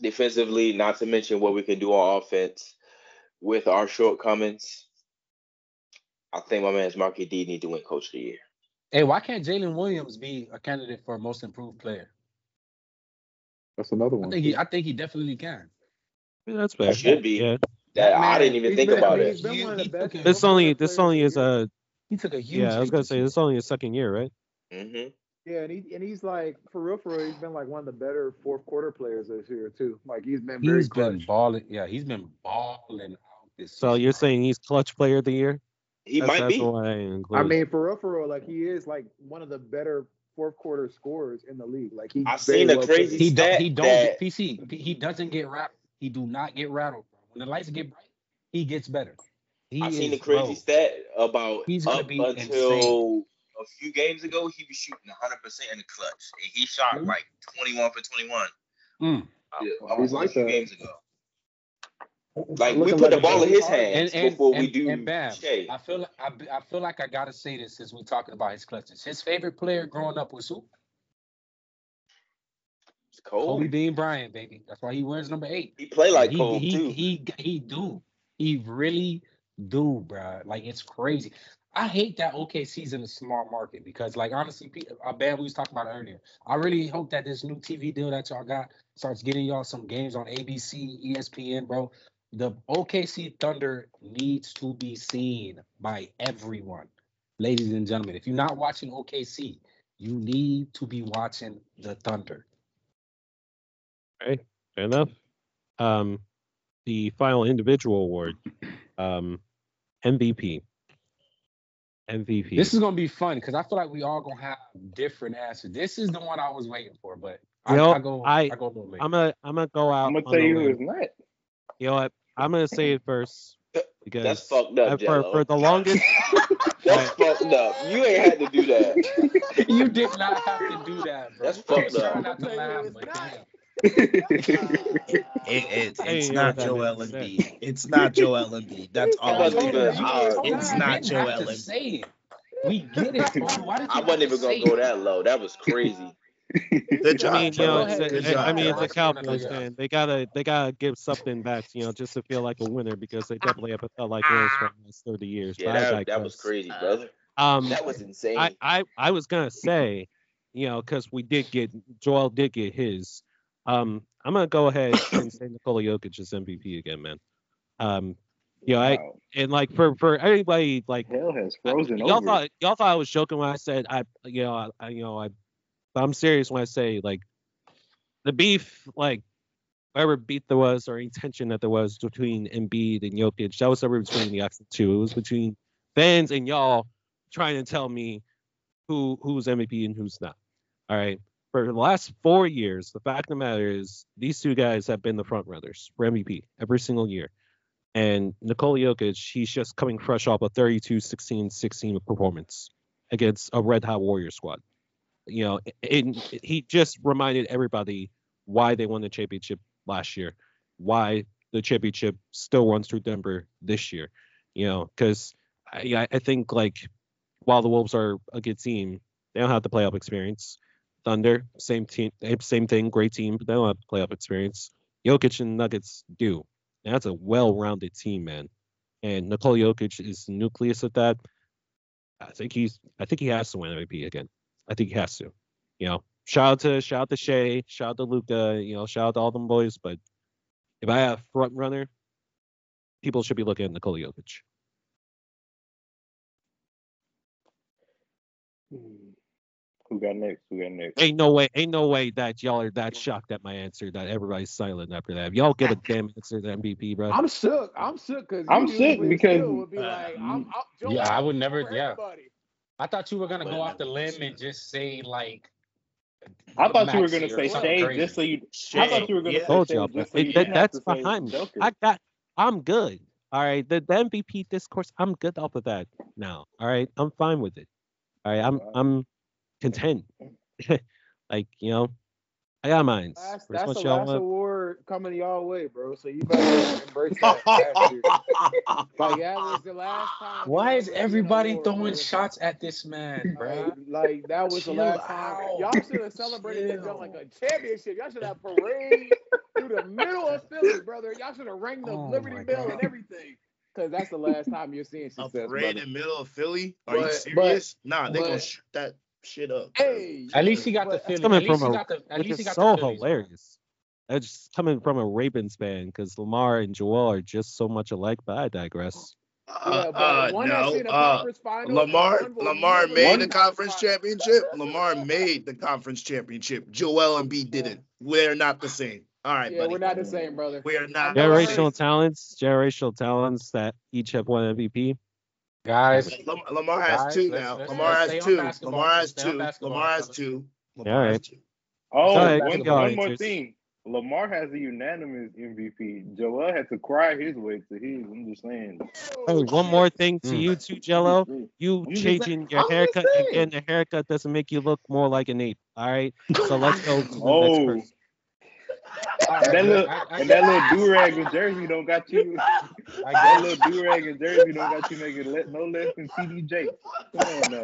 S5: defensively, not to mention what we can do on offense with our shortcomings. I think my man's Marky D need to win Coach of the Year.
S6: Hey, why can't Jalen Williams be a candidate for most improved player?
S3: That's another
S6: I
S3: one.
S6: think he I think he definitely can.
S1: Yeah, that's fair.
S5: should be.
S1: Yeah.
S5: That I didn't even think
S7: been-
S5: about
S7: he's
S5: it.
S7: been
S6: He-
S7: one of the best.
S1: This only
S7: player
S1: this only is a
S6: He took a huge.
S1: yeah. I was gonna say
S6: year.
S1: this only a second year, right?
S5: Mm-hmm.
S7: Yeah, and he and he's like for real, for real, he's been like one of the better fourth quarter players this year too. Like he's been very
S6: He's
S7: clutch.
S6: been balling. Yeah, he's been balling out this
S1: So
S6: season.
S1: you're saying he's clutch player of the year?
S5: He
S1: That's-
S5: might
S1: that's
S5: be.
S1: the I
S7: I mean, for real, for real, like he is like one of the better fourth quarter scorers in the league. Like he.
S5: I
S7: very
S5: seen a
S7: well
S5: crazy
S7: played.
S6: He don't. He don't.
S5: that-
S6: Get, PC. He doesn't get rattled. He do not get rattled. Bro. When the lights get bright, he gets better. He
S5: I seen
S6: is,
S5: a crazy
S6: bro,
S5: stat about
S6: He's gonna
S5: up
S6: be
S5: until
S6: insane.
S5: a few games ago, he was shooting 100 percent in the clutch, and he shot
S6: Mhm.
S5: like 21 for 21.
S6: Mm.
S5: Yeah,
S3: He's
S5: almost
S3: like
S5: a few
S3: that.
S5: games ago. Like we put
S3: like
S5: the ball in his hands
S6: And and
S5: before we do
S6: and Bam,
S5: Shai.
S6: I feel like I, I feel like I gotta say this since we're talking about his clutches. His favorite player growing up was who?
S5: It's cold.
S6: Kobe Bean Bryant, baby. That's why he wears number eight.
S5: He play like
S6: he,
S5: Cole
S6: he,
S5: too.
S6: He he do. He really do, bruh. Like it's crazy. I hate that OKC's in a small market because, like, honestly, Pe- uh, Bam, we was talking about earlier. I really hope that this new TV deal that y'all got starts getting y'all some games on ABC, ESPN, bro. The OKC Thunder needs to be seen by everyone, ladies and gentlemen. If you're not watching OKC, you need to be watching the Thunder.
S1: Fair enough. Um, the final individual award, um, MVP. MVP.
S6: This is gonna be fun because I feel like we all gonna have different answers. This is the one I was waiting for, but I,
S1: know,
S6: I, go,
S1: I,
S6: I go a little late.
S1: I'm gonna I'm gonna go out.
S3: I'm gonna
S1: on
S3: tell you who
S1: limb.
S3: it's not.
S1: You know what? I'm gonna say it first because
S5: That's fucked
S1: uh,
S5: up,
S1: for for the longest.
S5: That's fucked up. You ain't had to do that.
S6: you did not have to do that, bro.
S5: That's fucked up.
S6: not to
S7: I'll tell you
S6: laugh,
S7: it's
S6: but
S7: not.
S6: damn.
S4: It, it, it's not
S1: know what
S4: Joel
S1: that means,
S4: Embiid. It's not Joel Embiid. That's all.
S5: wasn't
S4: it
S5: even-
S4: is.
S5: I-
S4: It's not
S6: didn't
S4: Joel
S6: have to
S4: Embiid.
S6: We get it, bro. Why did you
S5: I wasn't even gonna go that low. That was crazy.
S4: Good job.
S1: I mean, you know, it's
S4: Good
S1: a,
S4: job.
S1: I mean, it's a
S4: Joel.
S1: Cowboys fan. They gotta, they gotta give something back, you know, just to feel like a winner because they definitely have felt like winners for the last 30 years.
S5: Yeah,
S1: But I
S5: that, that was crazy, brother.
S1: Um,
S5: That was insane.
S1: I, I, I was gonna say, you know, because we did get Joel did get his. Um, I'm gonna go ahead and say Nikola Jokic is MVP again, man. Um, you know, I
S3: Wow.
S1: and like for for anybody like
S3: Hell has
S1: I-
S3: frozen
S1: y'all
S3: over.
S1: thought y'all thought I was joking when I said I you know I, I you know I but I'm serious when I say like the beef like whatever beef there was or any tension that there was between Embiid and Jokic that was never between the Oxen two. It was between fans and y'all trying to tell me who who's MVP and who's not. All right? For the last four years the fact of the matter is these two guys have been the front runners for MVP every single year. And Nikola Jokic, he's just coming fresh off a 32 16 16 performance against a red hot Warrior squad. You know, and he just reminded everybody why they won the championship last year, why the championship still runs through Denver this year. You know, because I, I think like while the Wolves are a good team, they don't have the playoff experience. Thunder, same team, eh, same thing, great team, but they don't have playoff experience. Jokic and Nuggets do. And that's a well-rounded team, man. And Nikola Jokic is the nucleus of that. I think he's I think he has to win MVP again. I think he has to. You know, shout out to shout out to Shai, shout out to Luka, you know, shout out to all them boys. But if I have front runner, people should be looking at Nikola Jokic. Hmm.
S3: Who got next? Who got next?
S1: Ain't no way, ain't no way that y'all are that shocked at my answer that everybody's silent after that. If y'all give a damn answer to MVP, bro.
S7: I'm shook. I'm shook because
S3: I'm shook because-
S7: would be uh, like, mm, I'm, I'm Joel,
S6: Yeah, I would never- yeah.
S7: everybody.
S6: I thought you were gonna go off the limb and just say like.
S3: I thought you were gonna say
S6: something
S3: Shai
S6: crazy.
S3: just so you. I thought you were gonna
S4: yeah.
S3: say
S1: told
S3: Shai
S1: y'all,
S3: just
S1: bro.
S3: so
S1: It- that-
S3: have
S1: that's
S3: to say
S1: behind me.
S3: Joker.
S1: I got, I'm good. All right, the, the MVP discourse, I'm good off of that now. All right, I'm fine with it. All right, I'm
S3: Wow.
S1: I'm content. like you know, I got mine.
S7: That's,
S1: For
S7: that's
S1: much
S7: the
S1: y'all
S7: last
S1: want-
S7: award coming y'all way, bro. So you better embrace that. like that was the last time.
S6: Why is
S7: would get an
S6: everybody
S7: award,
S6: throwing shots at this man, bro?
S7: Like, like that was the
S6: Chill
S7: last time.
S6: out.
S7: Y'all should have celebrated that
S6: Chill.
S7: jump like a championship. Y'all should have parade through the middle of Philly, brother. Y'all should have rang the
S6: Oh
S7: Liberty Bell
S6: God.
S7: and everything. Cause that's the last time you're seeing
S4: A
S7: success,
S4: parade
S7: brother.
S4: in the middle of Philly? Are you
S7: But-
S4: serious? nah, they gonna shoot that shit up.
S7: Hey,
S6: At least he got the Philly.
S1: coming
S6: At least
S1: from
S6: he
S1: a-
S6: got the. At
S1: Which
S6: least he got
S1: so
S6: the Phillies, bro.
S1: hilarious. That's just coming from a Ravens fan because Lamar and Joel are just so much alike. But I digress.
S7: Yeah,
S4: Uh,
S7: but
S4: uh,
S7: one
S4: no. Uh,
S7: final.
S4: Lamar
S7: and one will
S4: Lamar made
S7: see
S4: the conference championship. Lamar made the conference championship. Joel Embiid didn't. We're not the same. All right,
S7: Yeah,
S4: buddy.
S7: we're not the same, brother.
S4: We are not.
S7: I
S4: the same.
S1: Generational talents, generational talents that each have won MVP.
S6: Guys,
S4: Lamar has
S6: Guys,
S4: two
S6: let's-
S4: now.
S6: let's-
S4: Lamar
S6: let's
S4: has two. Lamar has
S6: Let's stay on
S4: two. Lamar has two.
S1: All
S4: Lamar has two.
S3: Oh,
S1: Go ahead,
S3: one,
S1: keep going,
S3: one more thing. Lamar has a unanimous MVP. Joel had to cry his way to his. I'm just saying.
S1: Hey, one more thing to
S6: Mm.
S1: you too, Gelo.
S3: I'm
S1: You changing
S3: saying-
S1: your
S3: I'm
S1: haircut and
S3: saying.
S1: getting a haircut doesn't make you look more like an ape. All right. So let's go to the
S3: Oh.
S1: next person.
S3: that little
S6: I- I-
S3: and that little do rag and jersey don't got you. That little do rag and jersey don't got you making le- no less than CDJ. Come on now.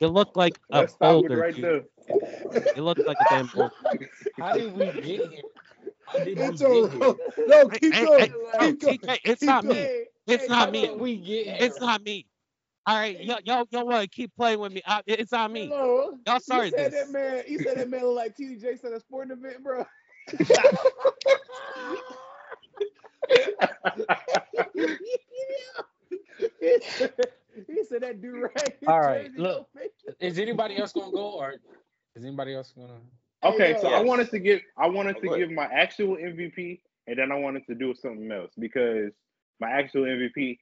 S1: You look like a
S3: Let's stop
S1: boulder.
S3: right
S1: dude.
S3: There.
S1: You look like a damn boulder.
S6: How did we get here? How did we
S4: It's
S6: get
S4: a
S6: here?
S4: no. Keep
S1: hey,
S4: going.
S1: hey, hey,
S4: Keep going.
S1: TK, it's
S4: Keep
S1: not
S4: going.
S1: me. It's
S7: hey,
S1: not me.
S6: we get here?
S1: It's not me. All right, y'all, y'all, y'all want to keep playing with me? I, it's not me.
S7: Gelo,
S1: Y'all
S7: You
S1: started
S7: said
S1: this.
S7: that man. You said that man look like TD Jakes at a sporting event, bro. he said that dude right.
S6: All right, look. Is anybody else gonna go, or is anybody else gonna?
S3: Okay, so I wanted to give I wanted
S5: Oh,
S3: to give my actual MVP, and then I wanted to do something else because my actual MVP,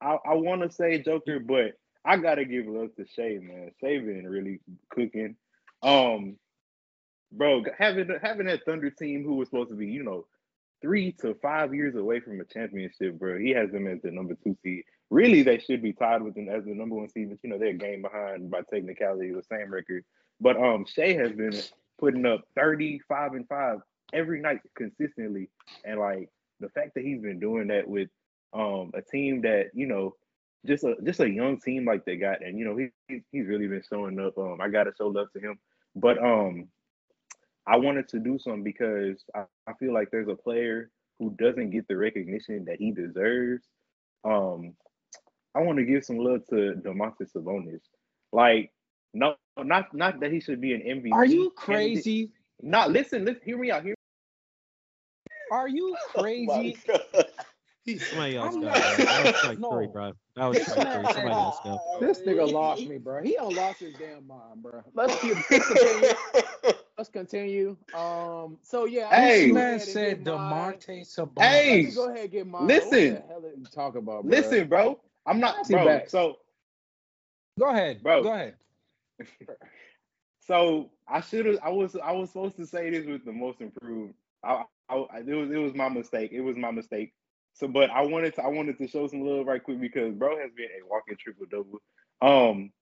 S3: I, I want to say Joker, but I gotta give love to Shai, man. Shai been really cooking. Um, bro, having having that Thunder team who was supposed to be, you know, three to five years away from a championship, bro. He has them as the number two seed. Really, they should be tied with them as the number one seed, but you know they're a game behind by technicality, the same record. But um, Shai has been putting up 35 and five every night consistently, and like the fact that he's been doing that with um a team that you know just a just a young team like they got, and you know he he's really been showing up. Um, I gotta show love to him, but um, I wanted to do something because I, I feel like there's a player who doesn't get the recognition that he deserves. Um, I want to give some love to Domantas Sabonis. Like, no, not not that he should be an MVP.
S6: Are you crazy?
S3: Not listen, listen, hear me out. Hear
S6: Are you crazy?
S1: Somebody else
S6: I'm
S1: go.
S6: not-
S1: bro. That was strike
S6: No.
S1: three, bro. That was strike three. Somebody else go.
S7: This nigga lost me, bro. He don't lost his damn mind, bro. Let's keep continue. Let's continue. Um. So yeah. I'm
S3: Hey.
S7: gonna
S6: man said
S7: get mine.
S6: Demonte Sabonis.
S3: Hey.
S7: Go ahead and get mine.
S3: Listen.
S7: What the hell are you talking about, bro?
S3: Listen, bro. I'm not,
S7: Pass it
S3: bro. So
S6: Go ahead,
S3: Bro.
S6: Go ahead.
S3: So I should have. I was. I was supposed to say this with the most improved. I, I, I. It was. It was my mistake. It was my mistake. So, but I wanted to. I wanted to show some love right quick because bro has been a walking triple double. Um,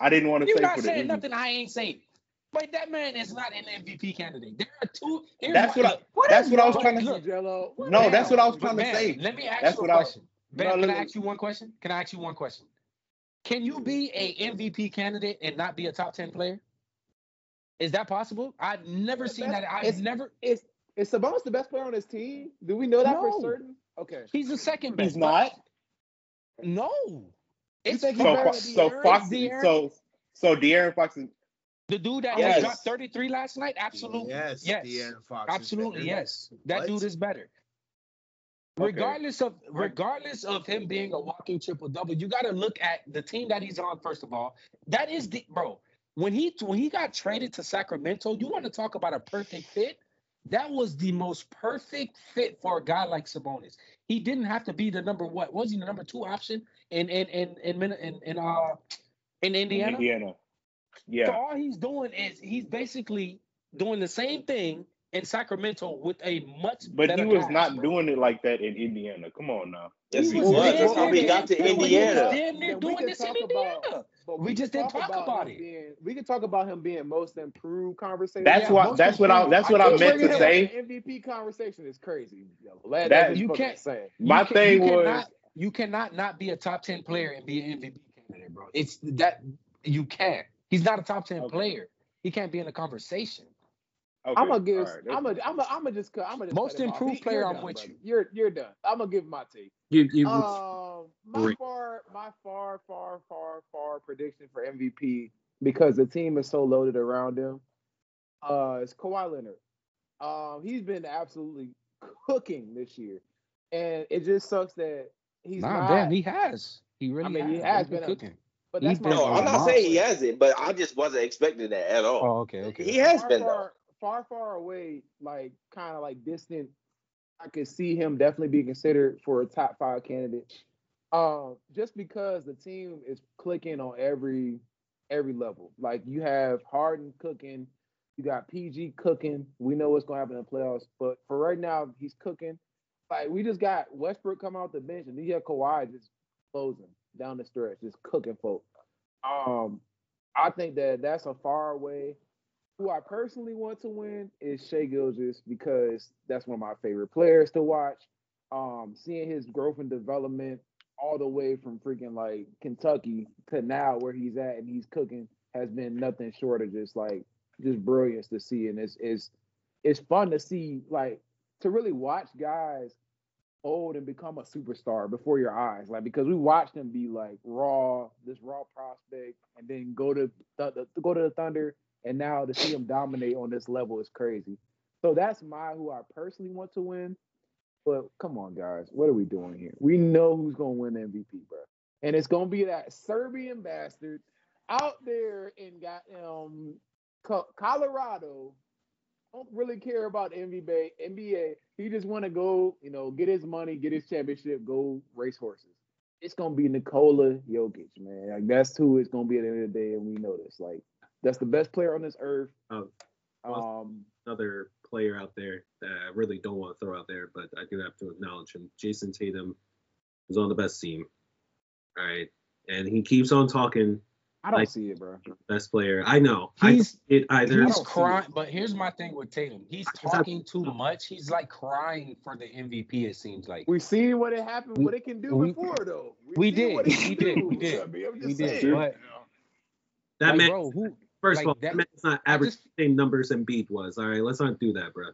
S3: I didn't want to
S6: You're
S3: say
S6: not
S3: for the
S6: saying nothing I ain't saying. But that man is not an MVP candidate. There are two. here's
S3: That's
S6: my-
S3: what I. That's what I was trying to.
S7: you, Gelo?
S3: No, that's what I was trying to say.
S6: Let me ask
S3: That's
S6: you a
S3: what I-
S6: question. Ben,
S3: No,
S6: can I ask you one question? Can I ask you one question? Can you be a MVP candidate and not be a top ten player? Is that possible? I've never
S7: It's
S6: seen
S7: best-
S6: that. I've
S7: it's-
S6: never.
S7: Is is Sabonis the best player on his team? Do we know that
S6: No.
S7: for certain? Okay.
S6: He's the second best.
S3: He's not.
S6: but- No. It's
S7: think he's
S3: So,
S7: better
S3: so Fox.
S6: De'Aaron?
S3: So, so De'Aaron Fox is.
S6: the dude that
S5: Yes.
S6: just dropped 33 last night. Absolutely.
S4: Yes,
S6: Yes.
S4: De'Aaron Fox
S6: Absolutely. Yes. That
S4: What?
S6: dude is better.
S3: Okay.
S6: Regardless of regardless of him being a walking triple double, you got to look at the team that he's on first of all. That is the bro. When he when he got traded to Sacramento, you want to talk about a perfect fit? That was the most perfect fit for a guy like Sabonis. He didn't have to be the number what was he the number two option in in in in in, in uh in Indiana?
S3: Indiana. yeah.
S6: So all he's doing is he's basically doing the same thing in Sacramento with a much better But
S3: he was
S6: cast,
S3: not
S6: bro.
S3: doing it like that in Indiana. Come on now.
S5: Yes, he
S6: was
S5: was.
S6: damn
S5: That's how
S6: near
S5: we got to
S6: there. He was
S5: Indiana.
S6: damn near
S7: Then we
S6: doing
S7: can
S6: this in Indiana.
S7: about- But
S6: We just didn't talk about
S7: him
S6: it.
S7: Being, we can talk about him being most improved conversation.
S3: That's
S6: Yeah,
S3: what.
S6: most
S3: That's what I. That's what I
S7: think
S3: meant to say.
S7: up MVP conversation is crazy. Yo, That,
S3: That-
S7: that's
S6: You
S7: you
S6: can't-
S7: can't say.
S3: My
S6: You can-
S3: thing
S6: you
S3: was.
S6: cannot, you cannot not be a top ten player and be an MVP candidate, bro. It's that you can't. He's not a top ten
S3: Okay.
S6: player. He can't be in a conversation.
S3: Okay,
S7: I'm gonna give.
S3: all right, that's-
S7: I'm gonna. I'm gonna. I'm gonna just. I'm gonna just
S6: Most
S7: cut off.
S6: improved player,
S7: you're
S6: I'm
S7: done,
S6: with
S7: brother.
S6: you.
S7: You're you're done. I'm gonna give my take.
S6: You, you,
S7: Um, my
S1: Great.
S7: far, my far, far, far, far prediction for MVP because the team is so loaded around him. Uh, it's Kawhi Leonard. Um, he's been absolutely cooking this year, and it just sucks that he's
S6: nah,
S7: not.
S6: damn, he has. He really I
S7: mean, he
S6: has.
S7: has
S6: He's been
S7: been a-
S6: cooking.
S7: but that's my
S5: No, I'm not
S6: monster.
S5: saying he hasn't, but I just wasn't expecting that at all.
S6: Oh, okay, okay.
S5: He has
S7: far,
S5: been though.
S7: Far, far, away, like kind of like distant. I could see him definitely be considered for a top five candidate. Um, just because the team is clicking on every every level. Like you have Harden cooking, you got PG cooking. We know what's gonna happen in the playoffs, but for right now, he's cooking. Like we just got Westbrook come out the bench, and you have Kawhi just closing down the stretch, just cooking folk. Um, I think that that's a far away. Who I personally want to win is Shai Gilgeous because that's one of my favorite players to watch. Um, seeing his growth and development all the way from freaking like Kentucky to now where he's at and he's cooking has been nothing short of just like just brilliance to see. And it's it's it's fun to see like to really watch guys old and become a superstar before your eyes. Like because we watched him be like raw, this raw prospect, and then go to th- th- go to the Thunder, and now to see him dominate on this level is crazy. So that's my who I personally want to win. But come on, guys, what are we doing here? We know who's gonna win the MVP, bro, and it's gonna be that Serbian bastard out there in got um Co- Colorado. Don't really care about NBA. NBA. He just want to go, you know, get his money, get his championship, go race horses. it's gonna be Nikola Jokic, man. Like that's who it's gonna be at the end of the day, and we know this. Like that's the best player on this earth.
S1: Oh,
S7: Um,
S1: another player out there that I really don't want to throw out there, but I do have to acknowledge him. Jayson Tatum is on the best team. All right. And he keeps on talking
S7: I don't
S1: Like-
S7: see it, bro.
S1: best player. I know. I
S6: He's-
S1: don't see it either.
S6: He's crying, but here's my thing with Tatum. He's talking too much. He's like crying for the MVP. It seems like
S7: We seen what it happened,
S6: We-
S7: what it can do
S6: we-
S7: before, though.
S6: we
S7: seen what
S6: did, we did,
S7: do.
S6: we did,
S7: I mean, I'm
S6: we
S7: just
S6: did.
S7: saying.
S6: But
S1: that
S6: like,
S1: man,
S6: bro, who?
S1: First
S6: like
S1: of all,
S6: that-
S1: that man's not
S6: I
S1: average
S6: just
S1: same numbers and beat was. All right. Let's not do that, bro.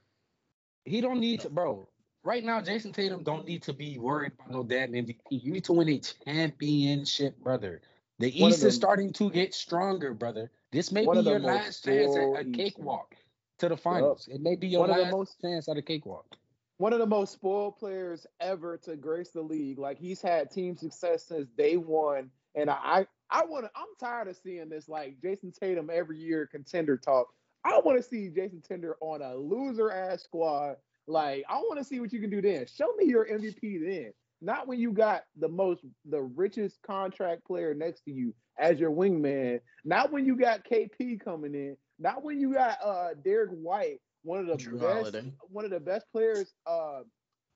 S6: he don't need to, bro. Right now, Jayson Tatum don't need to be worried about no damn MVP. You need to win a championship, brother. The
S7: One of
S6: East
S7: the-
S6: is starting to get stronger, brother. This may be
S7: the
S6: your
S7: most
S6: last chance at a cakewalk to the finals. It may be your
S7: One of the
S6: last
S7: most-
S6: chance at a cakewalk.
S7: one of the most spoiled players ever to grace the league. Like he's had team success since day one, and I I want to. I'm tired of seeing this like Jayson Tatum every year contender talk. I want to see Jason Tender on a loser ass squad. Like I want to see what you can do then. Show me your MVP then. Not when you got the most, the richest contract player next to you as your wingman. Not when you got KP coming in. Not when you got uh Derrick White, one of the
S4: Jrue
S7: best,
S4: Holiday.
S7: one of the best players, uh,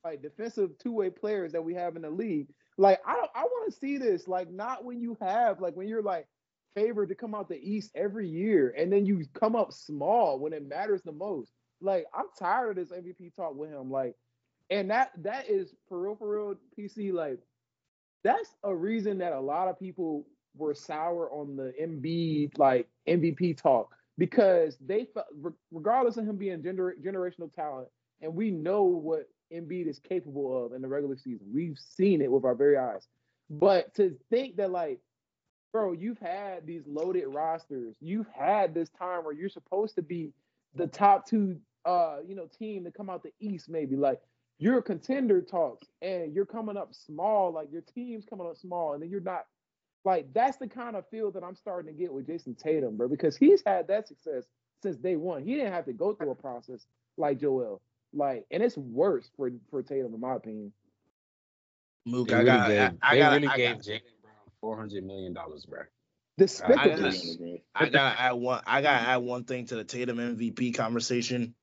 S7: like defensive two way players that we have in the league. Like I don't, I want to see this. Like not when you have, like when you're like favored to come out the East every year, and then you come up small when it matters the most. Like I'm tired of this MVP talk with him. Like, and that that is for real, for real, PC. Like, that's a reason that a lot of people were sour on the MB like MVP talk because they felt, regardless of him being gener- generational talent, and we know what Embiid is capable of in the regular season. We've seen it with our very eyes. But to think that like bro, you've had these loaded rosters. You've had this time where you're supposed to be the top two, uh, you know, team to come out the East, maybe. Like you're a contender talks, and you're coming up small. Like your team's coming up small, and then you're not. Like that's the kind of feel that I'm starting to get with Jayson Tatum, bro, because he's had that success since day one. He didn't have to go through a process like Joel. Like, and it's worse for for Tatum, in my opinion.
S4: Mook,
S6: They
S4: I
S6: really
S4: got,
S6: gave,
S4: I, I
S6: they
S4: got,
S6: really
S4: I
S6: gave
S4: got,
S6: Jaylen Brown four hundred million dollars, bro.
S7: Despicable.
S4: I I got to add one. I got to add one thing to the Tatum MVP conversation.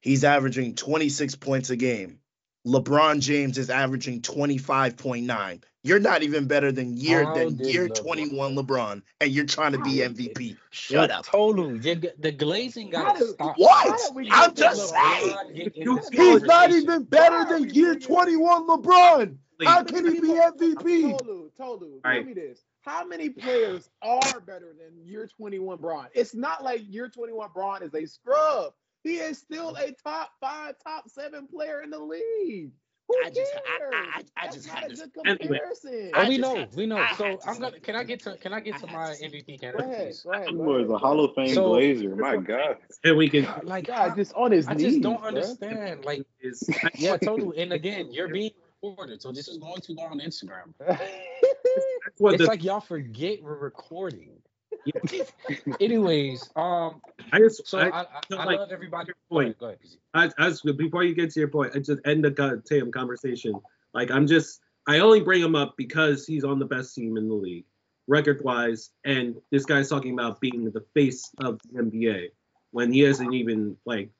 S4: He's averaging 26 points a game. LeBron James is averaging 25.9. You're not even better than year
S6: How
S4: than year
S6: LeBron-
S4: 21 LeBron, and you're trying to be MVP. Shut up.
S6: Tolu, the, the glazing
S7: How
S6: got to stop.
S4: What?
S7: How did we
S4: I'm just saying.
S6: get in
S1: You-
S6: this
S4: He's not even better than year 21 LeBron. How can he be MVP?
S7: Tolu, Tolu,
S1: All
S7: tell
S1: right.
S7: me this. How many players are better than year 21 Bron? It's not like year 21 Bron is a scrub. He is still a top five, top seven player in the league. Who
S4: I just-
S7: cares?
S4: I- I- I
S7: That's
S4: just had
S7: a
S4: to-
S7: good
S1: Anyway.
S7: comparison.
S6: Oh, we know,
S4: to-
S6: we know.
S4: I
S6: So I'm gonna. Can I get to? Can I get to
S4: had
S6: my
S4: to say it.
S6: MVP
S7: Go
S6: candidate,
S7: ahead, go ahead.
S3: He
S7: Go
S3: was
S7: ahead.
S3: a Hall of Fame
S6: So-
S3: Blazer. My God.
S1: And we can
S6: Like,
S7: God, just on his
S6: I
S7: knees.
S6: just don't
S7: bruh.
S6: understand. Like,
S1: is
S6: yeah, totally. And again, you're being recorded, so this is going to go on Instagram. It's
S1: the,
S6: like y'all forget we're recording. Anyways, um,
S1: I just
S6: so
S1: I,
S6: I, I, I
S1: like,
S6: love everybody. Go
S1: point.
S6: ahead, go ahead,
S1: I, I before you get to your point, I just end the go- Tatum conversation. Like I'm just, I only bring him up because he's on the best team in the league, record wise, and this guy's talking about being the face of the NBA when he hasn't even like,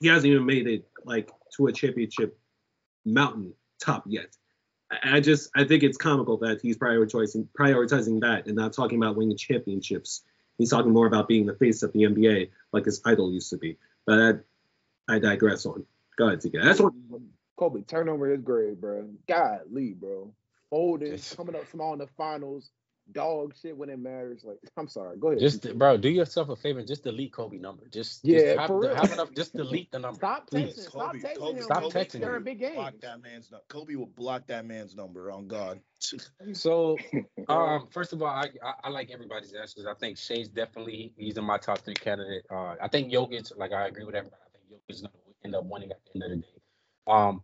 S1: he hasn't even made it like to a championship mountain top yet. I, I just, I think it's comical that he's prioritizing prioritizing that and not talking about winning championships. He's talking more about being the face of the NBA, like his idol used to be. But I, I digress on. Go ahead, TK. That's what
S7: Kobe, turn over his grave, bro. God, leave, bro. Folding,
S6: Just-
S7: coming up small in the finals, dog shit when it matters. Like, I'm sorry. Go ahead.
S6: Just bro, do yourself a favor and just delete Kobe number. Just
S7: Yeah,
S6: just have,
S7: for
S6: the-
S7: real.
S6: have enough. Just delete the number.
S7: Stop
S6: please.
S7: texting. Stop
S4: Kobe-
S7: texting
S4: Kobe-
S7: him.
S6: Stop
S7: when
S6: texting
S7: They're
S6: him.
S7: big
S4: Block that man's number. Kobe will block that man's number. On God.
S6: So, um, first of all, I, I I like everybody's answers. I think Shai's definitely he's in my top three candidate. Uh, I think Jokic, like I agree with everybody. I think Jokic is gonna end up winning at the end of the day. Um,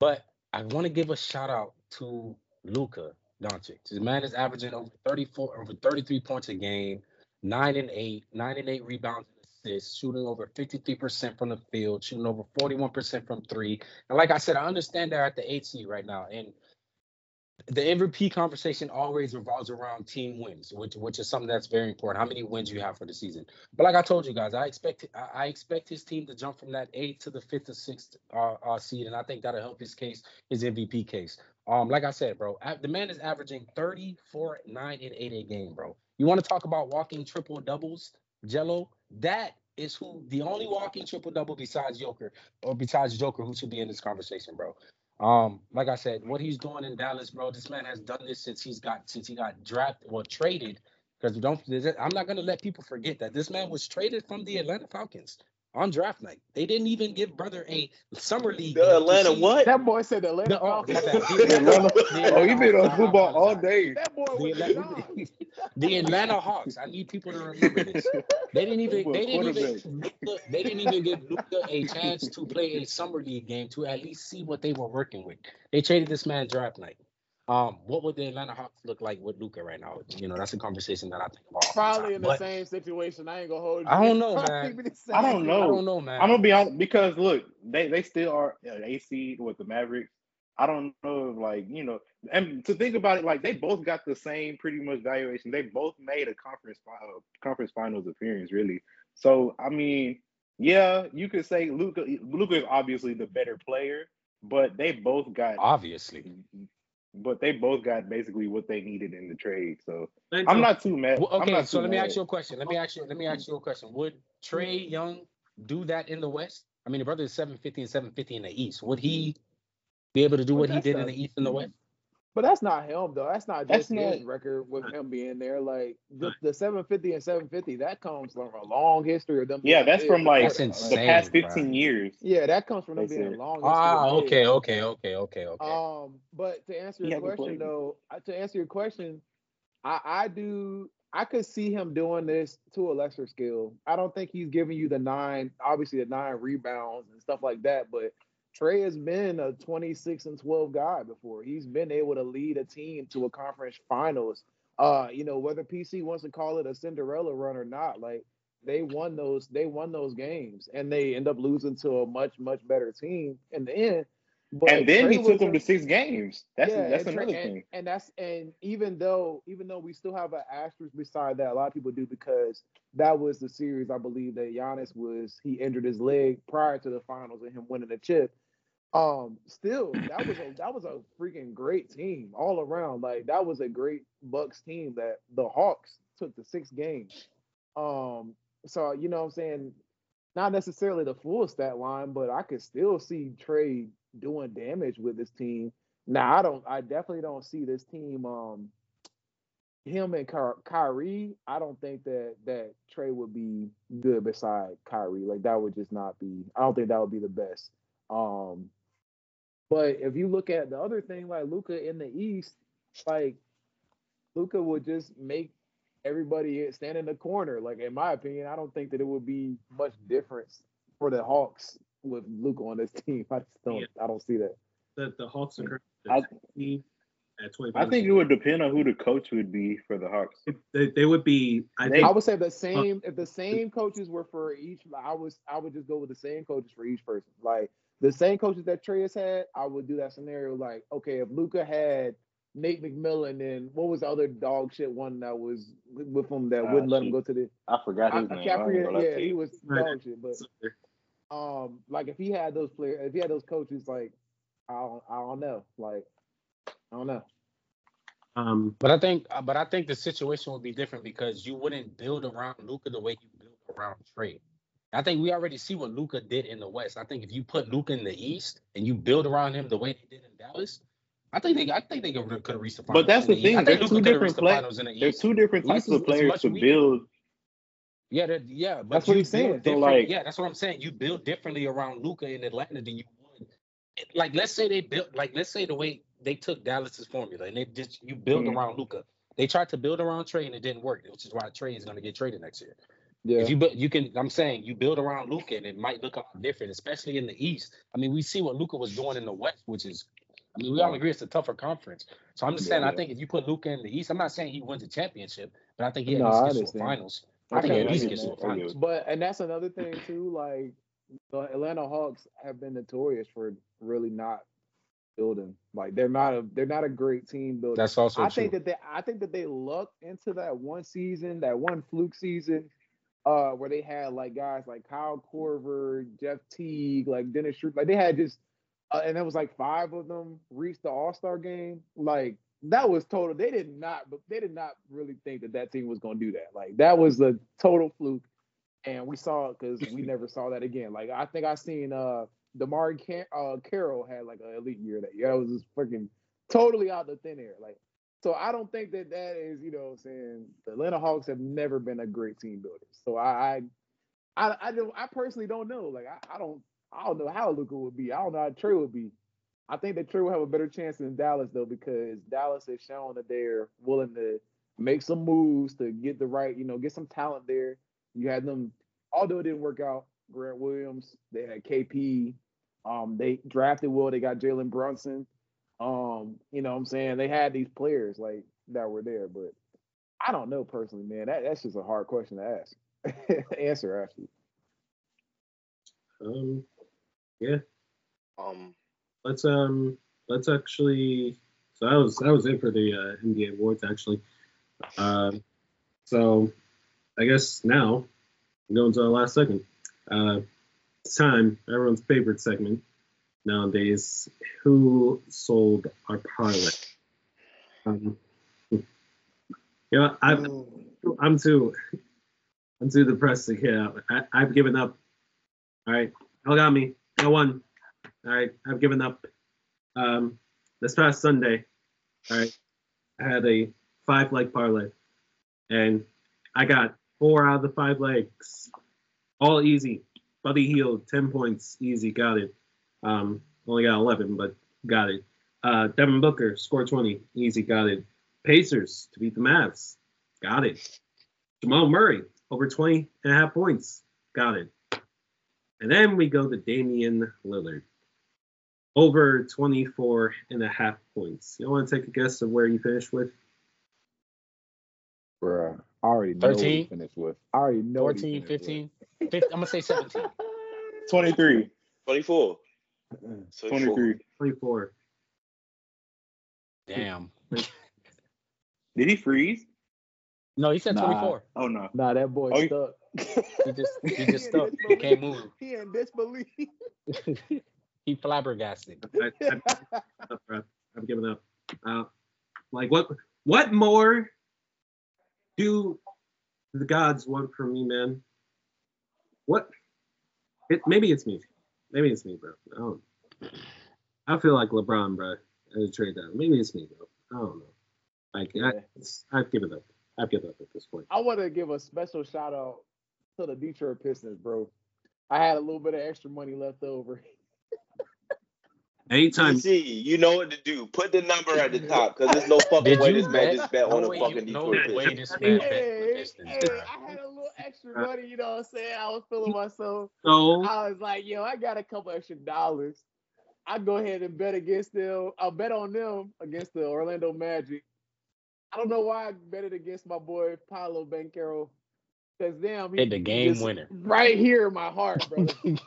S6: but I want to give a shout out to Luka Doncic. This man is averaging over 34, over 33 points a game, nine and eight, nine and eight rebounds and assists, shooting over 53% from the field, shooting over 41% from three. And like I said, I understand they're at the eight seed right now, and the MVP conversation always revolves around team wins, which which is something that's very important. How many wins you have for the season? But like I told you guys, I expect I, I expect his team to jump from that eighth to the fifth or sixth uh, uh, seed, and I think that'll help his case, his MVP case. Um, like I said, bro, the man is averaging 34, 9, and 8 a game, bro. You want to talk about walking triple doubles, Gelo? That is who the only walking triple double besides Joker or besides Joker who should be in this conversation, bro. Um, like I said, what he's doing in Dallas, bro, this man has done this since he's got since he got drafted or traded. Because we don't, I'm not gonna let people forget that this man was traded from the Atlanta Falcons on draft night. They didn't even give brother a summer league.
S5: The Atlanta what?
S7: That boy said the Atlanta.
S6: The, oh,
S7: Falcons.
S6: the
S3: Atlanta-
S6: the
S3: Oh, you been on
S6: Atlanta-
S3: football all day.
S7: That boy
S6: The
S7: was
S6: Atlanta, the Atlanta Hawks. I need people to remember this. They didn't even. They didn't even. Luka, they didn't even give Luka a chance to play a summer league game to at least see what they were working with. They traded this man draft night. Um, what would the Atlanta Hawks look like with Luka right now? You know, that's a conversation that I think about. all the
S7: probably in the
S6: But
S7: same situation. I ain't gonna hold you.
S6: I don't know, man.
S3: I don't know.
S6: I don't know, man.
S3: I'm gonna be honest because look, they they still are an A seed with the Mavericks. I don't know if like you know, and to think about it, like they both got the same pretty much valuation. They both made a conference uh, conference finals appearance, really. So I mean, yeah, you could say Luka. Luka is obviously the better player, but they both got.
S6: Obviously.
S3: But they both got basically what they needed in the trade. So
S8: Lenzo,
S3: I'm not too mad.
S6: Well,
S3: I'm
S6: okay,
S3: not
S6: so
S3: too
S6: let me ask you a question. Let me ask you. Let me ask you a question. Would Trae Young do that in the West? I mean, the brother is 750 and 750 in the East. Would he be able to do
S7: But
S6: what he
S7: that's
S6: did in the East and the West?
S7: But that's not him though. That's not
S3: That's
S7: just his
S3: not-
S7: record with him being there. Like the, the 750 and 750, that comes from a long history of them.
S3: Yeah, that's from like
S6: That's
S3: the
S6: insane,
S3: past
S6: bro.
S3: 15 years.
S7: Yeah, that comes from them
S3: They
S7: being a long history.
S6: Ah, okay, okay, okay, okay, okay.
S7: Um, but to answer your
S3: hasn't
S7: question though, uh, to answer your question, I I do I could see him doing this to a lesser scale. I don't think he's giving you the nine, obviously the nine rebounds and stuff like that, but Trae has been a 26 and 12 guy before. He's been able to lead a team to a conference finals. Uh, you know, whether PC wants to call it a Cinderella run or not, like they won those, they won those games and they end up losing to a much, much better team in the end. But
S3: and then
S7: Trae
S3: he took
S7: them
S3: to six games. That's
S7: yeah,
S3: that's another
S7: and,
S3: thing.
S7: And that's and even though even though we still have an asterisk beside that, a lot of people do because that was the series I believe that Giannis was he injured his leg prior to the finals and him winning the chip. Um, still that was a that was a freaking great team all around. Like that was a great Bucks team that the Hawks took the six games. Um, so you know what I'm saying, not necessarily the full stat line, but I could still see Trae doing damage with this team. Now I don't. I definitely don't see this team. Um, him and Ky- Kyrie. I don't think that that Trae would be good beside Kyrie. Like that would just not be. I don't think that would be the best. Um, but if you look at the other thing, like Luka in the East, like Luka would just make everybody stand in the corner. Like in my opinion, I don't think that it would be much difference for the Hawks with Luka on this team. I just don't.
S8: Yeah.
S7: I don't see that.
S8: the, the Hawks are
S3: I-
S8: currently
S3: I think it would depend on who the coach would be for the Hawks.
S8: they, they would be. I
S3: They-
S8: think
S7: I would say the same. If the same coaches were for each, I was I would just go with the same coaches for each person. Like the same coaches that Trae has had, I would do that scenario. Like, okay, if Luka had Nate McMillan, and what was the other dog shit one that was with him that
S3: Ah,
S7: wouldn't let him go to the
S3: I forgot his
S7: I
S3: name.
S7: can't
S3: I ain't
S7: forget.
S3: gonna lie
S7: Yeah, he was dog shit. But um, like if he had those players, if he had those coaches, like I don't, I don't know. Like I don't know.
S8: um,
S6: But I think, uh, but I think the situation would be different because you wouldn't build around Luka the way you build around Trae. I think we already see what Luka did in the West. I think if you put Luka in the East and you build around him the way they did in Dallas, I think they, I think they could have reached the finals.
S3: But that's
S6: in
S3: the thing, there's two different
S6: the
S3: play-
S6: the
S3: There's
S6: East.
S3: two different types
S6: is-
S3: of players to
S6: weaker.
S3: build.
S6: Yeah, yeah, but
S7: That's what
S6: you
S7: he's saying. So,
S3: like-
S6: yeah, that's what I'm saying. You build differently around Luka in Atlanta than you would. Like, let's say they built, like, let's say the way they took Dallas's formula and they just you build
S3: Mhm.
S6: around Luka. They tried to build around Trae and it didn't work, which is why Trae is going to get traded next year.
S7: Yeah.
S6: If you bu- you can, I'm saying you build around Luka and it might look a lot different, especially in the East. I mean, we see what Luka was doing in the West, which is, I mean, we all agree it's a tougher conference. So I'm just
S3: Yeah,
S6: saying, I think if you put Luka in the East, I'm not saying he wins a championship, but I think he at
S7: No,
S6: least
S7: I
S6: gets to a
S7: understand.
S6: finals. I think
S7: Okay,
S6: he at least gets to a
S3: that. I get
S6: finals.
S7: But and that's another thing too. Like the Atlanta Hawks have been notorious for really not building. Like they're not a they're not a great team building.
S6: That's also
S7: I
S6: true.
S7: think that they I think that they lucked into that one season, that one fluke season, uh, where they had like guys like Kyle Korver, Jeff Teague, like Dennis Schroeder. Like they had just uh, and it was like five of them reached the All Star game. Like that was total. They did not, but they did not really think that that team was going to do that. Like that was a total fluke, and we saw it because we never saw that again. Like I think I seen uh DeMarre Car- uh, Carroll had like an elite year that year. That was just freaking totally out the thin air. Like so, I don't think that that is you know saying the Atlanta Hawks have never been a great team builder. So I I I, don't I personally don't know. Like I, I don't I don't know how Luka would be. I don't know how Trae would be. I think that Trae will have a better chance than Dallas though because Dallas has shown that they're willing to make some moves to get the right, you know, get some talent there. You had them, although it didn't work out. Grant Williams, they had KP. Um, they drafted Will. They got Jalen Brunson. Um, you know what I'm saying? They had these players like that were there, but I don't know personally, man. That, that's just a hard question to ask. Answer actually.
S1: Um, yeah.
S5: Um,
S1: Let's um, let's actually. So that was that was it for the uh, NBA awards actually. Um, so I guess now we go into our last segment. Uh, it's time everyone's favorite segment nowadays. Who sold our parlay? Um, you know, I've I'm too I'm too depressed to get out. I, I've given up. All right, y'all got me. I won. All right, I've given up. Um, this past Sunday, all right, I had a five leg parlay, and I got four out of the five legs, all easy. Buddy Hield, ten points, easy, got it. Um, only got eleven, but got it. Uh, Devin Booker scored twenty, easy, got it. Pacers to beat the Mavs, got it. Jamal Murray over 20 and a half points, got it. And then we go to Damian Lillard. Over 24 and a half points. You want to take a guess of where you finished with?
S7: Bruh, I already know what he
S6: 13?
S7: finished with. I already know what
S6: 14, 15, 15 I'm gonna say 17.
S3: 23.
S5: 24.
S7: With.
S5: So
S3: 23.
S1: 24.
S6: Damn.
S3: Did he freeze?
S6: No, he said
S7: Nah.
S6: 24.
S3: Oh no.
S7: Nah, that boy
S3: Oh,
S7: stuck.
S6: He just he just stuck. He can't move.
S7: He in disbelief.
S6: he flabbergasted.
S1: I, I've, up. I've given up. Uh, like what? What more do the gods want from me, man? What? It maybe it's me. Maybe it's me, bro. I don't. I feel like LeBron, bro. As a trade down. Maybe it's me, bro. I don't know. Like I,
S7: Yeah.
S1: it's, I've given up. I've given up at this point.
S7: I want to give a special shout out to the Detroit Pistons, bro. I had a little bit of extra money left over.
S1: Anytime.
S5: See, you know what to do. Put the number at the top because there's no fucking
S6: Did
S5: way
S6: you
S5: this man
S6: bet?
S5: just bet
S6: No
S5: on the
S6: way
S5: fucking
S6: you- no
S5: Detroit
S6: way
S5: Pistons.
S6: this man bet for the
S7: Hey,
S6: Pistons,
S7: hey. I had a little extra uh, money, you know what I'm saying? I was feeling myself.
S1: So
S7: I was like, yo, I got a couple extra dollars. I go ahead and bet against them. I'll bet on them against the Orlando Magic. I don't know why I bet it against my boy Paolo Banchero. Because damn, he
S6: Hit the game winner.
S7: right here in my heart, brother. and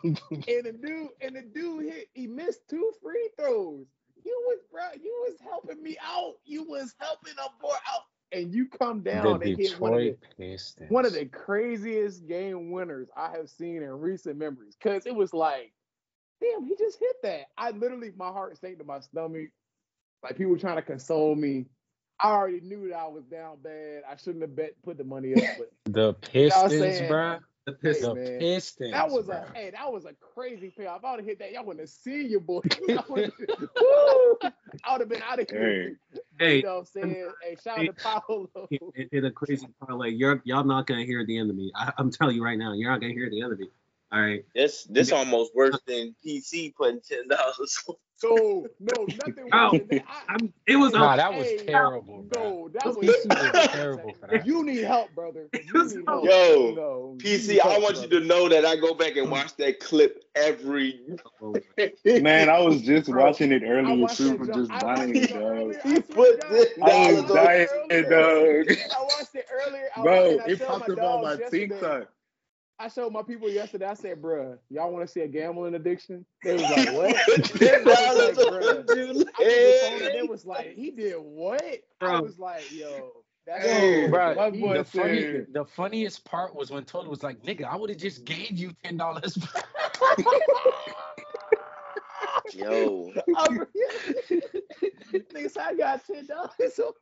S7: the dude, and the dude hit. He missed two free throws. You was, bro. You was helping me out. You was helping a boy out, and you come down
S6: the
S7: and hit one of the
S6: Pistons.
S7: one of the craziest game winners I have seen in recent memories. Cause it was like, damn, he just hit that. I literally, my heart sank to my stomach. Like people trying to console me. I already knew that I was down bad. I shouldn't have bet put the money up, but
S6: The Pistons,
S7: saying?
S6: bruh.
S1: The
S7: hey,
S1: Pistons.
S6: The Pistons.
S7: that was a hey, that was a crazy payoff. I would have hit that, y'all wouldn't have seen you, boy. I would have been out of here.
S1: Hey,
S7: You know what I'm saying? Hey, shout out to Paolo.
S1: it, it hit a crazy parlay. You're y'all not gonna hear the end of me. I, I'm telling you right now, you're not gonna hear the end of me. All right.
S5: This this almost worse than PC putting ten dollars.
S7: so no, nothing
S1: Oh,
S7: worse than that. I,
S1: I'm. It was.
S6: Nah,
S1: a,
S6: that was terrible, bruh.
S7: No, that was
S6: was terrible for that.
S7: You need help, brother. You need help.
S5: Yo,
S7: no,
S5: PC,
S7: need
S5: I
S7: help,
S5: want you to know that I go back and watch that clip every.
S3: Man, I was just
S7: Bro,
S3: watching it earlier
S7: watched
S3: too
S7: that
S3: just
S7: I watched
S3: dying,
S7: it
S3: dog.
S5: He
S7: I
S5: put this
S7: God,
S3: I was dying, dog.
S7: I watched it earlier. I,
S3: Bro, it popped
S7: my
S3: up on my
S7: dogs yesterday.
S3: TikTok.
S7: I showed my people yesterday. I said, "Bruh, y'all want to see a gambling addiction?" They was like, "What?"
S5: Ten
S7: was
S5: dollars
S7: like, "Bruh." I put phone and
S5: leg.
S7: they was like, "He did what?" I
S8: Bro.
S7: was like, "Yo, that's
S3: Hey,
S6: Bro,
S3: my boy
S6: the, funny, the funniest part was when Toto was like, "Nigga, I would have just gave you ten dollars."
S5: Yo,
S7: I'm- Nigga, said, I got ten dollars on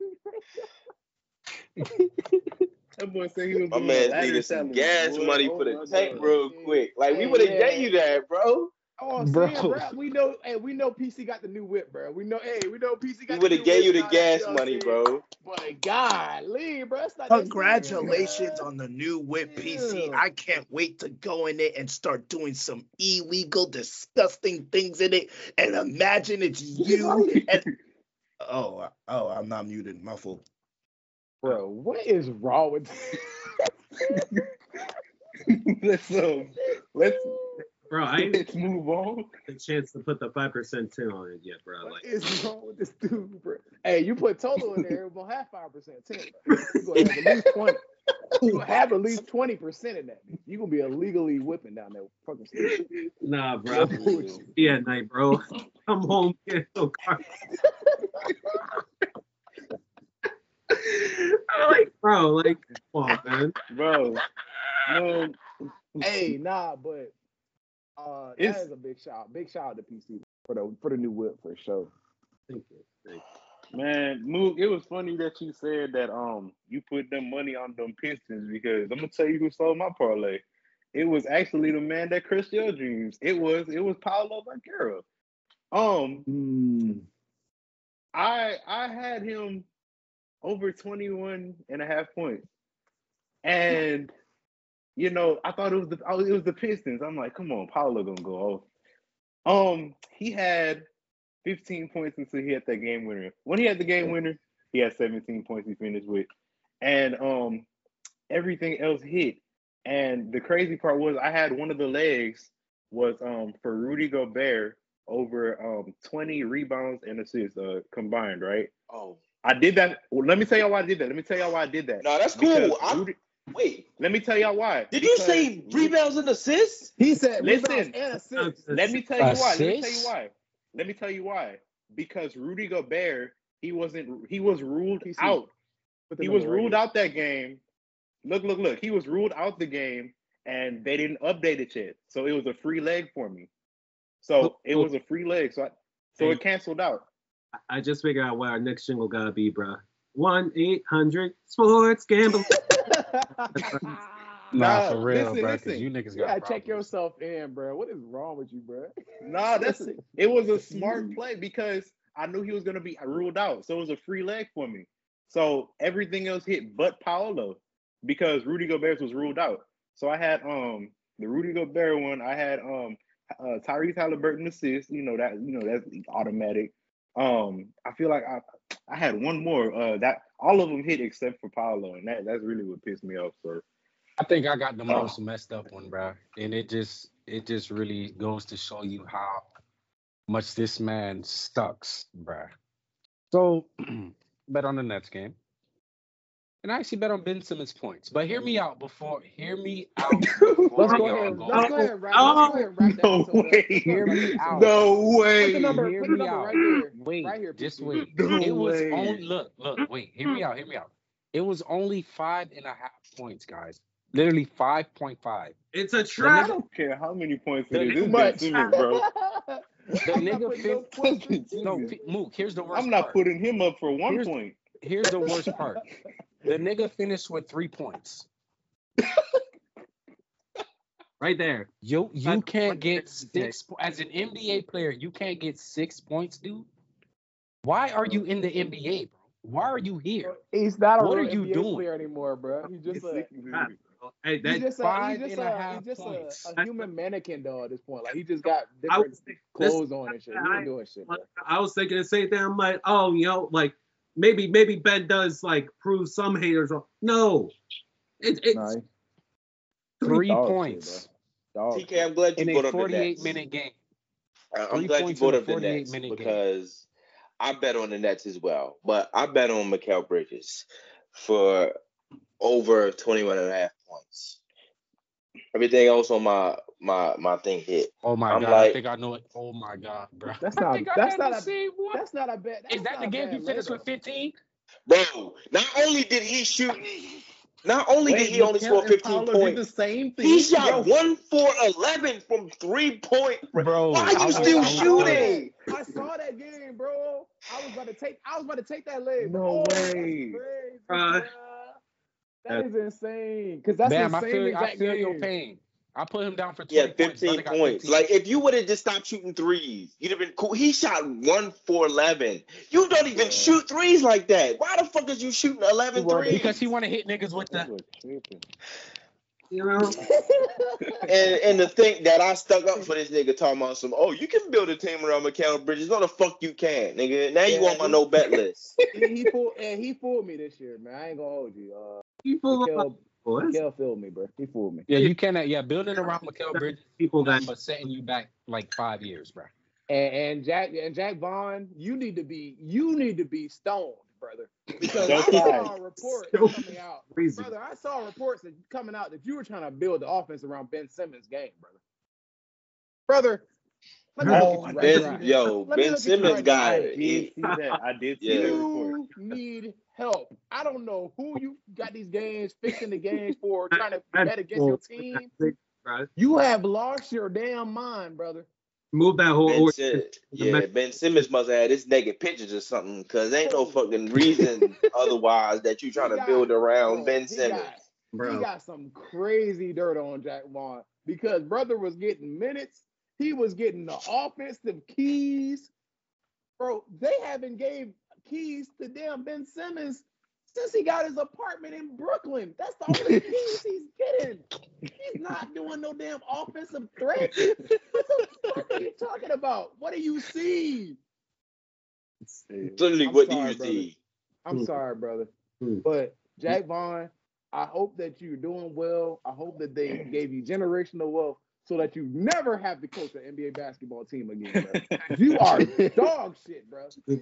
S7: me.
S3: That boy said he was
S5: my
S3: doing
S5: man
S3: a
S5: needed some gas
S3: boy.
S5: money
S3: Oh
S5: for the
S3: my
S5: tank
S3: God.
S5: real quick. Like we would have
S7: yeah.
S5: gave you that, bro.
S7: Oh,
S6: Bro.
S7: saying, bro, we know, hey, we know PC got the new whip, bro. We know, hey, we know PC
S5: We would have
S7: new
S5: gave you the gas
S7: you know
S5: money,
S7: saying?
S5: bro.
S7: But golly, bro, it's not
S4: Congratulations
S7: bruh.
S4: on the new whip PC. I can't wait to go in it and start doing some illegal, disgusting things in it. And imagine it's you and oh, oh, I'm not muted. My fault.
S7: Bro, what is wrong with
S3: let's um, let's
S8: Bro, I
S3: let's move on.
S8: had a chance to put the five percent tin on it yet, bro.
S7: What
S8: Like
S7: is wrong with this dude, bro? Hey, you put Toto in there, we'll have five percent. You gonna have at least twenty. You gonna have at least twenty percent in that. You gonna be illegally whipping down that fucking street.
S8: nah, bro. Yeah, night, bro. Come home, get no car. I'm like, bro, like, come on, man.
S3: Bro, no,
S7: Hey, nah, but uh, that
S3: It's-
S7: is a big shout. Big shout out to PC for the for the new whip for sure.
S8: Thank you. Thank
S3: man, Mook, it was funny that you said that um you put them money on them Pistons because I'm gonna tell you who sold my parlay. It was actually the man that crushed your dreams. It was it was Paolo Banchero. Um,
S7: Hmm.
S3: I I had him over 21 and a half points. And you know, I thought it was the it was the Pistons. I'm like, come on, Paolo gonna go off. Um, he had 15 points until he had that game winner. When he had the game winner, he had 17 points he finished with. And um everything else hit. And the crazy part was I had one of the legs was um for Rudy Gobert over um 20 rebounds and assists uh combined, right?
S5: Oh,
S3: I did that. Well, let me tell y'all why I did that. Let me tell y'all why I did that.
S5: no, that's
S3: Because
S5: cool. I'm,
S3: Rudy-
S5: wait,
S3: let me tell y'all why.
S5: did you say rebounds and assists?
S7: He said
S3: Listen.
S7: rebounds and assists.
S3: Let me tell you why. Let me tell you why. Let me tell you why. Because Rudy Gobert, he wasn't. He was ruled
S7: PC.
S3: out. He was ruled
S7: here.
S3: out that game. Look, look, look. He was ruled out the game, and they didn't update it yet. So it was a free leg for me. So it was a free leg. So I, so it canceled out.
S8: I just figured out what our next jingle gotta be, bro. One eight hundred sports gambling.
S6: Nah,
S3: Nah,
S6: for real,
S3: listen,
S6: bro. Because
S3: listen.
S6: you niggas
S7: gotta check yourself in, bro. What is wrong with you, bro?
S3: Nah, that's it. It was a smart play because I knew he was gonna be ruled out, so it was a free leg for me. So everything else hit but Paolo because Rudy Gobert was ruled out. So I had um the Rudy Gobert one. I had um uh, Tyrese Halliburton assist. You know that you know that's automatic. Um, I feel like I I had one more. Uh, that all of them hit except for Paolo, and that that's really what pissed me off. So
S6: I think I got the
S3: Oh.
S6: most messed up one, bro. And it just it just really goes to show you how much this man sucks, bro. So bet on the Nets game. And I actually bet on Ben Simmons points. But hear me mm. out before hear me out.
S7: Let's go ahead.
S6: go.
S7: Let's go ahead and wrap.
S8: Oh,
S7: let's go ahead and wrap that
S3: no
S7: episode up.
S3: way.
S7: Let's go ahead and wrap
S6: me
S7: this episode
S6: out.
S7: up.
S3: No
S7: Put the
S3: way.
S7: number.
S6: Hear
S7: Put the
S6: me
S7: number
S6: out.
S7: right there.
S6: Wait,
S7: Right here.
S6: just
S7: PC.
S6: wait.
S3: No
S6: it was
S3: way.
S6: only look, look, wait, hear me out, hear me out. It was only five and a half points, guys. Literally five point five.
S8: It's a
S3: I
S8: trap.
S3: don't care how many points
S6: The
S3: it is.
S6: too
S3: It's Ben
S7: much.
S3: Simmons, bro.
S6: The
S7: I'm not
S6: nigga
S7: putting no
S6: fin-
S7: points for
S3: Jesus.
S6: No,
S7: Jesus.
S6: F- Mook, here's the worst
S3: I'm not
S6: part.
S3: putting him up for one
S6: Here's-
S3: point.
S6: Here's the worst part. The nigga finished with three points.
S8: Right there.
S6: You you
S8: Five
S6: can't
S8: points.
S6: get six po- as an NBA player. You can't get six points, dude. Why are you in the NBA, bro? Why are you here?
S7: He's not a
S6: What
S7: real
S6: are you
S7: NBA
S6: doing?
S7: player anymore, bro. He's just a
S8: Crap. Hey,
S7: he's just a he's just
S6: a
S7: a he's just a, a human mannequin doll at this point. Like he just got different
S8: was,
S7: clothes on and shit. He
S8: I-
S7: ain't doing shit, bro.
S8: I was thinking the same thing. I'm like, oh, you know, like maybe maybe Ben does like prove some haters wrong. No, it, it's
S7: Nah, he-
S6: Three
S7: dog
S6: points
S7: Dog.
S5: TK, I'm glad you
S6: in
S5: brought
S6: a
S5: up the
S6: 48
S5: Nets.
S6: minute game.
S5: I- I'm
S6: Three
S5: glad you
S6: points
S5: brought
S6: in
S5: up the
S6: 48
S5: Nets
S6: minute game.
S5: because I bet on the Nets as well. But I bet on Mikal Bridges for over 21 and a half points. Everything else on my my my thing hit.
S6: Oh my
S5: I'm
S6: god, I think I know it. Oh my god, bro.
S7: That's
S6: I
S7: not-
S6: think I
S7: that's
S6: had
S7: not a-
S6: same one.
S7: That's not a bad.
S6: Is that the game you finished with 15?
S5: Bro, not only did he shoot, not only did he only
S3: Mikal
S5: score 15 points,
S3: the same thing.
S5: he shot
S3: Yo,
S5: one for 11 from three point.
S6: Bro,
S5: Why
S6: I
S5: you
S6: was-
S5: still
S6: I
S5: shooting?
S7: I saw that game, bro. I was about to take. I was about to take that leg.
S3: No
S7: Oh, that's
S3: way.
S7: crazy,
S8: Uh.
S7: That is insane. Cause that's
S6: Bam,
S7: the
S6: I
S7: same
S6: feel, I
S7: exact
S6: feel your pain. I put him down for 20
S5: Yeah, 15
S6: Brother got
S5: points.
S6: 15.
S5: Like if you would have just stopped shooting threes, you'd have been cool. He shot one for 11. You don't even
S3: Yeah.
S5: shoot threes like that. Why the fuck is you shooting 11
S3: He
S5: threes?
S6: because he want to hit niggas with
S3: that
S6: the.
S8: You know,
S5: And and to think that I stuck up for this nigga talking about some, oh, you can build a team around Mikal Bridges. No, the fuck you can't, nigga. Now you
S7: Yeah,
S5: on my no bet list.
S7: he, he fooled. And he fooled me this year, man. I ain't gonna hold you. Uh,
S8: people,
S7: Mikal,
S8: boys,
S7: Mikal fooled me, bro. He fooled me.
S6: Yeah, you cannot. Yeah, building around Mikal Bridges,
S8: people that
S6: are setting you back like five years, bro.
S7: And, and Jack and Jacque Vaughn, you need to be you need to be stoned, brother. Because I saw
S3: tired.
S7: a report
S8: So
S7: coming out,
S8: crazy.
S7: brother. I saw reports that coming out that you were trying to build the offense around Ben Simmons' game, brother. Brother, let me
S3: Oh,
S7: look at oh, right
S5: Ben, yo,
S7: Let
S5: Ben
S7: look at you
S5: Simmons
S7: right
S5: guy.
S3: I did see that. I did see
S5: Yeah.
S3: that.
S7: You need help. I don't know who you got these games fixing the games for, trying to bet against your team. You have lost your damn mind, brother.
S8: Move that whole
S5: Ben
S8: order.
S5: Sim- yeah, Ben Simmons must have had his naked pictures or something, cause ain't no fucking reason otherwise that you trying
S7: He
S5: to
S7: got-
S5: build around
S7: bro,
S5: Ben
S7: he
S5: Simmons.
S7: got- He got some crazy dirt on Jacque Vaughn because brother was getting minutes. He was getting the offensive keys. Bro, they haven't gave keys to damn Ben Simmons since he got his apartment in Brooklyn. That's the only keys he's getting. He's not doing no damn offensive threat. What the fuck are you talking about? What do you see?
S5: Literally,
S7: I'm
S5: what do you
S7: brother.
S5: see?
S7: I'm
S8: Hmm.
S7: sorry, brother.
S8: Hmm.
S7: But Jacque Vaughn, I hope that you're doing well. I hope that they gave you generational wealth so that you never have to coach an NBA basketball team again, bro. You are dog shit, bro.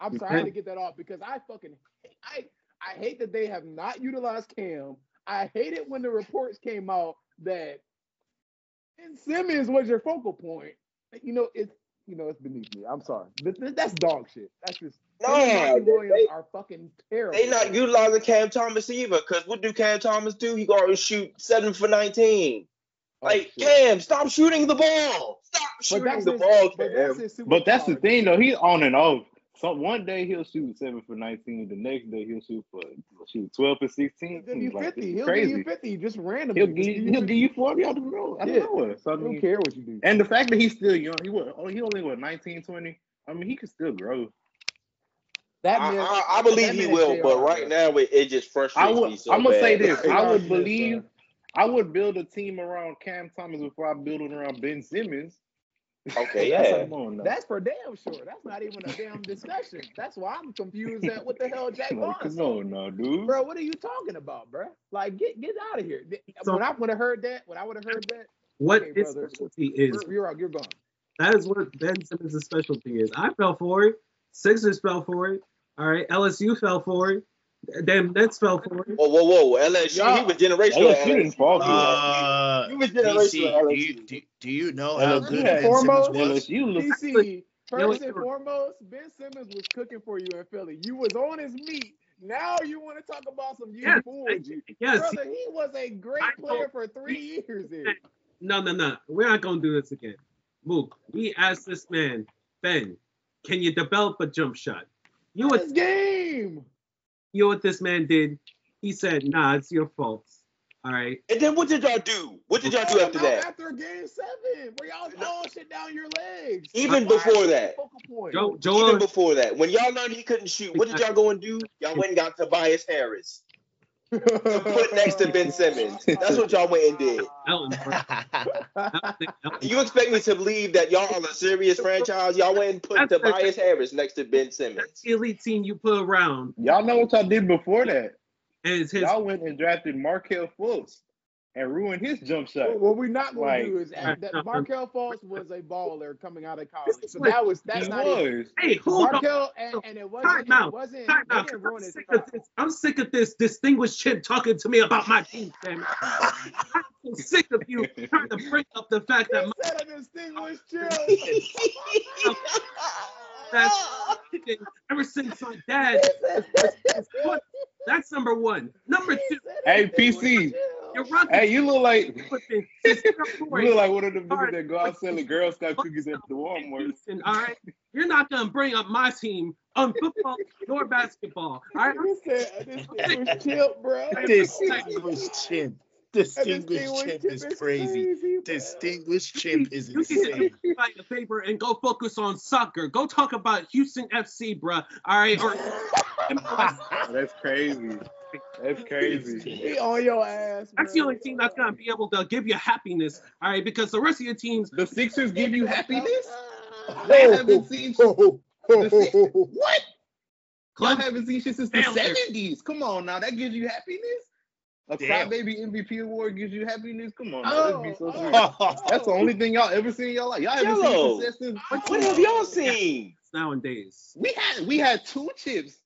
S7: I'm sorry to get that off because I fucking I I hate that they have not utilized Cam. I hate it when the reports came out that Ben Simmons was your focal point. You know, it's you know, it's beneath me. I'm sorry. But that's dog shit. That's just
S5: No,
S7: Monty Williams
S5: they,
S7: are fucking terrible.
S5: they not utilizing Cam Thomas either. Cause what do Cam Thomas do? He go out and shoot seven for nineteen.
S7: Oh,
S5: Like
S7: shit.
S5: Cam, stop shooting the ball. Stop
S7: But
S5: shooting the
S7: his,
S5: ball,
S7: but
S5: Cam.
S7: that's
S3: But that's the thing though. He's on and off. So one day he'll shoot seven for nineteen. The next day he'll shoot for shoot twelve for sixteen.
S7: He'll give you
S3: Like,
S7: 50. He'll
S3: crazy.
S7: give you 50 just randomly.
S3: He'll give you,
S7: give
S3: he'll give you forty out of the road. I don't know. So I
S7: I don't
S3: mean,
S7: care what you do.
S3: and the fact that he's still young, he was oh, he only was 19, 20. I mean, he could still grow.
S7: That
S5: I,
S7: man,
S5: I, I
S7: that
S5: believe he will, but right
S7: bro.
S5: now it, it just frustrates
S3: I
S5: me
S3: would.
S5: so
S3: I'm gonna say this. I would believe. I would build a team around Cam Thomas before I build it around Ben Simmons.
S5: Okay,
S7: That's
S5: yeah.
S3: Come on.
S7: That's for damn sure. That's not even a damn discussion. That's why I'm confused at what the hell Jacque Vaughn
S3: come on now, dude.
S7: Bro, what are you talking about, bro? Like, get get out of here.
S8: So-
S7: when I would have heard that, when I would have heard that,
S8: What
S7: Okay,
S8: his
S7: brother.
S8: specialty is.
S7: you're, you're you're gone.
S8: That is what Ben Simmons' specialty is. I fell for it. Sixers fell for it. All right. LSU fell for it. Damn Nets fell for it.
S5: Whoa, whoa, whoa! LSU, he
S7: Y'all-
S5: was generational.
S3: LSU
S5: at
S3: didn't fall for it.
S4: Uh,
S5: He was generational
S4: DC,
S5: at
S4: do you, do, do you know how
S3: LSU
S4: good
S3: had
S4: Ben Simmons
S7: foremost-
S4: was?
S3: LSU look
S7: DC,
S8: Yeah,
S7: first
S8: wait,
S7: and foremost, Ben Simmons was cooking for you in Philly. You was on his meat. Now you want to talk about some you
S8: Yes,
S7: fooled you.
S8: Yes.
S7: Brother, he was a great
S8: I
S7: player for three years. Here.
S8: No, no, no. We're not gonna do this again. Move. we asked this man, Ben, can you develop a jump shot? You know what
S7: His game.
S8: you know what this man did? He said, nah, it's your fault. All right.
S5: And then what did y'all do? What did y'all do after that?
S7: After game seven, where y'all all shit down your legs.
S5: Even
S7: Why
S5: before that.
S7: Focal point?
S8: Joe
S5: Even before that, when y'all learned he couldn't shoot, what did y'all go and do? Y'all went and got Tobias Harris to put next to Ben Simmons. That's what y'all went and did.
S8: Elton, Elton,
S5: You expect me to believe that y'all are a serious franchise? Y'all went and put
S8: That's the-
S5: Tobias Harris next to Ben
S8: that's
S5: Simmons.
S8: the elite team you put around
S3: Y'all know what y'all did before that.
S8: and his
S3: Y'all went and drafted Markelle Fultz and ruin his jump shot.
S7: What we're not gonna do is act that
S1: Right.
S7: Markelle Fultz was a baller coming out of college. So that was that's
S3: he
S7: not it.
S3: was.
S1: Hey, hold on.
S7: Markelle and, and it wasn't
S1: Time out.
S7: it wasn't
S1: Time out.
S7: didn't
S1: I'm
S7: ruin his
S1: sick of this. I'm sick of this distinguished chip talking to me about my team, damn. I'm sick of you trying to bring up the fact that
S7: He
S1: my
S7: said a distinguished chill.
S1: that's ever since my dad that's number one. Number two,
S3: Hey, PC.
S1: your Rockets
S3: Hey, you look like
S1: flipping since
S3: you
S1: February.
S3: look like one of them niggas that go out selling Girl Scout cookies at the Walmart.
S1: Houston, all right? You're not gonna bring up my team on football nor basketball. All right?
S7: He said a distinguished chip, bro.
S4: Distinguished chimp.
S7: A
S4: Distinguished chimp is crazy.
S7: bro.
S4: Distinguished chimp is
S1: You need
S4: insane.
S1: do yourself a favor and go focus on soccer. Go talk about Houston FC, bruh. All right? Or
S3: that's crazy. That's crazy.
S7: He on your ass.
S1: that's the only team that's gonna be able to give you happiness. All right? Because the rest of your teams,
S3: The Sixers give you happiness? They haven't seen
S4: Oh,
S3: the Sixers. What? Y'all
S1: club,
S3: haven't seen shit since the seventies. Come on now, that gives you happiness. A
S4: Damn.
S3: crybaby MVP award gives you happiness. Come on,
S7: Oh,
S3: let's be so
S7: oh.
S3: That's the only thing y'all ever seen in y'all life. Y'all haven't
S5: Gelo.
S3: seen success since
S5: What have y'all seen?
S1: nowadays.
S3: we had we had two chips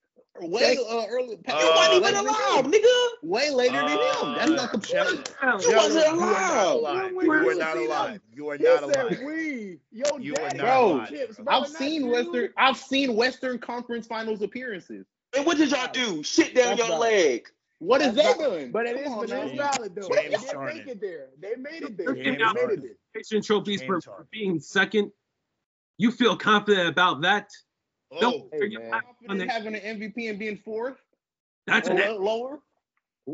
S3: way uh, early.
S4: Uh,
S5: You wasn't even
S3: like,
S5: alive, nigga.
S3: Way later than him. That's not the
S4: Gelo.
S3: point.
S1: Hell,
S5: You wasn't
S4: You are not
S5: alive.
S4: alive. You are not
S7: seeing
S4: alive. You are not
S7: said
S4: alive.
S7: we. Yo,
S4: You are not
S3: Bro,
S4: alive.
S7: chips, bro,
S3: I've seen. Western. I've seen Western Conference Finals appearances.
S5: And what did y'all do? Shit down
S7: That's
S5: your leg.
S3: What has
S7: That's
S3: that done?
S7: But it
S3: Come
S7: is,
S3: on
S7: but that's valid though.
S4: James
S7: they didn't
S4: Harden.
S7: make it there. They made it there.
S1: James
S7: They made it
S4: Harden.
S7: there.
S1: Patient trophies for,
S4: James
S1: for
S4: Harden.
S1: being second. You feel confident about that?
S4: Oh,
S7: Hey,
S1: You're
S7: man.
S3: Confident having an MVP and being fourth
S1: That's
S3: or
S1: an
S3: lo- lower.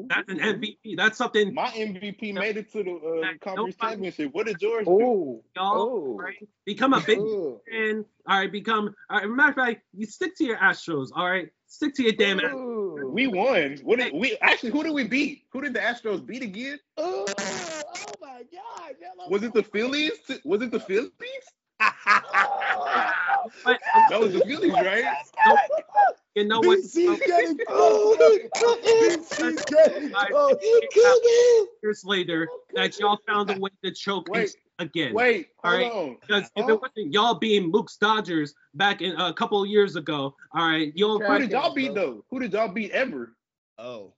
S1: that's an MVP. That's something
S3: My MVP made it to the uh, conference
S1: nobody-
S3: championship. What did George do?
S7: Oh,
S1: y'all
S7: oh,
S1: right? become a big fan. All right, become. All right, matter of fact, you stick to your Astros. All right, stick to your damn. Astros.
S7: Oh.
S3: We won. What did we actually? Who did we beat? Who did the Astros beat again?
S7: Oh, oh my God! Yellow-
S3: Was it the Phillies? Was it the Phillies?
S7: Oh,
S1: But
S3: That was the Phillies, right?
S1: you know what?
S7: BC getting cooked. BC getting cooked.
S1: Years later, oh, that y'all found a way to choke
S3: Wait,
S1: again.
S3: Wait,
S1: All
S3: hold
S1: right.
S3: on.
S1: Because if
S3: Huh?
S1: it wasn't y'all being Mook's Dodgers back in a couple of years ago, all right, you'll
S3: Who did y'all beat though? Who did y'all beat ever?
S4: oh.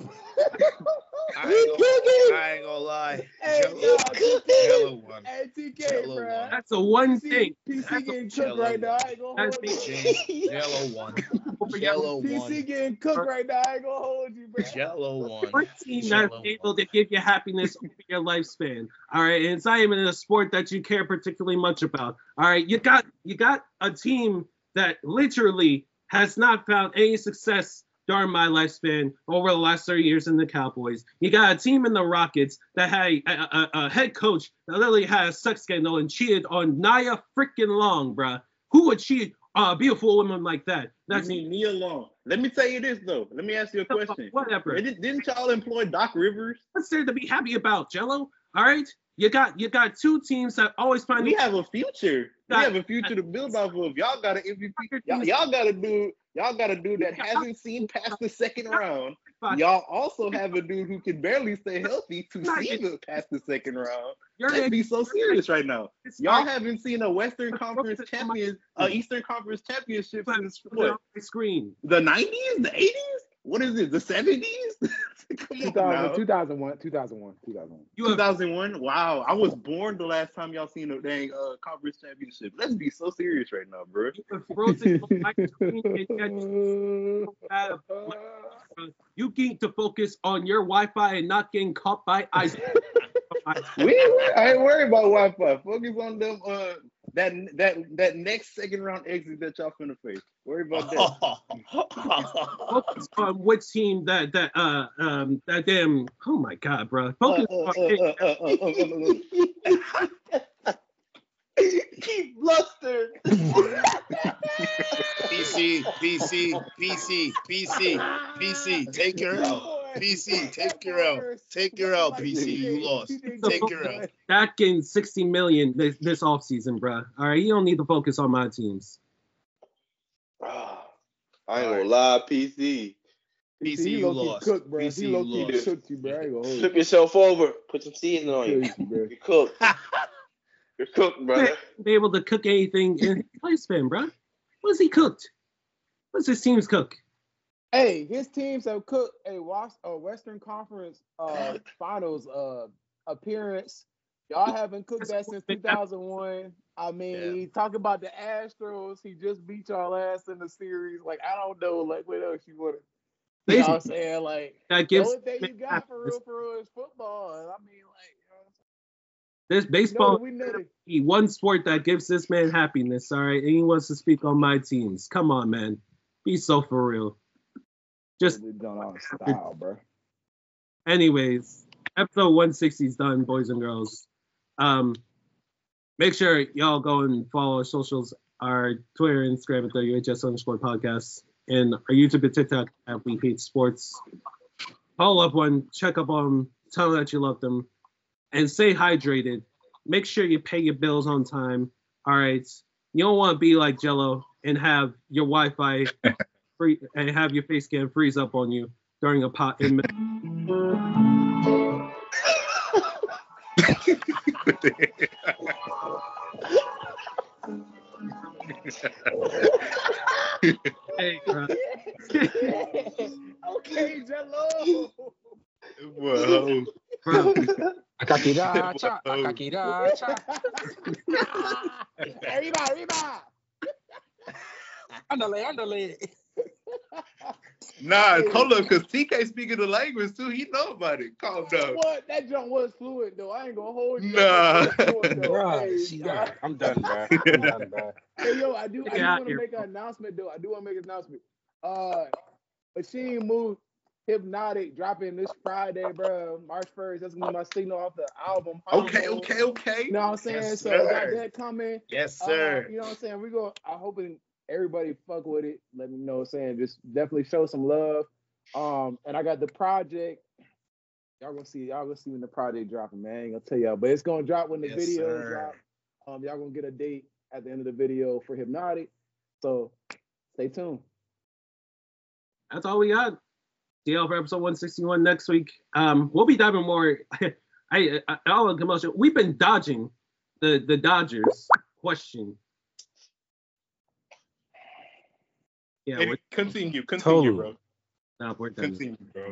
S4: I ain't gonna, I ain't gonna lie.
S7: Hey,
S4: Gelo,
S7: yo, TK.
S4: Gelo won.
S7: Hey, TK,
S4: Gelo
S7: bro.
S4: won.
S1: That's the one
S7: PC,
S1: thing.
S7: PC
S1: That's a-
S7: getting
S4: Gelo
S7: cooked right now. I ain't gonna
S1: That's
S7: hold
S1: me.
S7: you.
S4: Gelo won.
S1: Over
S4: Gelo
S7: PC
S4: won.
S7: getting cooked right now. I ain't gonna hold you, bro.
S4: Gelo won.
S1: One team that's
S4: Gelo
S1: able to give you happiness over your lifespan. All right, and it's not even a sport that you care particularly much about. All right, you got you got a team that literally has not found any success during my lifespan over the last 30 years in the Cowboys. You got a team in the Rockets that had a, a, a head coach that literally had a sex scandal and cheated on Nia freaking Long, bruh. Who would cheat uh, on a beautiful woman like that? That's
S3: mean Nia Long? Let me tell you this though. Let me ask you a question.
S1: whatever.
S3: Didn't, didn't y'all employ Doc Rivers?
S1: What's there to be happy about, Gelo? All right, you got you got two teams that always find
S3: We have a future. We have a future to build off of. Y'all got an MVP. Y'all, y'all got a dude. Y'all got a dude that hasn't seen past the second round. Y'all also have a dude who can barely stay healthy to see the past the second round.
S1: You're
S3: Let's be so serious right now. Y'all
S1: have
S3: haven't seen a Western Conference champion, uh, Eastern Conference championship since what?
S1: screen.
S3: The 90s? The 80s? What is it? The 70s? Come on
S7: 2000,
S3: now.
S7: 2001, 2001, 2001.
S1: You
S3: 2001. Wow, I was born the last time y'all seen a dang uh, conference championship. Let's be so serious right now, bro.
S1: you have frozen my screen and yet you so bad about- you need to focus on your Wi-Fi and not getting caught by Isaac.
S3: We, we- I ain't worried about Wi-Fi. Focus on them. Uh, that that that next second round exit that y'all finna face. Worry about that.
S1: Focus on which team that that uh um that damn oh my god, bro. Focus
S3: uh,
S1: on
S3: uh, uh, uh, uh, uh, uh, uh.
S5: He blustered.
S4: PC, PC, PC, PC, PC, take your L. PC, take your L. Take your L, PC. You lost. Take your L.
S1: back in 60 million this, this offseason, bro. All right, you don't need to focus on my teams.
S5: Ah, I ain't gonna lie, PC.
S4: PC,
S7: he
S4: you lost.
S7: Cooked, bro.
S4: PC,
S7: he
S4: you
S7: low key
S4: lost.
S7: cooked you, bro. I ain't gonna hold
S5: Flip yourself over. Put some seasoning on you.
S7: You, bro.
S5: You're cooked. You're cooked, brother.
S1: be able to cook anything in his lifespan, bro. What's he cooked? What's his teams cook?
S7: Hey, his teams have cooked a Western Conference uh, Finals uh, appearance. Y'all haven't cooked that since 2001. I mean,
S4: Yeah.
S7: talk about the Astros. He just beat y'all ass in the series. Like, I don't know, like, what else you want to. You know what I'm saying? Like,
S1: That
S7: the
S1: gives
S7: only thing you got for real, for real is football. And I mean, like,
S1: this
S7: what I'm saying?
S1: baseball
S7: No, we know that.
S1: be one sport that gives this man happiness. All right, and he wants to speak on my teams. Come on, man, be so for real. Just
S7: We done on style, bro.
S1: anyways, episode 160 is done, boys and girls. Um, make sure y'all go and follow our socials, our Twitter, Instagram at the WHS underscore podcast, and our YouTube and TikTok at We Hate Sports. Follow up one, check up on them, tell them that you love them, and stay hydrated. Make sure you pay your bills on time. All right. You don't want to be like Gelo and have your Wi-Fi free and have your face scan freeze up on you during a pot in Hey, bro.
S7: okay, Gelo.
S2: Whoa.
S1: Bro,
S6: Akakira cha, akakira cha.
S7: arriba, arriba.
S6: Andale, andale.
S2: Nah, hold up, cause TK speaking the language too. He know about it. Calm down.
S7: What? That jump was fluid though. I ain't gonna hold you.
S2: Nah.
S7: That jump fluid, though. Hey,
S6: she nah. I'm done, bro. I'm done, bro.
S7: Hey yo, I do. I do
S1: out
S7: want to make an announcement though. I do want to make an announcement. Uh, Machine Move Hypnotic dropping this Friday, bro. March first. That's gonna be my signal off the album.
S2: Okay,
S7: Humble.
S2: okay, okay.
S7: You know what I'm saying?
S4: Yes,
S7: so got that coming.
S4: Yes,
S7: Uh,
S4: sir.
S7: you know what I'm saying? We go. I hoping everybody fuck with it. Let me know what I'm saying. Just definitely show some love. Um, and I got the project. Y'all gonna see. Y'all gonna see when the project dropping, man. I ain't gonna tell y'all, but it's gonna drop when the
S4: Yes,
S7: video
S4: sir.
S7: drop. Um, y'all gonna get a date at the end of the video for Hypnotic. So stay tuned.
S1: that's all we got. See y'all for episode 161 next week. Um, we'll be diving more. I, I all the commotion. We've been dodging the the Dodgers question. Yeah,
S2: Any-
S1: we're
S2: continue, continue,
S1: Totally.
S2: bro.
S1: no, we're done.
S2: Continue, bro.